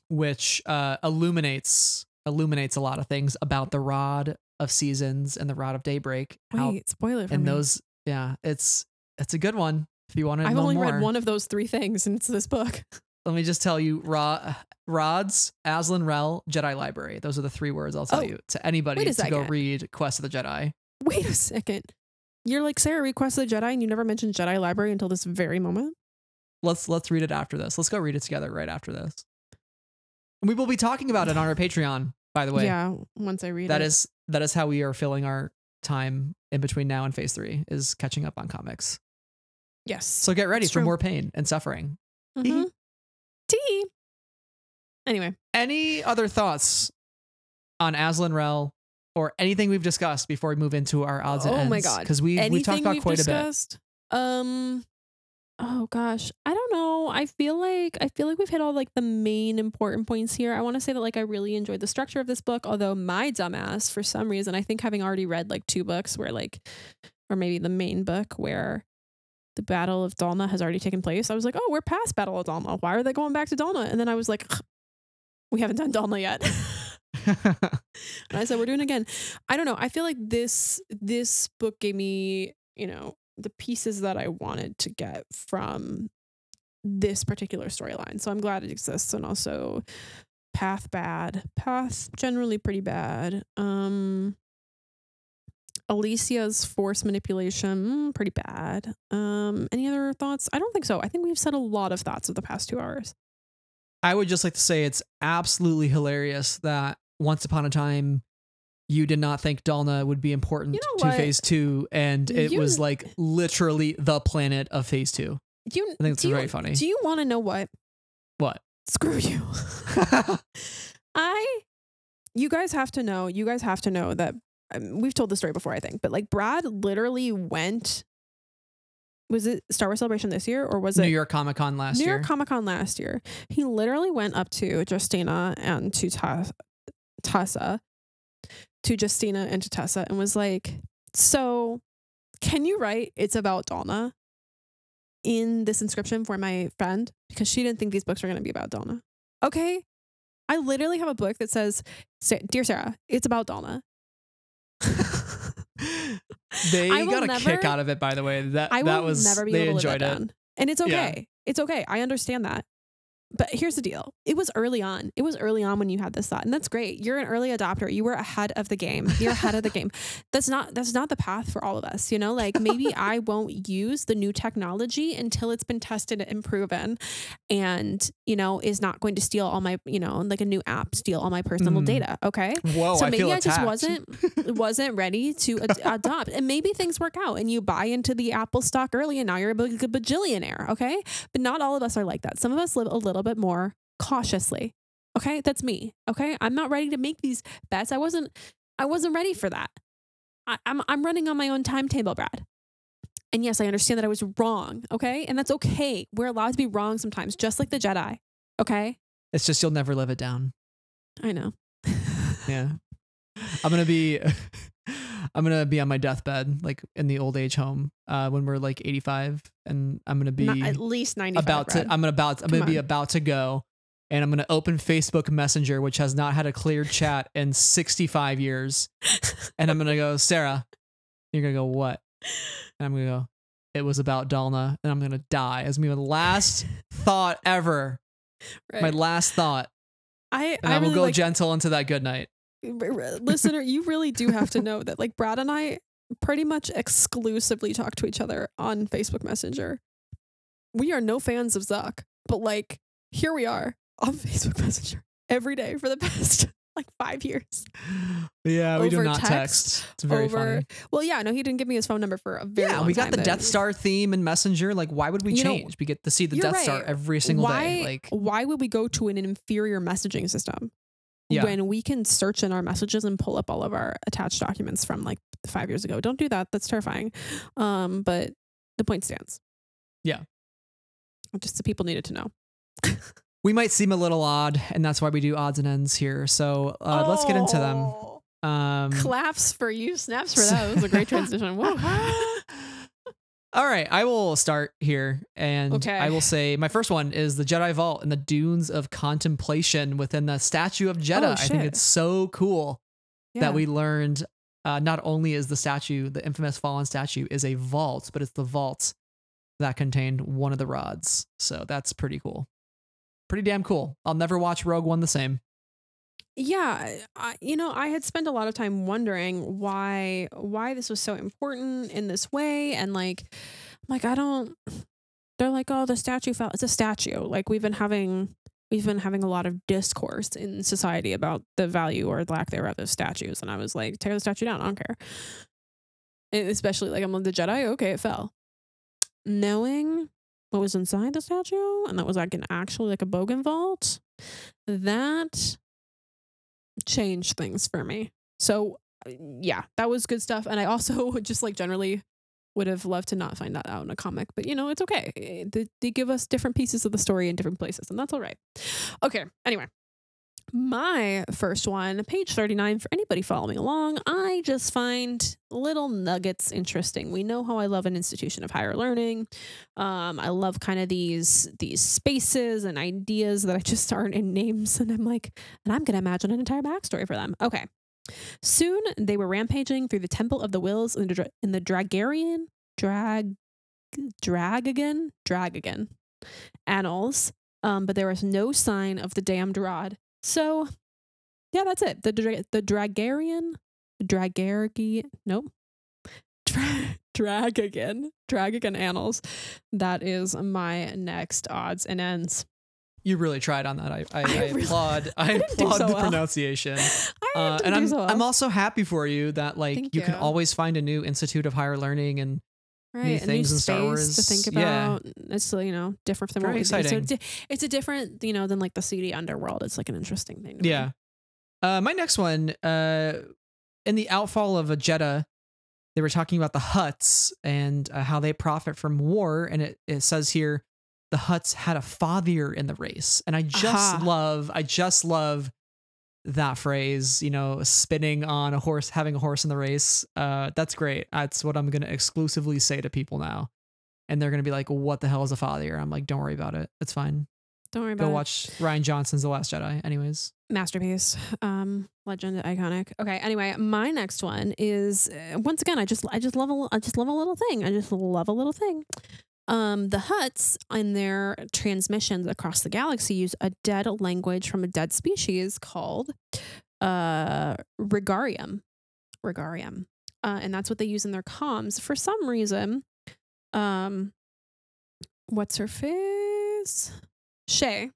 which uh, illuminates illuminates a lot of things about the Rod of Seasons and the Rod of Daybreak. Wait, spoil it for and me. those, yeah, it's it's a good one if you want to I've only more. read one of those three things, and it's this book. (laughs) Let me just tell you, Rod, Rod's Azlin Rell Jedi Library. Those are the three words I'll tell Oh, you to anybody to go read Quest of the Jedi. Wait a second. You're like Sarah request of the Jedi, and you never mentioned Jedi Library until this very moment. Let's let's read it after this. Let's go read it together right after this. And we will be talking about it on our Patreon, by the way. Yeah, once I read That it. is that is how we are filling our time in between now and phase three is catching up on comics. yes. So get ready It's for true. more pain and suffering. Mm-hmm. Tea. Anyway, Any other thoughts on Azlin Rell or anything we've discussed before we move into our odds and Oh ends? my God. Because we anything we've talked about we've quite discussed? Um. Oh gosh, I don't know. I feel like I feel like we've hit all like the main important points here. I want to say that like I really enjoyed the structure of this book, although my dumbass for some reason I think having already read like two books where like, or maybe the main book where the Battle of Dalna has already taken place. I was like, oh, we're past Battle of Dalna. Why are they going back to Dalna? And then I was like, we haven't done Dalna yet. (laughs) (laughs) And I said, we're doing it again. I don't know. I feel like this this book gave me, you know, the pieces that I wanted to get from this particular storyline. So I'm glad it exists. And also path bad. Path generally pretty bad. Um Elecia's force manipulation, pretty bad. Um, any other thoughts? I don't think so. I think we've said a lot of thoughts of the past two hours. I would just like to say it's absolutely hilarious that once upon a time you did not think Dalna would be important You know to phase two, and it You- was like literally the planet of phase two. You I think it's do you- very funny. Do you want to know what? What? Screw you. (laughs) I, you guys have to know, you guys have to know that um, we've told the story before, I think, but like Brad literally went, was it Star Wars Celebration this year or was New it New York Comic Con last New year. New York Comic Con last year? He literally went up to Justina and to Ta- Tessa, to Justina and to Tessa and was like, so can you write it's about Dalna in this inscription for my friend? Because she didn't think these books were going to be about Dalna. Okay. I literally have a book that says, Dear Sarah, it's about Dalna. (laughs) they got a never- kick out of it, by the way. That I will that was never be they able to enjoyed it. down. And it's Yeah. okay. It's okay. I understand that. But here's the deal. It was early on. It was early on when you had this thought. And that's great. You're an early adopter. You were ahead of the game. You're ahead of the game. (laughs) That's not that's not the path for all of us. You know, like maybe (laughs) I won't use the new technology until it's been tested and proven and, you know, is not going to steal all my, you know, like a new app steal all my personal Mm. data. Okay. Whoa, so I maybe feel I just wasn't (laughs) wasn't ready to ad- adopt, and maybe things work out, and you buy into the Apple stock early, and now you're a bajillionaire. Okay, but not all of us are like that. Some of us live a little bit more cautiously. Okay, that's me. Okay, I'm not ready to make these bets. I wasn't. I wasn't ready for that. I, I'm I'm running on my own timetable, Brad. And yes, I understand that I was wrong. Okay, and that's okay. We're allowed to be wrong sometimes, just like the Jedi. Okay, It's just you'll never live it down. I know. (laughs) Yeah. I'm gonna be I'm gonna be on my deathbed, like in the old age home, uh, when we're like 85, and I'm gonna be Not- at least 95. about to. I'm gonna about. I'm Come gonna be on. about to go, and I'm gonna open Facebook Messenger, which has not had a cleared (laughs) chat in 65 years, and I'm gonna go, Sarah. You're gonna go what? And I'm gonna go. It was about Dalna, and I'm gonna die. It's gonna be my last thought ever. Right. My last thought, I, and I I, will really go like, gentle into that good night. Listener, you really do have to know that like Brad and I pretty much exclusively talk to each other on Facebook Messenger. We are no fans of Zuck, but like here we are on (laughs) Facebook Messenger every day for the past like five years. Yeah, we do not text. text, It's very over funny. Well, yeah, no, he didn't give me his phone number for a very Yeah, we got the Death Star theme in Messenger. Like, why would we You know, change? we get to see the Death Star every single why, day. Like, why would we go to an inferior messaging system Yeah. when we can search in our messages and pull up all of our attached documents from like five years ago? Don't do that. That's terrifying. Um, but the point stands. Yeah. Just the people needed to know. (laughs) we might seem a little odd, and that's why we do odds and ends here. So uh, let's get into them. Oh. Um, Claps for you, snaps for that. It was a great (laughs) transition. Whoa. (laughs) All right, I will start here, and Okay. I will say my first one is the Jedi Vault and the Dunes of Contemplation within the Statue of Jedha. Oh, I think it's so cool Yeah. that we learned uh, not only is the statue, the infamous fallen statue, is a vault, but it's the vault that contained one of the rods. So that's pretty cool. Pretty damn cool. I'll never watch Rogue One the same. Yeah I, you know i had spent a lot of time wondering why why this was so important in this way and like like i don't they're like oh the statue fell it's a statue like we've been having we've been having a lot of discourse in society about the value or lack thereof of statues and i was like tear the statue down i don't care. And especially like i'm like the jedi okay it fell. Knowing what was inside the statue and that was like an actually like a bogan vault that changed things for me. So uh, yeah, that was good stuff. And I also (laughs) just like generally would have loved to not find that out in a comic, but you know, it's okay. Eh, They, they give us different pieces of the story in different places, and that's all right. Okay, anyway. My first one, page 39, for anybody following along, I just find little nuggets interesting. We know how I love an institution of higher learning. Um, I love kind of these these spaces and ideas that I just aren't in names, and I'm like, and I'm gonna imagine an entire backstory for them. Okay. Soon they were rampaging through the Temple of the Whills in the, in the Dragarian drag Dragagon Dragagon annals, um, but there was no sign of the damned rod. So, yeah, that's it. The dra- the Dragarian Dragargi nope. (laughs) Dra- Dragagon Dragagon annals. That is my next odds and ends. You really tried on that. I, I, (laughs) I I really- applaud. (laughs) I, applaud so the well. pronunciation. I Uh, and I'm so well. I'm also happy for you that like Thank you, can always find a new institute of higher learning and right, a new things in Star space to think Wars. Yeah. about. It's you know different from Very what we do. exciting. So it's, it's a different you know than like the CD underworld. It's like an interesting thing. To me. Yeah. Uh, my next one, uh, in the outfall of a Jedha, they were talking about the Hutts and uh, how they profit from war. And it, it says here, the Hutts had a fathier in the race. And I just Aha. love, I just love that phrase, you know, spinning on a horse, having a horse in the race. Uh, that's great. That's what I'm going to exclusively say to people now. And they're going to be like, what the hell is a fathier? I'm like, don't worry about it. It's fine. Don't worry about it. Go it. watch Rian Johnson's The Last Jedi. Anyways. masterpiece um legend iconic okay anyway my next one is uh, once again i just i just love a i just love a little thing i just love a little thing um the Hutts in their transmissions across the galaxy use a dead language from a dead species called uh regarium. Regarium. Uh, and that's what they use in their comms. For some reason um what's her face? Shay.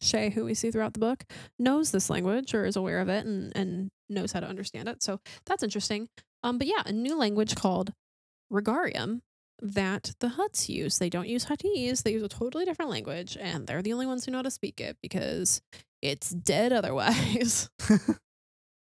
Shay, who we see throughout the book, knows this language or is aware of it and, and knows how to understand it. So that's interesting. Um, but yeah, a new language called Regarium that the Hutts use. They don't use Huttese, they use a totally different language, and they're the only ones who know how to speak it because it's dead (laughs) otherwise.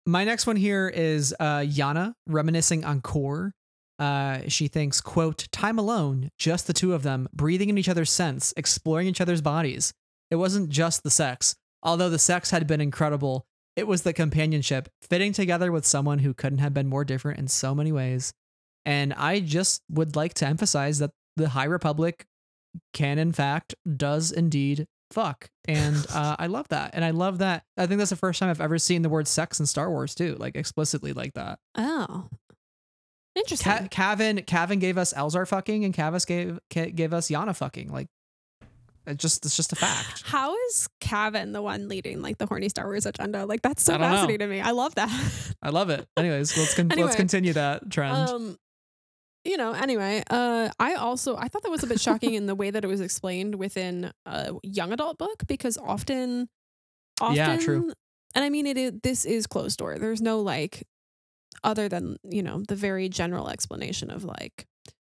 My next one here is uh, Yana reminiscing on Core. Uh, she thinks, quote, time alone, just the two of them, breathing in each other's scents, exploring each other's bodies. It wasn't just the sex. Although the sex had been incredible, It was the companionship, fitting together with someone who couldn't have been more different in so many ways. And I just would like to emphasize that the High Republic can, in fact, does indeed fuck. And (laughs) uh, I love that. And I love that. I think that's the first time I've ever seen the word sex in Star Wars, too, like explicitly like that. Oh, interesting. Ca- Cavan, Cavan gave us Elzar fucking, and Cavis gave ca- gave us Yana fucking. Like, it just it's just a fact. How is Cavan the one leading like the horny Star Wars agenda? Like that's so don't know. fascinating to me. I love that. I love it. Anyways, let's con- (laughs) Anyway. let's continue that trend. um, you know. Anyway, uh, I also I thought that was a bit shocking in the way that it was explained within a young adult book because often, often, Yeah, true. And I mean, it is this is closed door. There's no like, other than you know the very general explanation of like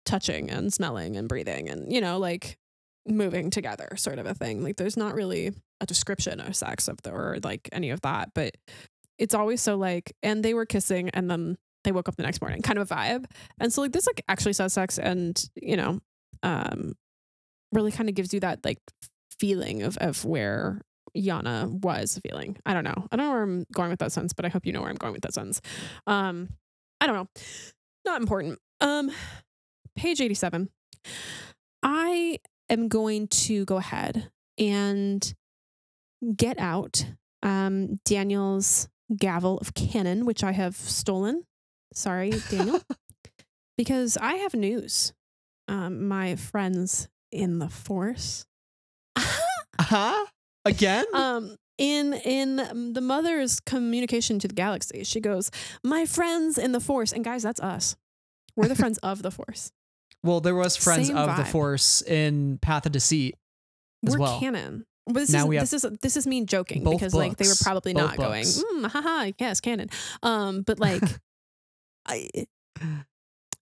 touching and smelling and breathing and you know like moving together sort of a thing like there's not really a description of sex of the or like any of that but it's always so like and they were kissing and then they woke up the next morning kind of a vibe and so like this like actually says sex and you know um really kind of gives you that like feeling of of where Yana was feeling. I don't know. I don't know where I'm going with that sentence, but I hope you know where I'm going with that sentence. Um, I don't know. Not important. Um, page 87. I am going to go ahead and get out um, Daniel's gavel of canon, which I have stolen. Sorry, Daniel. (laughs) because I have news. Um, my friends in the force. huh? Again? um in in um, the mother's communication to the galaxy she goes my friends in the force and guys that's us we're the friends (laughs) of the force well, there was friends same of the. Force in Path of Deceit as we're well. canon but this Now is we have this is this is me joking both because like they were probably Both not going books. mm, haha yes canon um but like I,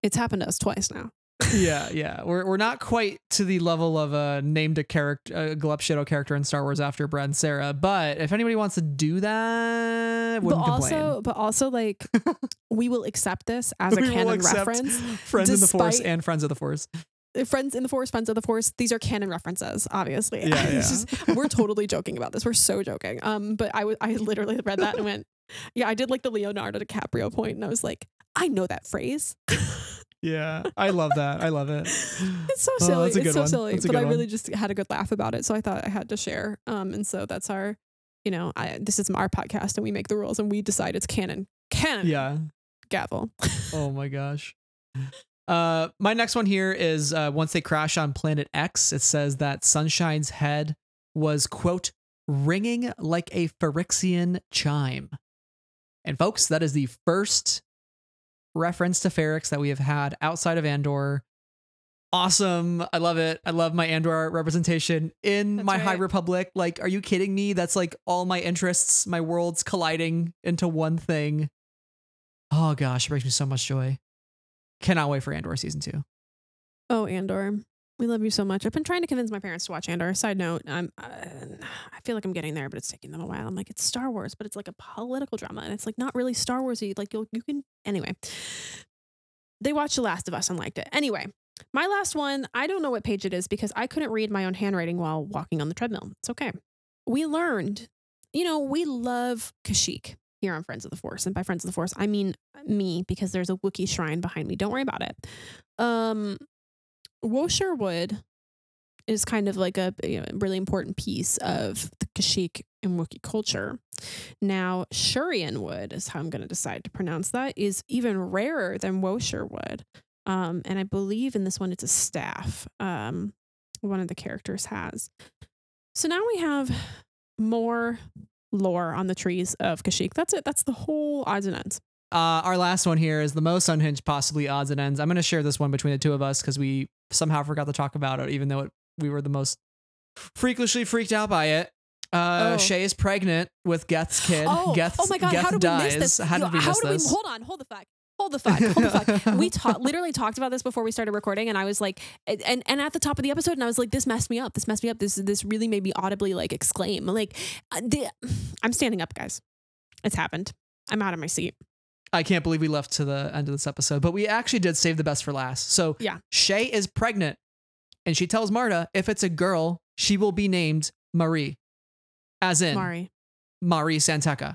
it's happened to us twice now yeah, (laughs) yeah. We're we're not quite to the level of a named a character, a Glup Shitto character in Star Wars after Brad and Sarah. But if anybody wants to do that, but also complain. but also like (laughs) we will accept this as a We canon reference (laughs) Friends in the Force and Friends of the Force. friends in the force friends of the force these are canon references obviously Yeah, yeah. just- we're totally joking about this we're so joking um but i was i literally read that and went yeah i did like the leonardo dicaprio point and i was like i know that phrase (laughs) Yeah, I love that. I love it. it's so Oh, silly a it's so one. silly That's but i good one. really just had a good laugh about it so i thought i had to share um and so that's our you know I, this is our podcast and we make the rules and we decide it's canon canon Yeah. gavel Oh (laughs) my gosh. Uh, my next one here is uh, once they crash on planet X, it says that Sunshine's head was, quote, ringing like a Ferrixian chime. And folks, that is the first reference to Ferrix that we have had outside of Andor. Awesome. I love it. I love my Andor representation in That's my High. Republic. Like, are you kidding me? That's like all my interests, my worlds colliding into one thing. Oh gosh, it brings me so much joy. Cannot wait for Andor season two. Oh, Andor. We love you so much. I've been trying to convince my parents to watch Andor. Side note, I'm, uh, I feel like I'm getting there, but it's taking them a while. I'm like, it's Star Wars, but it's like a political drama, and it's like not really Star Warsy. Like you'll, you can anyway. They watched The Last of Us and liked it. Anyway, my last one. I don't know what page it is because I couldn't read my own handwriting while walking on the treadmill. It's okay. We learned, you know, we love Kashyyyk here on Friends of the Force, and by Friends of the Force, I mean me because there's a Wookiee shrine behind me. Don't worry about it. Um, Wroshyr Wood is kind of like a you know, really important piece of the Kashyyyk and Wookiee culture. Now, Shurian wood is how I'm going to decide to pronounce that, is even rarer than Wosher wood. Um, and I believe in this one it's a staff. Um, one of the characters has. So now we have more lore on the trees of Kashyyyk. That's it. That's the whole odds and ends. Uh, our last one here is the most unhinged, possibly odds and ends. I'm going to share this one between the two of us because we somehow forgot to talk about it, even though it, we were the most freakishly freaked out by it. Uh, Oh. Shay is pregnant with Geth's kid. Oh, Geth, oh my god! Geth how did dies. we miss this? How Yo, did we miss did this? Hold on, hold the fuck. Hold the fuck. Hold the fuck. (laughs) we ta- literally talked about this before we started recording, and I was like, and and at the top of the episode, and I was like, this messed me up. This messed me up. This this really made me audibly like exclaim. Like, uh, the, I'm standing up, guys. It's happened. I'm out of my seat. I can't believe we left to the end of this episode, but we actually did save the best for last. So Yeah. Shay is pregnant, and she tells Marda if it's a girl, she will be named Marie, as in Mari. Marie San Tekka.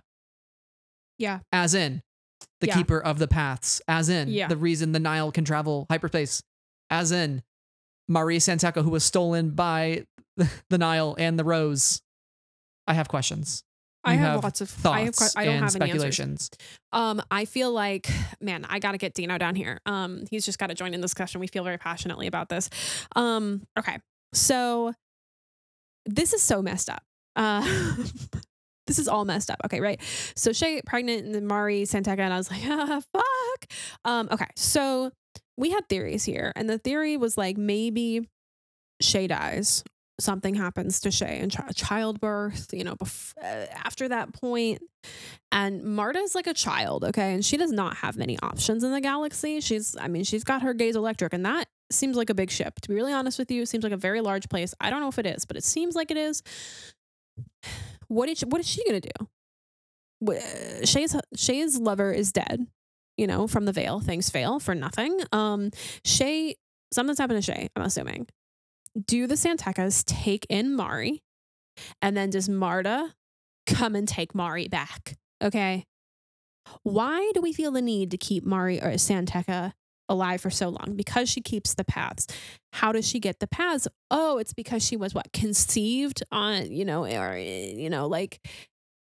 Yeah. As in the Yeah. keeper of the paths. As in Yeah. the reason the Nihil can travel hyperspace. As in Maria San Tekka, who was stolen by (laughs) the Nihil and the Ros. I have questions. I have, have lots of Thoughts I have I don't and have any answers. speculations. Um, I feel like, man, I got to get Dino down here. Um, he's just got to join in the discussion. We feel very passionately about this. Um, okay, so this is so messed up. Uh, (laughs) this is all messed up. Okay, right. So Shay pregnant and then Mari San Tekka, and I was like, (laughs) ah, fuck. Um, okay, so we had theories here, and the theory was like maybe Shay dies. Something happens to Shay in chi- childbirth, you know, bef- uh, after that point. And Marda is like a child, okay? And she does not have many options in the galaxy. She's, I mean, she's got her gaze electric, and that seems like a big ship. To be really honest with you, it seems like a very large place. I don't know if it is, but it seems like it is. What is what is she gonna do? Wh- Shay's Shay's lover is dead. You know, from the veil, things fail for nothing. Um, Shay, something's happened to Shay. I'm assuming. Do the San Tekkas take in Mari, and then does Marda come and take Mari back? Okay. Why do we feel the need to keep Mari or San Tekka alive for so long? Because she keeps the paths. How does she get the paths? Oh, it's because she was what conceived on, you know, or you know, like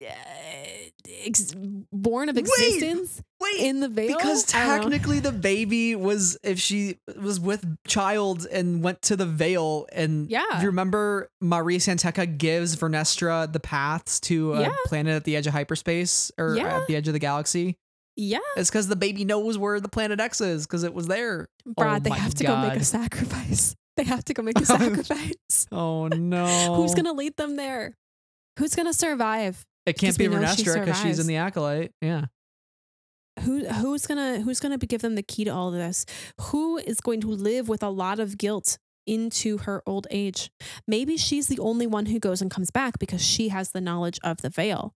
Uh, ex- born of existence Wait, in the veil. because I don't know. technically the baby was if she was with child and went to the veil and Yeah. you remember Marie San Tekka gives Vernestra the paths to a Yeah. planet at the edge of hyperspace or Yeah. at the edge of the galaxy. yeah, It's because the baby knows where the planet X is because it was there. Brad, Oh they have to go make a sacrifice. They have to go make (laughs) a oh, sacrifice. Oh no! (laughs) Who's gonna lead them there? Who's gonna survive? It can't be we know she because she's in the acolyte. Yeah. who who's gonna who's gonna give them the key to all of this? Who is going to live with a lot of guilt into her old age? Maybe she's the only one who goes and comes back because she has the knowledge of the veil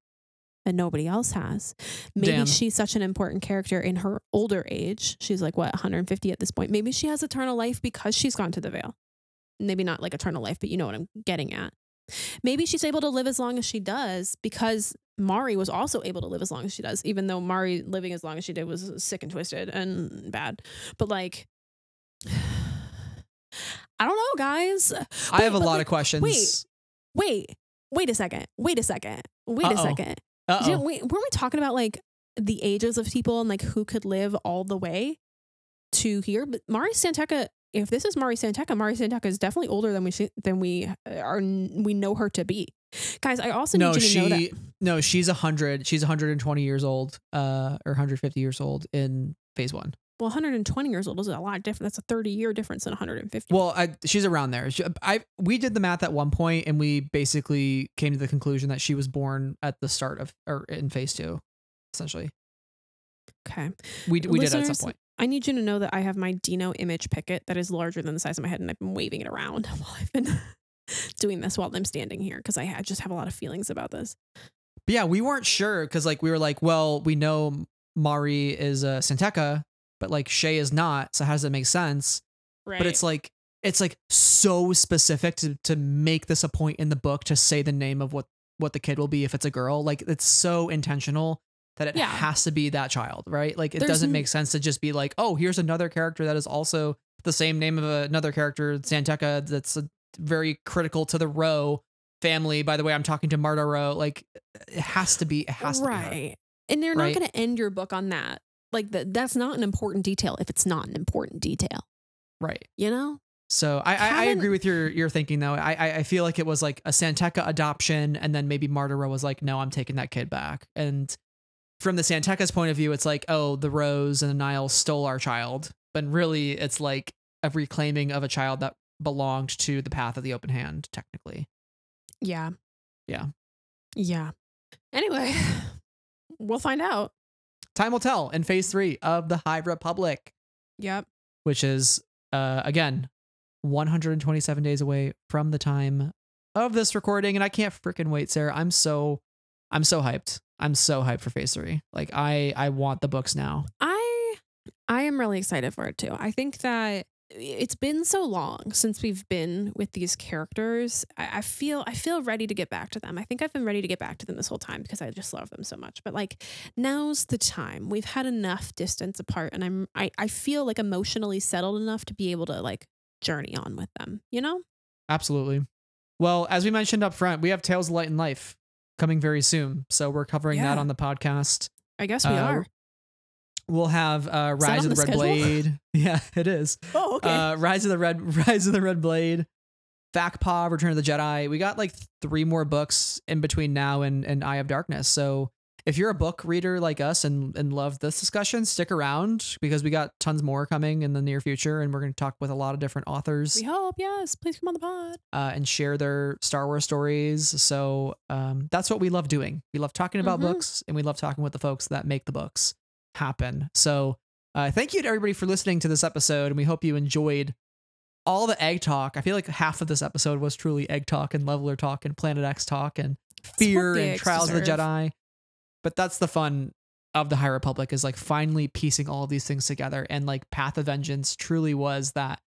and nobody else has. Maybe Damn. she's such an important character in her older age. She's like what 150 at this point. Maybe she has eternal life because she's gone to the veil. Maybe not like eternal life but you know what i'm getting at maybe she's able to live as long as she does because Mari was also able to live as long as she does, even though Mari living as long as she did was sick and twisted and bad. But like, (sighs) I don't know, guys. I have a lot like, of questions. wait. Wait, wait a second. Wait a second. Wait a Uh-oh. second. Uh Didn't we, weren't we talking about like the ages of people and like who could live all the way to here? But Mari San Tekka, if this is Mari San Tekka, Mari San Tekka is definitely older than we see, than we are we know her to be. Guys, I also No, need you to know that no, she's a hundred. She's 120 years old, uh, or 150 years old in phase one. well, 120 years old is a lot different. That's a 30 year difference than 150. Well, I, she's around there. She, I we did the math at one point, and we basically came to the conclusion that she was born at the start of or in phase two, essentially. okay. We we did at some point. I need you to know that I have my Dino image picket that is larger than the size of my head, and I've been waving it around (laughs) while I've been (laughs) doing this while I'm standing here because I, just have a lot of feelings about this. But yeah, we weren't sure because like we were like, well, we know Mari is a San Tekka, but like Shay is not. So how does that make sense? Right. But it's like it's like so specific to to make this a point in the book to say the name of what what the kid will be if it's a girl. Like it's so intentional that it Yeah. has to be that child, right? Like it There's doesn't make sense to just be like, oh, here's another character that is also the same name of another character, San Tekka, that's very critical to the Ro family. By the way, I'm talking to Marda Ro. Like it has to be. It has to be. her. right. And they're Right? not going to end your book on that. Like that. That's not an important detail if it's not an important detail. Right. You know. So I, I, I agree with your your thinking though. I, I I feel like it was like a San Tekka adoption, and then maybe Marda Ro was like, no, I'm taking that kid back. And from the San Tekka's point of view, it's like, oh, the Ros and the Nihil stole our child, but really, it's like a reclaiming of a child that belonged to the path of the open hand, technically. Yeah. Yeah. Yeah. Anyway, (laughs) we'll find out. Time will tell in Phase Three of the High Republic, Yep. which is uh again 127 days away from the time of this recording, and I can't freaking wait, Sarah. I'm so I'm so hyped. I'm so hyped for Phase Three. Like I I want the books now. I I am really excited for it too. I think that it's been so long since we've been with these characters. I, I feel I feel ready to get back to them. I think I've been ready to get back to them this whole time because I just love them so much. But like now's the time. We've had enough distance apart, and I'm I, I feel like emotionally settled enough to be able to like journey on with them. You know? Absolutely. Well, as we mentioned up front, we have Tales of Light and Life coming very soon. So we're covering that on the podcast. I guess we Uh, are. We'll have uh, Rise of the, the Red schedule? Blade. (laughs) Yeah, it is. Oh, okay. Uh, Rise of the Red (laughs) Rise of the Red Blade, Vakpa, Return of the Jedi. We got like three more books in between now and, and Eye of Darkness. So if you're a book reader like us and, and love this discussion, stick around because we got tons more coming in the near future and we're going to talk with a lot of different authors we hope. Yes. Please come on the pod. uh, and share their Star Wars stories. So um, that's what we love doing. We love talking about Mhm. books and we love talking with the folks that make the books happen. So uh, thank you to everybody for listening to this episode. And we hope you enjoyed all the egg talk. I feel like half of this episode was truly egg talk and leveler talk and Planet X talk and fear and Trials of the. Jedi. But that's the fun of the High Republic is like finally piecing all of these things together. And like Path of Vengeance truly was that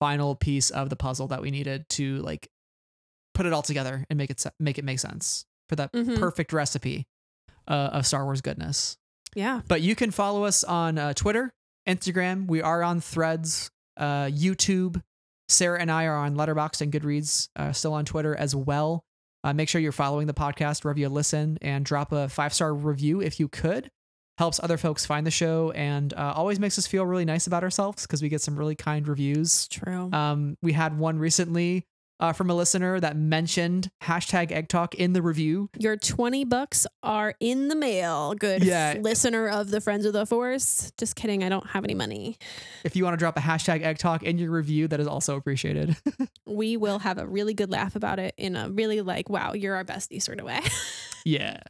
final piece of the puzzle that we needed to like put it all together and make it make it make sense for that Mhm. perfect recipe uh, of Star Wars goodness. Yeah. But you can follow us on uh, Twitter, Instagram. We are on Threads, uh, YouTube. Sarah and I are on Letterboxd and Goodreads, uh, still on Twitter as well. Uh, make sure you're following the podcast wherever you listen and drop a five star review if you could. Helps other folks find the show and uh, always makes us feel really nice about ourselves because we get some really kind reviews. It's true. Um, we had one recently uh, from a listener that mentioned hashtag egg talk in the review. Your 20 bucks are in the mail. Good Yeah. listener of the Friends of the Force. Just kidding. I don't have any money. If you want to drop a hashtag egg talk in your review, that is also appreciated. (laughs) We will have a really good laugh about it in a really like, wow, you're our bestie sort of way. (laughs) yeah.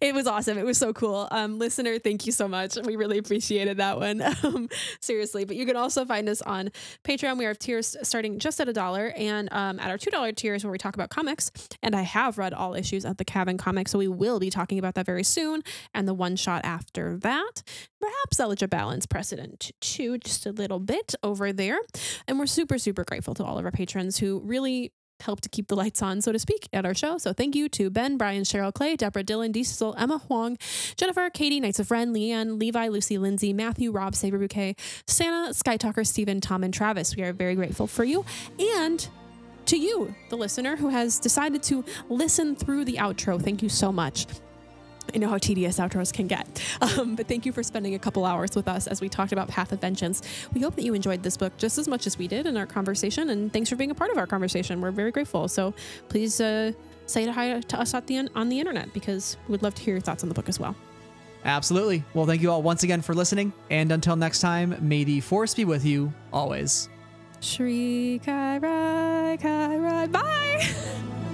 it was awesome. It was so cool. Um, listener, thank you so much. We really appreciated that one. (laughs) Um, seriously. But you can also find us on Patreon. We have tiers starting just at a dollar and um, at our $2 tiers where we talk about comics. And I have read all issues of the Cabin comic. So we will be talking about that very soon. And the one shot after that, perhaps Elijah Balance precedent too, just a little bit over there. And we're super, super grateful to all of our patrons who really help to keep the lights on, so to speak, at our show. So thank you to Ben, Brian, Cheryl Clay, Deborah Dylan, Diesel, Emma Huong, Jennifer, Katy, Knights of Ren, Lee-Ann, Levi, Lucy, Lindsay, Matthew, Rob, Saber Bouquet, Santa, Sky Talker, Stephen, Tom, and Travis. We are very grateful for you. And to you, the listener who has decided to listen through the outro, thank you so much. I know how tedious outros can get. (laughs) Um, but thank you for spending a couple hours with us as we talked about Path of Vengeance. We hope that you enjoyed this book just as much as we did in our conversation. And thanks for being a part of our conversation. We're very grateful. So please uh, say hi to us at the, on the internet because we'd love to hear your thoughts on the book as well. Absolutely. Well, thank you all once again for listening. And until next time, may the force be with you always. Shrii Ka Rai Ka Rai. Bye. (laughs)